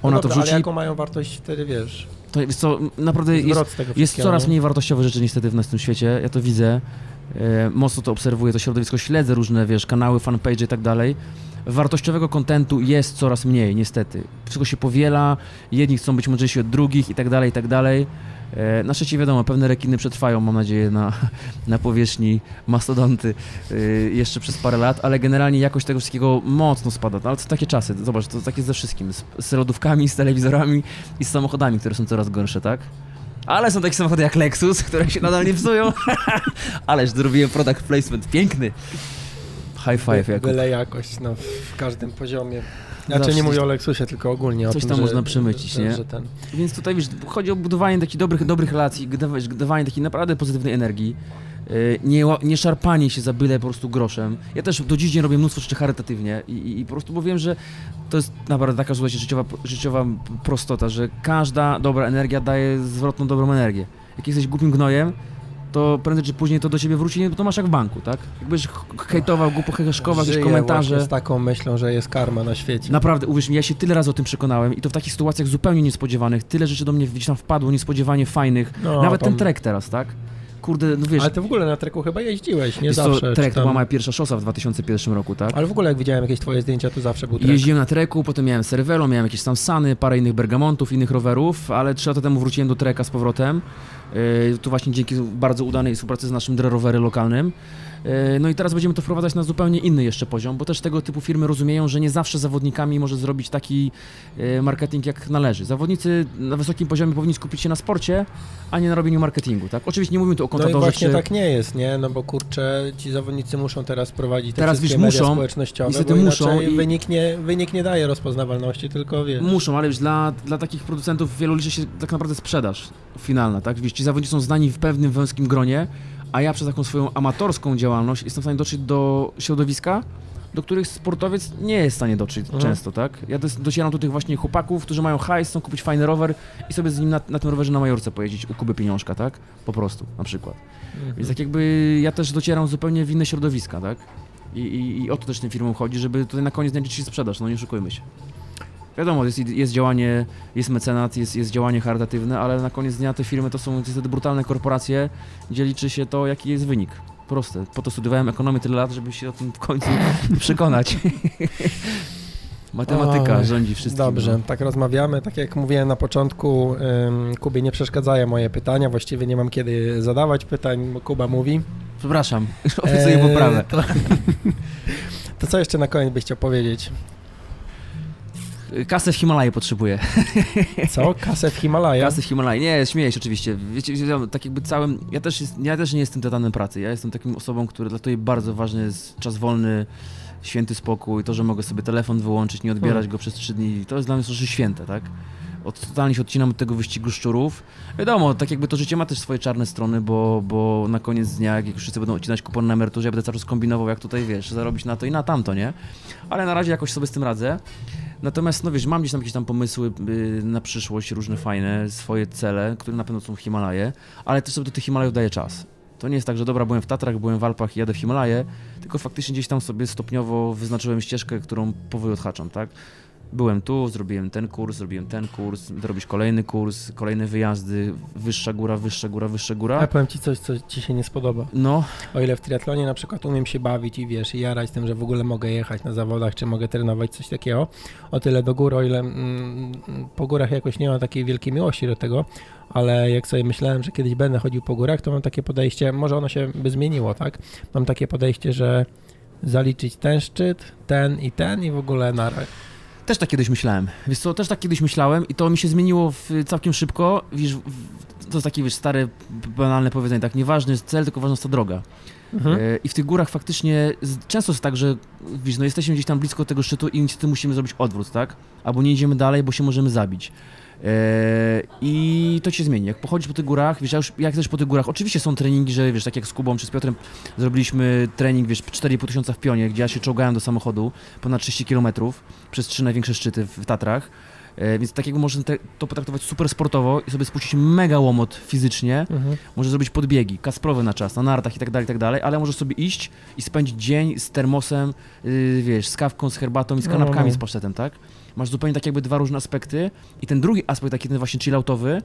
No Ona dobra, to wrzuci. Ale jaką mają wartość wtedy, wiesz? To jest co, naprawdę jest, jest coraz nie? mniej wartościowe rzeczy niestety w naszym świecie. Ja to widzę. E, mocno to obserwuję, to środowisko śledzę, różne, wiesz, kanały, fanpage i tak dalej. Wartościowego kontentu jest coraz mniej, niestety. Wszystko się powiela, jedni chcą być mądrzejsi od drugich i tak dalej, i tak dalej. E, Na szczęście wiadomo, pewne rekiny przetrwają, mam nadzieję, na, na powierzchni mastodonty e, jeszcze przez parę lat, ale generalnie jakość tego wszystkiego mocno spada. No, ale to takie czasy, zobacz, to tak jest ze wszystkim. Z, z lodówkami, z telewizorami i z samochodami, które są coraz gorsze, tak? Ale są takie samochody jak Lexus, które się nadal nie psują. Ależ zrobiłem product placement piękny. High five, Jakub. Byle jakość, no, w każdym poziomie. Znaczy Zawsze nie mówię o Lexusie, tylko ogólnie o coś tym, tam że, można przemycić, że, nie? Że ten... Więc tutaj wiesz, chodzi o budowanie takich dobrych, dobrych relacji, dawanie takiej naprawdę pozytywnej energii. Yy, Nie, nie szarpanie się za byle po prostu groszem. Ja też do dziś dzień robię mnóstwo rzeczy charytatywnie i, i, i po prostu mówiłem, że to jest naprawdę taka słuchajcie, życiowa, życiowa prostota, że każda dobra energia daje zwrotną dobrą energię. Jak jesteś głupim gnojem, to prędzej czy później to do ciebie wróci, bo to masz jak w banku, tak? Jakbyś hejtował, głupo heheszkował, jakieś komentarze. z taką myślą, że jest karma na świecie. Naprawdę, uwierz mi, ja się tyle razy o tym przekonałem i to w takich sytuacjach zupełnie niespodziewanych. Tyle rzeczy do mnie gdzieś tam wpadło, niespodziewanie fajnych. No, Nawet tam- ten trek teraz, tak? Kurde, no wiesz, Ale ty w ogóle na treku chyba jeździłeś, nie wiesz co, zawsze. trek czy to tam- była moja pierwsza szosa w 2001 roku, tak? Ale w ogóle jak widziałem jakieś twoje zdjęcia, to zawsze był trek. Jeździłem na treku, potem miałem Cervelo, miałem jakieś tam Sany, parę innych Bergamontów, innych rowerów, ale trzy lata temu wróciłem do treka z powrotem. Yy, tu właśnie dzięki bardzo udanej współpracy z naszym Rowery lokalnym. Yy, No i teraz będziemy to wprowadzać na zupełnie inny jeszcze poziom, bo też tego typu firmy rozumieją, że nie zawsze zawodnikami może zrobić taki yy, marketing jak należy. Zawodnicy na wysokim poziomie powinni skupić się na sporcie, a nie na robieniu marketingu, tak? Oczywiście nie mówimy tu o No i właśnie czy... tak nie jest, nie? No bo kurczę, ci zawodnicy muszą teraz prowadzić te Teraz, wszystkie wiesz, media muszą, społecznościowe, niestety muszą i- wynik, nie, wynik nie daje rozpoznawalności, tylko wiesz... Muszą, ale już dla, dla takich producentów wielu liczy się tak naprawdę sprzedaż finalna, tak? Wiesz, ci zawodnicy są znani w pewnym wąskim gronie, a ja przez taką swoją amatorską działalność jestem w stanie dotrzeć do środowiska, do których sportowiec nie jest w stanie dotrzeć Mhm. często, tak? Ja docieram do tych właśnie chłopaków, którzy mają hajs, chcą kupić fajny rower i sobie z nim na, na tym rowerze na Majorce pojeździć u Kuby Pieniążka, tak? Po prostu, na przykład. Mhm. Więc tak jakby ja też docieram zupełnie w inne środowiska, tak? I, i, I o to też tym firmom chodzi, żeby tutaj na koniec liczyć się sprzedaż, no nie oszukujmy się. Wiadomo, jest, jest działanie, jest mecenat, jest, jest działanie charytatywne, ale na koniec dnia te firmy to są niestety brutalne korporacje, gdzie liczy się to, jaki jest wynik. Proste. Po to studiowałem ekonomię tyle lat, żeby się o tym w końcu przekonać. Matematyka Oj, rządzi wszystkim. Dobrze, no. tak rozmawiamy. Tak jak mówiłem na początku, Kubie nie przeszkadzają moje pytania. Właściwie nie mam kiedy zadawać pytań, bo Kuba mówi. Przepraszam, obiecuję Eee, poprawę. To, to co jeszcze na koniec byś chciał powiedzieć? Kasę w Himalaje potrzebuję. Co? Kasę w Himalajach? Kasy w Himalaje. Nie, śmieję się oczywiście. Wiecie, tak jakby całym... Ja też, jest, ja też nie jestem tytanem pracy. Ja jestem taką osobą, która dla której bardzo ważny jest czas wolny, święty spokój, to, że mogę sobie telefon wyłączyć, nie odbierać Hmm. go przez trzy dni. To jest dla mnie rzeczy święte, tak? Od, totalnie się odcinam od tego wyścigu szczurów. Wiadomo, tak jakby to życie ma też swoje czarne strony, bo, bo na koniec dnia, jak wszyscy będą odcinać kupon na emeryturze, ja będę cały czas kombinował, jak tutaj, wiesz, zarobić na to i na tamto, nie? Ale na razie jakoś sobie z tym radzę. Natomiast, no wiesz, mam gdzieś tam jakieś tam pomysły y, na przyszłość, różne fajne, swoje cele, które na pewno są w Himalaje, ale też sobie do tych Himalajów daję czas. To nie jest tak, że dobra, byłem w Tatrach, byłem w Alpach i jadę w Himalaje, tylko faktycznie gdzieś tam sobie stopniowo wyznaczyłem ścieżkę, którą powoli odhaczam, tak? Byłem tu, zrobiłem ten kurs, zrobiłem ten kurs, zrobić kolejny kurs, kolejne wyjazdy, wyższa góra, wyższa góra, wyższa Ja góra. powiem ci coś, co ci się nie spodoba. No, O ile w triatlonie na przykład umiem się bawić i wiesz, i jarać tym, że w ogóle mogę jechać na zawodach, czy mogę trenować coś takiego, o tyle do gór, o ile mm, po górach jakoś nie mam takiej wielkiej miłości do tego, ale jak sobie myślałem, że kiedyś będę chodził po górach, to mam takie podejście, może ono się by zmieniło, tak? Mam takie podejście, że zaliczyć ten szczyt, ten i ten i w ogóle na Też tak kiedyś myślałem. Wiesz co, też tak kiedyś myślałem i to mi się zmieniło w, całkiem szybko. Wiesz, to jest takie, wiesz, stare, banalne powiedzenie, tak, nieważny jest cel, tylko ważna jest ta droga. Mhm. E, I w tych górach faktycznie często jest tak, że wiesz, no jesteśmy gdzieś tam blisko tego szczytu i niestety musimy zrobić odwrót, tak? Albo nie idziemy dalej, bo się możemy zabić. E, I to się zmieni. Jak pochodzisz po tych górach, wiesz, ja już jak też po tych górach, oczywiście są treningi, że wiesz, tak jak z Kubą czy z Piotrem zrobiliśmy trening, wiesz, 4,5 tysiąca w pionie, gdzie ja się czołgałem do samochodu ponad 30 km przez trzy największe szczyty w Tatrach. E, więc tak jakby można to potraktować super sportowo i sobie spuścić mega łomot fizycznie. Mhm. Możesz zrobić podbiegi, kasprowe na czas, na nartach i tak dalej, i tak dalej, ale możesz sobie iść i spędzić dzień z termosem, yy, wiesz, z kawką, z herbatą i z No, kanapkami no. z pasztetem, tak? Masz zupełnie tak jakby dwa różne aspekty i ten drugi aspekt, taki ten właśnie chilloutowy,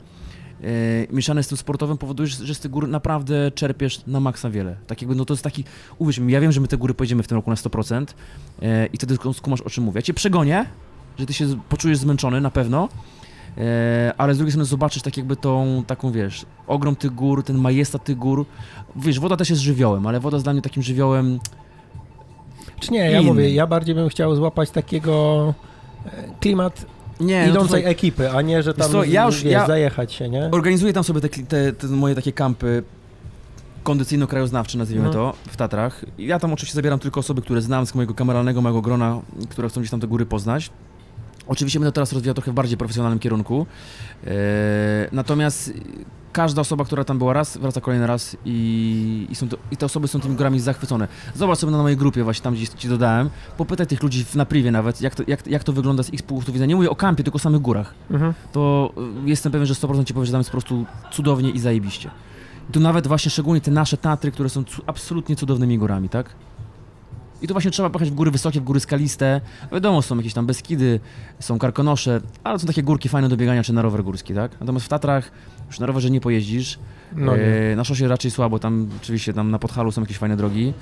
yy, mieszany z tym sportowym powoduje, że że z tych gór naprawdę czerpiesz na maksa wiele. Tak jakby, no to jest taki, uwierz mi, ja wiem, że my te góry pojedziemy w tym roku na 100% yy, i wtedy skumasz o czym mówię. Ja cię przegonię, że ty się poczujesz zmęczony na pewno, E, ale z drugiej strony zobaczysz tak jakby tą, taką wiesz, ogrom tych gór, ten majestat tych gór. Wiesz, woda też jest żywiołem, ale woda jest dla mnie takim żywiołem, Czy nie, ja mówię, ja bardziej bym chciał złapać takiego e, klimat nie, no idącej słuchaj, ekipy, a nie, że tam co, ja już- wiesz, ja- zajechać się, nie? organizuję tam sobie te, te, te moje takie kampy kondycyjno-krajoznawcze, nazwijmy Mhm. to, w Tatrach. Ja tam oczywiście zabieram tylko osoby, które znam z mojego kameralnego, mojego grona, które chcą gdzieś tam te góry poznać. Oczywiście będę teraz rozwijał trochę w bardziej profesjonalnym kierunku. E, natomiast każda osoba, która tam była raz, wraca kolejny raz i, i, są to, i te osoby są tymi górami zachwycone. Zobacz sobie na mojej grupie, właśnie tam gdzieś ci dodałem. Popytaj tych ludzi w- na privie nawet, jak to, jak, jak to wygląda z ich punktu widzenia. Nie mówię o kampie, tylko o samych górach Mhm. to y, jestem pewien, że 100% ci powie, że tam jest po prostu cudownie i zajebiście. I tu nawet właśnie szczególnie te nasze Tatry, które są absolutnie cudownymi górami, tak? I tu właśnie trzeba pojechać w góry wysokie, w góry skaliste. Wiadomo, są jakieś tam Beskidy, są Karkonosze, ale są takie górki fajne do biegania czy na rower górski, tak? Natomiast w Tatrach już na rowerze nie pojeździsz. No, nie. E, na szosie raczej słabo, tam oczywiście tam na Podhalu są jakieś fajne drogi.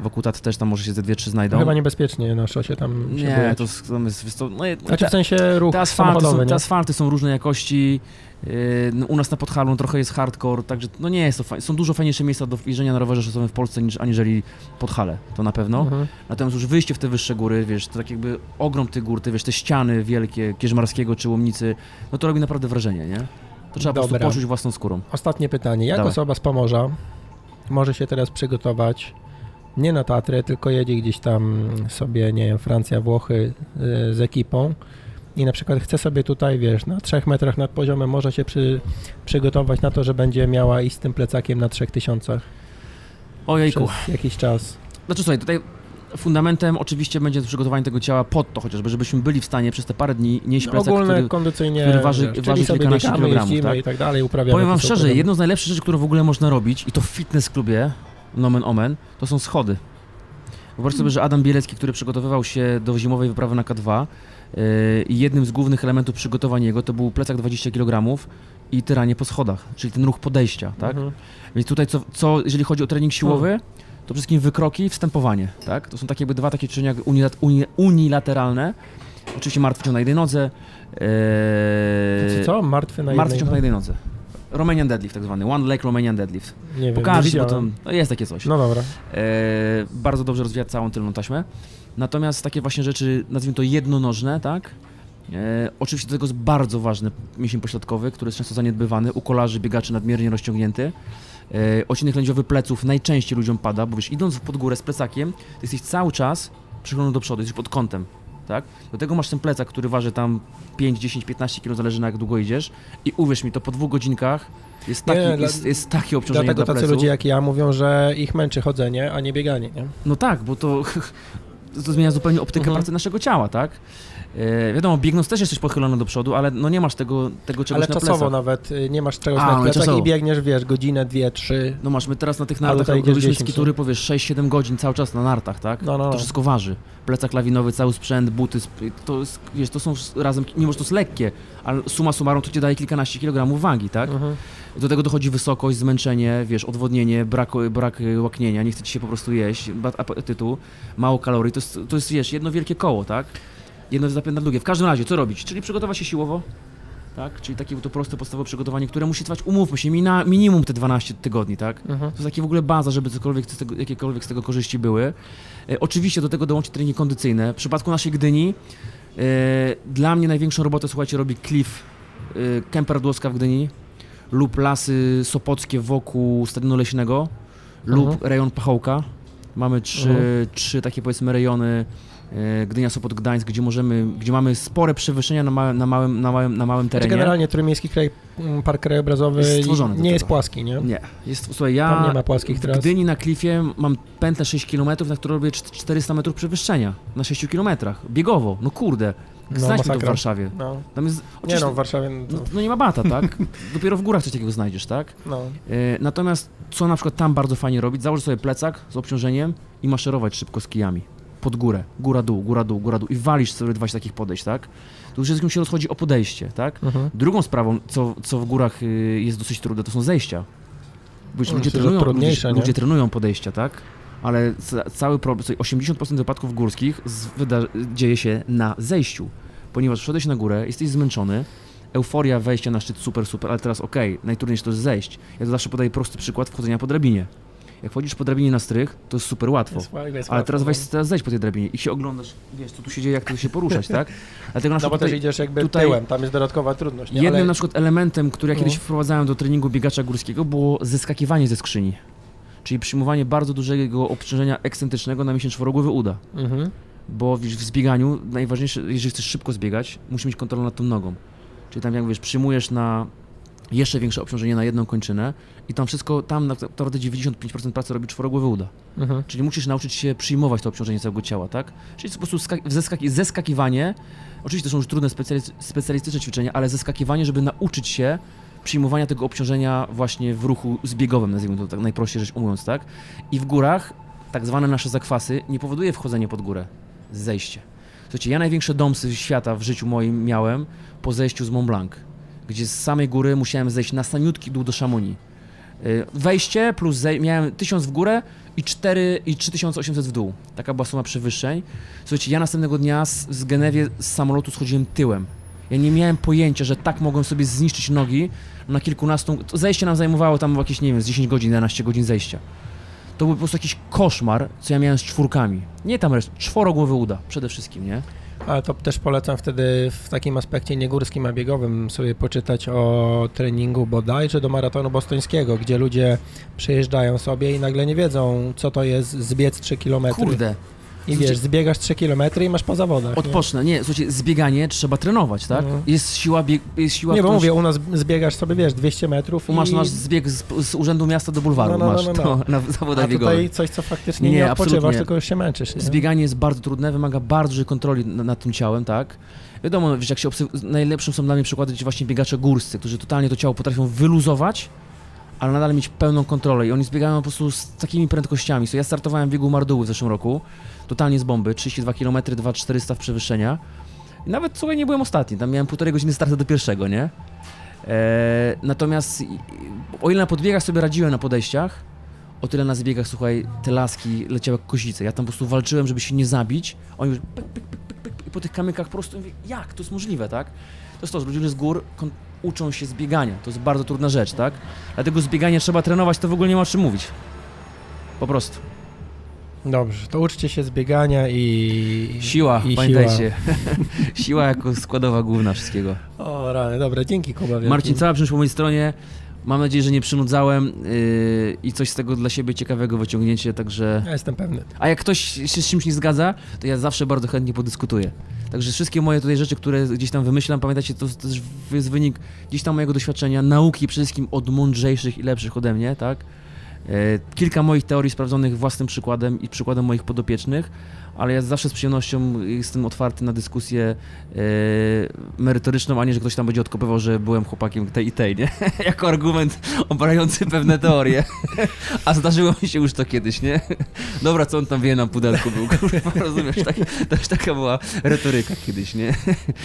Wokół Tat też tam może się ze dwie, trzy znajdą. Chyba niebezpiecznie na szosie tam się nie, bujać. to, jest- tam jest, to, no, Znaczy w sensie ruch te asfalty, są, te asfalty są różnej jakości. Yy, no, u nas na Podhalu trochę jest hardcore, także no nie jest to fajne. Są dużo fajniejsze miejsca do jeżdżenia na rowerze szosowych w Polsce niż aniżeli Podhale, to na pewno. Mhm. Natomiast już wyjście w te wyższe góry, wiesz, to tak jakby ogrom tych gór, te, wiesz, te ściany wielkie, Kierzmarskiego czy Łomnicy, no to robi naprawdę wrażenie, nie? To trzeba po Dobra. prostu poczuć własną skórą. Ostatnie pytanie. Jak Dawaj. osoba z Pomorza może się teraz przygotować nie na Tatry, tylko jedzie gdzieś tam sobie, nie wiem, Francja, Włochy y, z ekipą i na przykład chce sobie tutaj, wiesz, na trzech metrach nad poziomem może się przy, przygotować na to, że będzie miała iść z tym plecakiem na 3000 Ojejku. przez jakiś czas. Znaczy słuchaj, tutaj fundamentem oczywiście będzie przygotowanie tego ciała pod to chociażby, żebyśmy byli w stanie przez te parę dni nieść plecak, Ogólne, który... kondycyjnie, który waży- wiesz, waży kilkanaście kilogramów, tak? i tak dalej, uprawiamy. Powiem wam szczerze, jedną z najlepszych rzeczy, które w ogóle można robić, i to w fitness klubie, nomen omen, to są schody. Wyobraź sobie, że Adam Bielecki, który przygotowywał się do zimowej wyprawy na K2 yy, i jednym z głównych elementów przygotowania jego to był plecak 20 kg i tyranie po schodach, czyli ten ruch podejścia, tak? Mhm. Więc tutaj co, co jeżeli chodzi o trening siłowy, to przede wszystkim wykroki i wstępowanie, tak? To są takie jakby dwa takie ćwiczenia unilat, uni, unilateralne. Oczywiście martwy ciąg na jednej nodze. Yy, Czy co? Martwy na Martwy jednej ciąg na jednej nodze. Romanian deadlift tak zwany, one leg Romanian deadlift. Nie wiem, Pokażę, bo to no jest takie coś. No dobra. E, bardzo dobrze rozwija całą tylną taśmę. Natomiast takie właśnie rzeczy, nazwijmy to jednonożne, tak? E, oczywiście do tego jest bardzo ważny mięsień pośladkowy, który jest często zaniedbywany. U kolarzy, biegaczy nadmiernie rozciągnięty. E, odcinek lędźwiowy pleców najczęściej ludziom pada, bo wiesz, idąc pod górę z plecakiem, ty jesteś cały czas przychylony do przodu, jesteś pod kątem, tak? Do tego masz ten plecak, który waży tam 5, 10, 15 kg, zależy na jak długo idziesz i uwierz mi, to po dwóch godzinach jest taki, Nie, jest, jest takie obciążenie Dlatego dla tacy ludzie jak ja mówią, że ich męczy chodzenie, a nie bieganie, nie? No tak, bo to, to zmienia zupełnie optykę Mhm. pracy naszego ciała, tak? E, wiadomo, biegnąc też jesteś pochylony do przodu, ale no nie masz tego, tego czegoś Ale na czasowo plecach. nawet y, nie masz czegoś A, na no plecach czasowo. i biegniesz, wiesz, godzinę, dwie, trzy. No masz, my teraz na tych nartach robiliśmy 10, skitury, powiesz, 6-7 godzin cały czas na nartach, tak? No, no, To wszystko waży. Plecak lawinowy, cały sprzęt, buty, to jest, wiesz, to są razem, mimo że to jest lekkie, ale suma summarum to ci daje kilkanaście kilogramów wagi, tak? Mhm. Do tego dochodzi wysokość, zmęczenie, wiesz, odwodnienie, brak, brak łaknienia, nie chce ci się po prostu jeść, brak apetytu, mało kalorii, to jest, to jest, wiesz, jedno wielkie koło, tak? Jedno zapędza drugie. W każdym razie, co robić? Czyli przygotować się siłowo, tak? Czyli takie to proste, podstawowe przygotowanie, które musi trwać, umówmy się, mina, minimum te 12 tygodni, tak? Mhm. To jest takie w ogóle baza, żeby cokolwiek z tego, jakiekolwiek z tego korzyści były. E, oczywiście do tego dołączyć treningi kondycyjne. W przypadku naszej Gdyni e, dla mnie największą robotę, słuchajcie, robi Cliff e, Kemper Dłoska w Gdyni lub lasy sopockie wokół Stadionu Leśnego lub Mhm. rejon Pachołka. Mamy trzy, Mhm. trzy takie powiedzmy rejony e, Gdynia, Sopot, Gdańsk, gdzie możemy, gdzie mamy spore przewyższenia na, małe, na, małym, na, małym, na małym Znaczy terenie. generalnie Trójmiejski kraj, m, Park Krajobrazowy Jest stworzony nie jest płaski, nie? Nie, jest, słuchaj, ja Tam nie ma płaskich w tras. Gdyni na klifie mam pętlę 6 km, na której robię czt- 400 metrów przewyższenia na 6 km, biegowo, no kurde, No, znajdźmy to w masakra. Warszawie. No. Tam jest, Nie no, w Warszawie no, no, to, no nie ma bata, tak? Dopiero w górach coś takiego znajdziesz, tak? no. E, Natomiast co na przykład tam bardzo fajnie robić, założyć sobie plecak z obciążeniem i maszerować szybko z kijami. Pod górę, góra dół, góra dół, góra dół i walisz sobie 20 takich podejść, tak? Tu już wszystkim się rozchodzi o podejście, tak? Mhm. Drugą sprawą, co, co w górach y, jest dosyć trudne, to są zejścia. Bo już No, ludzie, trenują, ludzie, ludzie trenują podejścia, tak? Ale ca- cały problem, słuchaj, 80% wypadków górskich dzieje się na zejściu. Ponieważ wszedłeś na górę, jesteś zmęczony, euforia wejścia na szczyt super, super, ale teraz okej, najtrudniejsze to jest zejść. Ja to zawsze podaję prosty przykład wchodzenia po drabinie. Jak wchodzisz po drabinie na strych, to jest super łatwo. Jest, jest Ale teraz no. weź teraz zejdź po tej drabinie i się oglądasz, wiesz, co tu się dzieje, jak tu się poruszać, tak? Dlatego na No bo też tutaj- idziesz jakby tutaj- tyłem, tam jest dodatkowa trudność. Nie? Jednym Ale... na przykład elementem, który ja No. kiedyś wprowadzałem do treningu biegacza górskiego było zeskakiwanie ze skrzyni. Czyli przyjmowanie bardzo dużego obciążenia ekscentrycznego na mięsień czworogłowy uda. Mhm. Bo w w zbieganiu najważniejsze, jeżeli chcesz szybko zbiegać, musisz mieć kontrolę nad tą nogą. Czyli tam jak wiesz, przyjmujesz na jeszcze większe obciążenie na jedną kończynę i tam wszystko, tam na- naprawdę 95% pracy robi czworogłowy uda. Mhm. Czyli musisz nauczyć się przyjmować to obciążenie całego ciała, tak? Czyli po prostu skak- zeskaki- zeskakiwanie, oczywiście to są już trudne specjali- specjalistyczne ćwiczenia, ale zeskakiwanie, żeby nauczyć się przyjmowania tego obciążenia właśnie w ruchu zbiegowym, nazwijmy to tak najprościej rzecz ujmując, tak? I w górach tak zwane nasze zakwasy nie powoduje wchodzenie pod górę, zejście. Słuchajcie, ja największe domsy świata w życiu moim miałem po zejściu z Mont Blanc, gdzie z samej góry musiałem zejść na samiutki dół do Chamonix. Y, Wejście plus zej- miałem 1000 w górę i 4 i 3800 w dół. Taka była suma przewyższeń. Słuchajcie, ja następnego dnia z, z Genewie z samolotu schodziłem tyłem. Ja nie miałem pojęcia, że tak mogłem sobie zniszczyć nogi na kilkunastu... Zejście nam zajmowało tam jakieś, nie wiem, z 10 godzin, 11 godzin zejścia. To był po prostu jakiś koszmar, co ja miałem z czwórkami. Nie tam resztę, czworogłowy uda przede wszystkim, nie? Ale to też polecam wtedy w takim aspekcie nie górskim, a biegowym sobie poczytać o treningu bodajże do maratonu bostońskiego, gdzie ludzie przyjeżdżają sobie i nagle nie wiedzą, co to jest zbiec 3 km. Kurde, I wiesz, zbiegasz 3 km i masz po zawodach. nie? odpocznę. Nie, słuchajcie, zbieganie trzeba trenować, tak? Mhm. Jest siła, bieg, jest siła... Nie, bo mówię, u nas zbiegasz sobie, wiesz, 200 metrów Tu masz i... nasz zbieg z, z urzędu miasta do bulwaru, No, no, no, masz no, no. to na A zawodach biegowych. tutaj coś, co faktycznie Nie, nie, nie, odpoczywasz, absolutnie. tylko już się męczysz. Nie? Zbieganie jest bardzo trudne, wymaga bardzo dużej kontroli na- nad tym ciałem, tak? Wiadomo, wiesz, jak się obserw- najlepszym są dla mnie przykłady gdzie właśnie biegacze górscy, którzy totalnie to ciało potrafią wyluzować, ale nadal mieć pełną kontrolę i oni zbiegają po prostu z takimi prędkościami. So, ja startowałem w biegu Marduły w zeszłym roku, totalnie z bomby, 32 km, 2400 w przewyższenia. I nawet, słuchaj, nie byłem ostatni, tam miałem półtorej godziny startu do pierwszego, nie? E, natomiast o ile na podbiegach sobie radziłem na podejściach, o tyle na zbiegach, słuchaj, te laski leciały jak kozice. Ja tam po prostu walczyłem, żeby się nie zabić. Oni już pyk, pyk, pyk, pyk, pyk, i po tych kamykach po prostu mówię, jak to jest możliwe, tak? To jest to, że ludzie z gór uczą się zbiegania. To jest bardzo trudna rzecz, tak? Dlatego zbieganie trzeba trenować, to w ogóle nie ma o czym mówić. Po prostu. Dobrze, to uczcie się zbiegania i... Siła, i pamiętajcie. Siła. jako składowa główna wszystkiego. Siła. O rany, dobra, dzięki Kuba. wielki. Marcin, cała przyjemność po mojej stronie. Mam nadzieję, że nie przynudzałem yy, i coś z tego dla siebie ciekawego wyciągnięcie, także... Ja jestem pewny. A jak ktoś się z czymś nie zgadza, to ja zawsze bardzo chętnie podyskutuję. Także wszystkie moje tutaj rzeczy, które gdzieś tam wymyślam, pamiętajcie, to też jest wynik gdzieś tam mojego doświadczenia, nauki przede wszystkim od mądrzejszych i lepszych ode mnie, tak? E, Kilka moich teorii sprawdzonych własnym przykładem i przykładem moich podopiecznych, ale ja zawsze z przyjemnością jestem otwarty na dyskusję e, merytoryczną, a nie, że ktoś tam będzie odkopywał, że byłem chłopakiem tej i tej, nie? jako argument oparający pewne teorie. a zdarzyło mi się już to kiedyś, nie? Dobra, co on tam wie na pudelku był, kurwa, rozumiesz? Tak, to już taka była retoryka kiedyś, nie?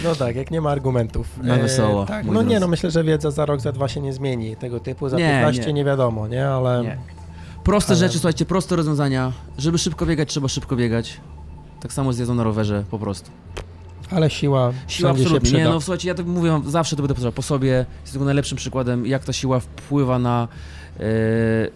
No tak, jak nie ma argumentów. Na wesoło, tak, moi no nie, drodzy. no myślę, że wiedza za rok, za dwa się nie zmieni. Tego typu za Nie, 15 nie. nie, wiadomo, nie? Ale Nie. Proste Ale- rzeczy, słuchajcie, proste rozwiązania. Żeby szybko biegać, trzeba szybko biegać. Tak samo z jazdą na rowerze, po prostu. ale siła, Siła absolutnie. Nie, no słuchajcie, ja to mówię wam, zawsze to będę powtarzał po sobie. Jest tego najlepszym przykładem, jak ta siła wpływa na, e,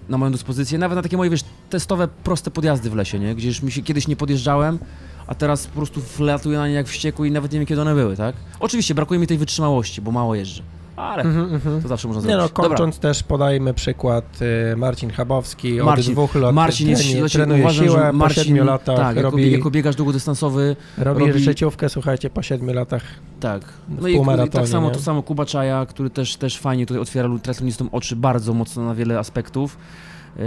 na moją dyspozycję. Nawet na takie moje, wiesz, testowe, proste podjazdy w lesie, nie? Gdzie już mi się kiedyś nie podjeżdżałem, a teraz po prostu wlatuję na nie jak wściekły i nawet nie wiem, kiedy one były, tak? Oczywiście, brakuje mi tej wytrzymałości, bo mało jeżdżę. Ale Mhm, mhm. to zawsze można Nie zrobić. no, Dobra. kończąc też podajmy przykład y, Marcin Chabowski Marcin- od dwóch lat Marcin jest, znaczy, trenuje uważam, siłę, że po Marcin, siedmiu latach tak, jako, robi, bieg- jako biegacz długodystansowy, robi, robi- życiówkę, słuchajcie, po siedmiu latach tak. No i, i tak samo nie? to samo Kuba Czaja, który też, też fajnie tutaj otwiera triatlonistom oczy bardzo mocno na wiele aspektów. Yy,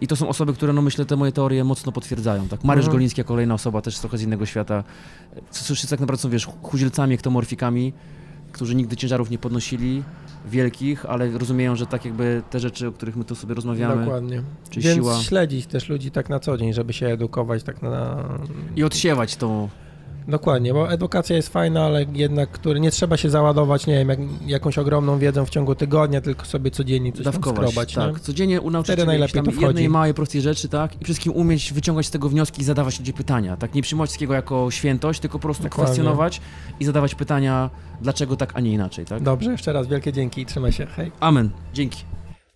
I to są osoby, które no myślę te moje teorie mocno potwierdzają. Tak? Mariusz Mhm. Goliński, kolejna osoba też trochę z innego świata. Wszyscy tak naprawdę są, wiesz, chuzielcami, ektomorfikami, którzy nigdy ciężarów nie podnosili, wielkich, ale rozumieją, że tak jakby te rzeczy, o których my tu sobie rozmawiamy, Dokładnie. czy Więc siła śledzić też ludzi tak na co dzień, żeby się edukować tak na... i odsiewać tą Dokładnie, bo edukacja jest fajna, ale jednak który nie trzeba się załadować, nie wiem, jak, jakąś ogromną wiedzą w ciągu tygodnia, tylko sobie codziennie coś tam dawkować. skrobać, tak. nie? Codziennie unauczyć się najlepiej tam jednej małej, prostej rzeczy, tak? I przede wszystkim umieć wyciągać z tego wnioski i zadawać ludzie pytania, tak? Nie przyjmować wszystkiego jako świętość, tylko po prostu Dokładnie. kwestionować i zadawać pytania, dlaczego tak, a nie inaczej, tak? Dobrze, jeszcze raz wielkie dzięki i trzymaj się, hej. Amen. Dzięki.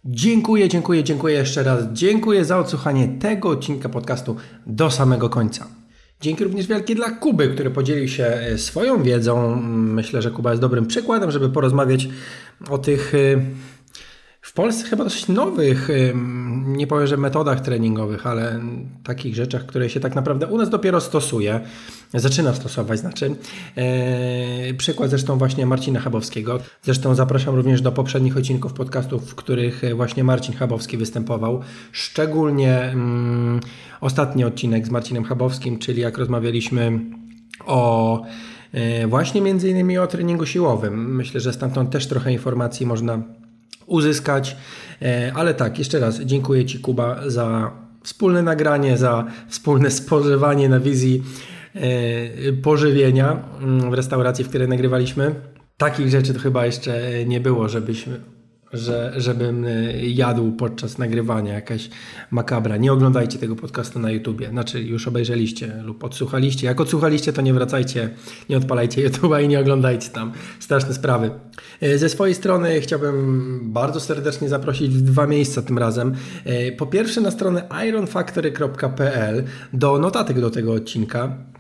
Dziękuję, dziękuję, dziękuję jeszcze raz. Dziękuję za odsłuchanie tego odcinka podcastu do samego końca. Dzięki również wielkie dla Kuby, który podzielił się e, swoją wiedzą. Myślę, że Kuba jest dobrym przykładem, żeby porozmawiać o tych e, w Polsce chyba dosyć nowych, nie powiem, że metodach treningowych, ale takich rzeczach, które się tak naprawdę u nas dopiero stosuje, zaczyna stosować. Znaczy, e, przykład zresztą właśnie Marcina Chabowskiego. Zresztą zapraszam również do poprzednich odcinków podcastów, w których e, właśnie Marcin Chabowski występował. Szczególnie mm, ostatni odcinek z Marcinem Chabowskim, czyli jak rozmawialiśmy o e, właśnie między innymi o treningu siłowym. Myślę, że stamtąd też trochę informacji można uzyskać. E, Ale tak, jeszcze raz dziękuję Ci Kuba za wspólne nagranie, za wspólne spożywanie na wizji e, pożywienia mm, w restauracji, w której nagrywaliśmy. Takich rzeczy to chyba jeszcze nie było, żebyśmy, że, żebym e, jadł podczas nagrywania jakaś makabra. Nie oglądajcie tego podcastu na YouTubie. Znaczy już obejrzeliście lub odsłuchaliście. Jak odsłuchaliście, to nie wracajcie, nie odpalajcie YouTube'a i nie oglądajcie tam. Straszne sprawy. E, Ze swojej strony chciałbym bardzo serdecznie zaprosić w dwa miejsca tym razem. E, Po pierwsze na stronę ironfactory.pl do notatek do tego odcinka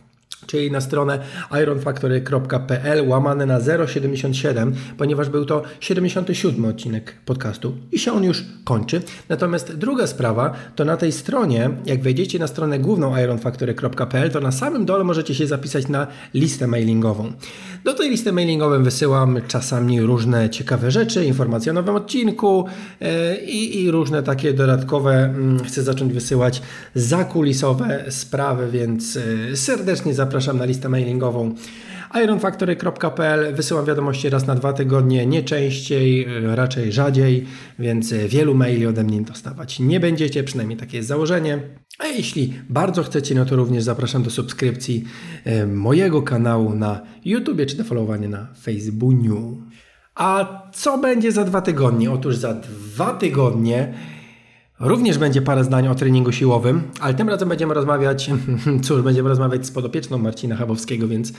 czyli na stronę ironfactory.pl łamane na 077, ponieważ był to 77 odcinek podcastu i się on już kończy. Natomiast druga sprawa, to na tej stronie, jak wejdziecie na stronę główną ironfactory.pl, to na samym dole możecie się zapisać na listę mailingową. Do tej listy mailingowej wysyłam czasami różne ciekawe rzeczy, informacje o nowym odcinku e, i, i różne takie dodatkowe, mm, chcę zacząć wysyłać zakulisowe sprawy, więc e, serdecznie zapraszam na listę mailingową ironfactory.pl wysyłam wiadomości raz na dwa tygodnie, nie częściej, e, raczej rzadziej, więc e, wielu maili ode mnie dostawać nie będziecie, przynajmniej takie jest założenie. A jeśli bardzo chcecie, no to również zapraszam do subskrypcji e, mojego kanału na YouTube czy do followowania na Facebooku. A co będzie za dwa tygodnie? Otóż za dwa tygodnie Również będzie parę zdań o treningu siłowym, ale tym razem będziemy rozmawiać, cóż, będziemy rozmawiać z podopieczną Marcina Chabowskiego, więc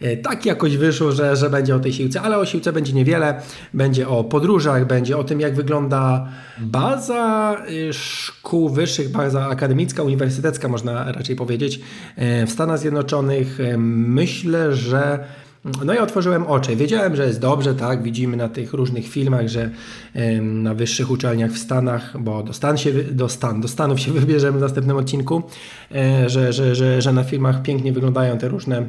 e, tak jakoś wyszło, że, że będzie o tej siłce, ale o siłce będzie niewiele. Będzie o podróżach, będzie o tym, jak wygląda baza y, szkół wyższych, baza akademicka, uniwersytecka, można raczej powiedzieć, e, w Stanach Zjednoczonych. E, Myślę, że no ja otworzyłem oczy. Wiedziałem, że jest dobrze, tak, widzimy na tych różnych filmach, że na wyższych uczelniach w Stanach, bo do, Stan się, do, Stan, do Stanów się wybierzemy w następnym odcinku, e, że, że, że, że na filmach pięknie wyglądają te różne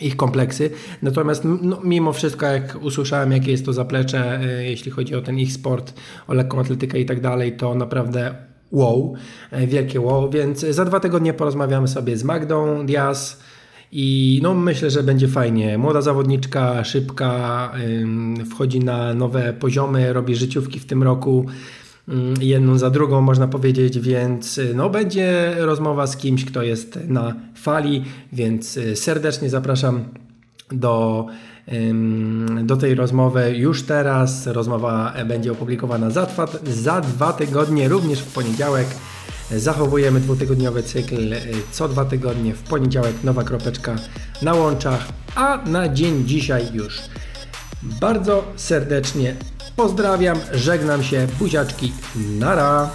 ich kompleksy. Natomiast no, mimo wszystko, jak usłyszałem, jakie jest to zaplecze, e, jeśli chodzi o ten ich sport, o lekką atletykę i tak dalej, to naprawdę wow, e, wielkie wow, więc za dwa tygodnie porozmawiamy sobie z Magdą Diaz, i no myślę, że będzie fajnie. Młoda zawodniczka, szybka, wchodzi na nowe poziomy, robi życiówki w tym roku. Jedną za drugą można powiedzieć, więc y, no będzie rozmowa z kimś, kto jest na fali, więc y, serdecznie zapraszam do, do tej rozmowy już teraz. Rozmowa będzie opublikowana za za dwa tygodnie, również w poniedziałek. Zachowujemy dwutygodniowy cykl y, co dwa tygodnie. W poniedziałek nowa kropeczka na łączach, a na dzień dzisiaj już bardzo serdecznie pozdrawiam, żegnam się, buziaczki, nara!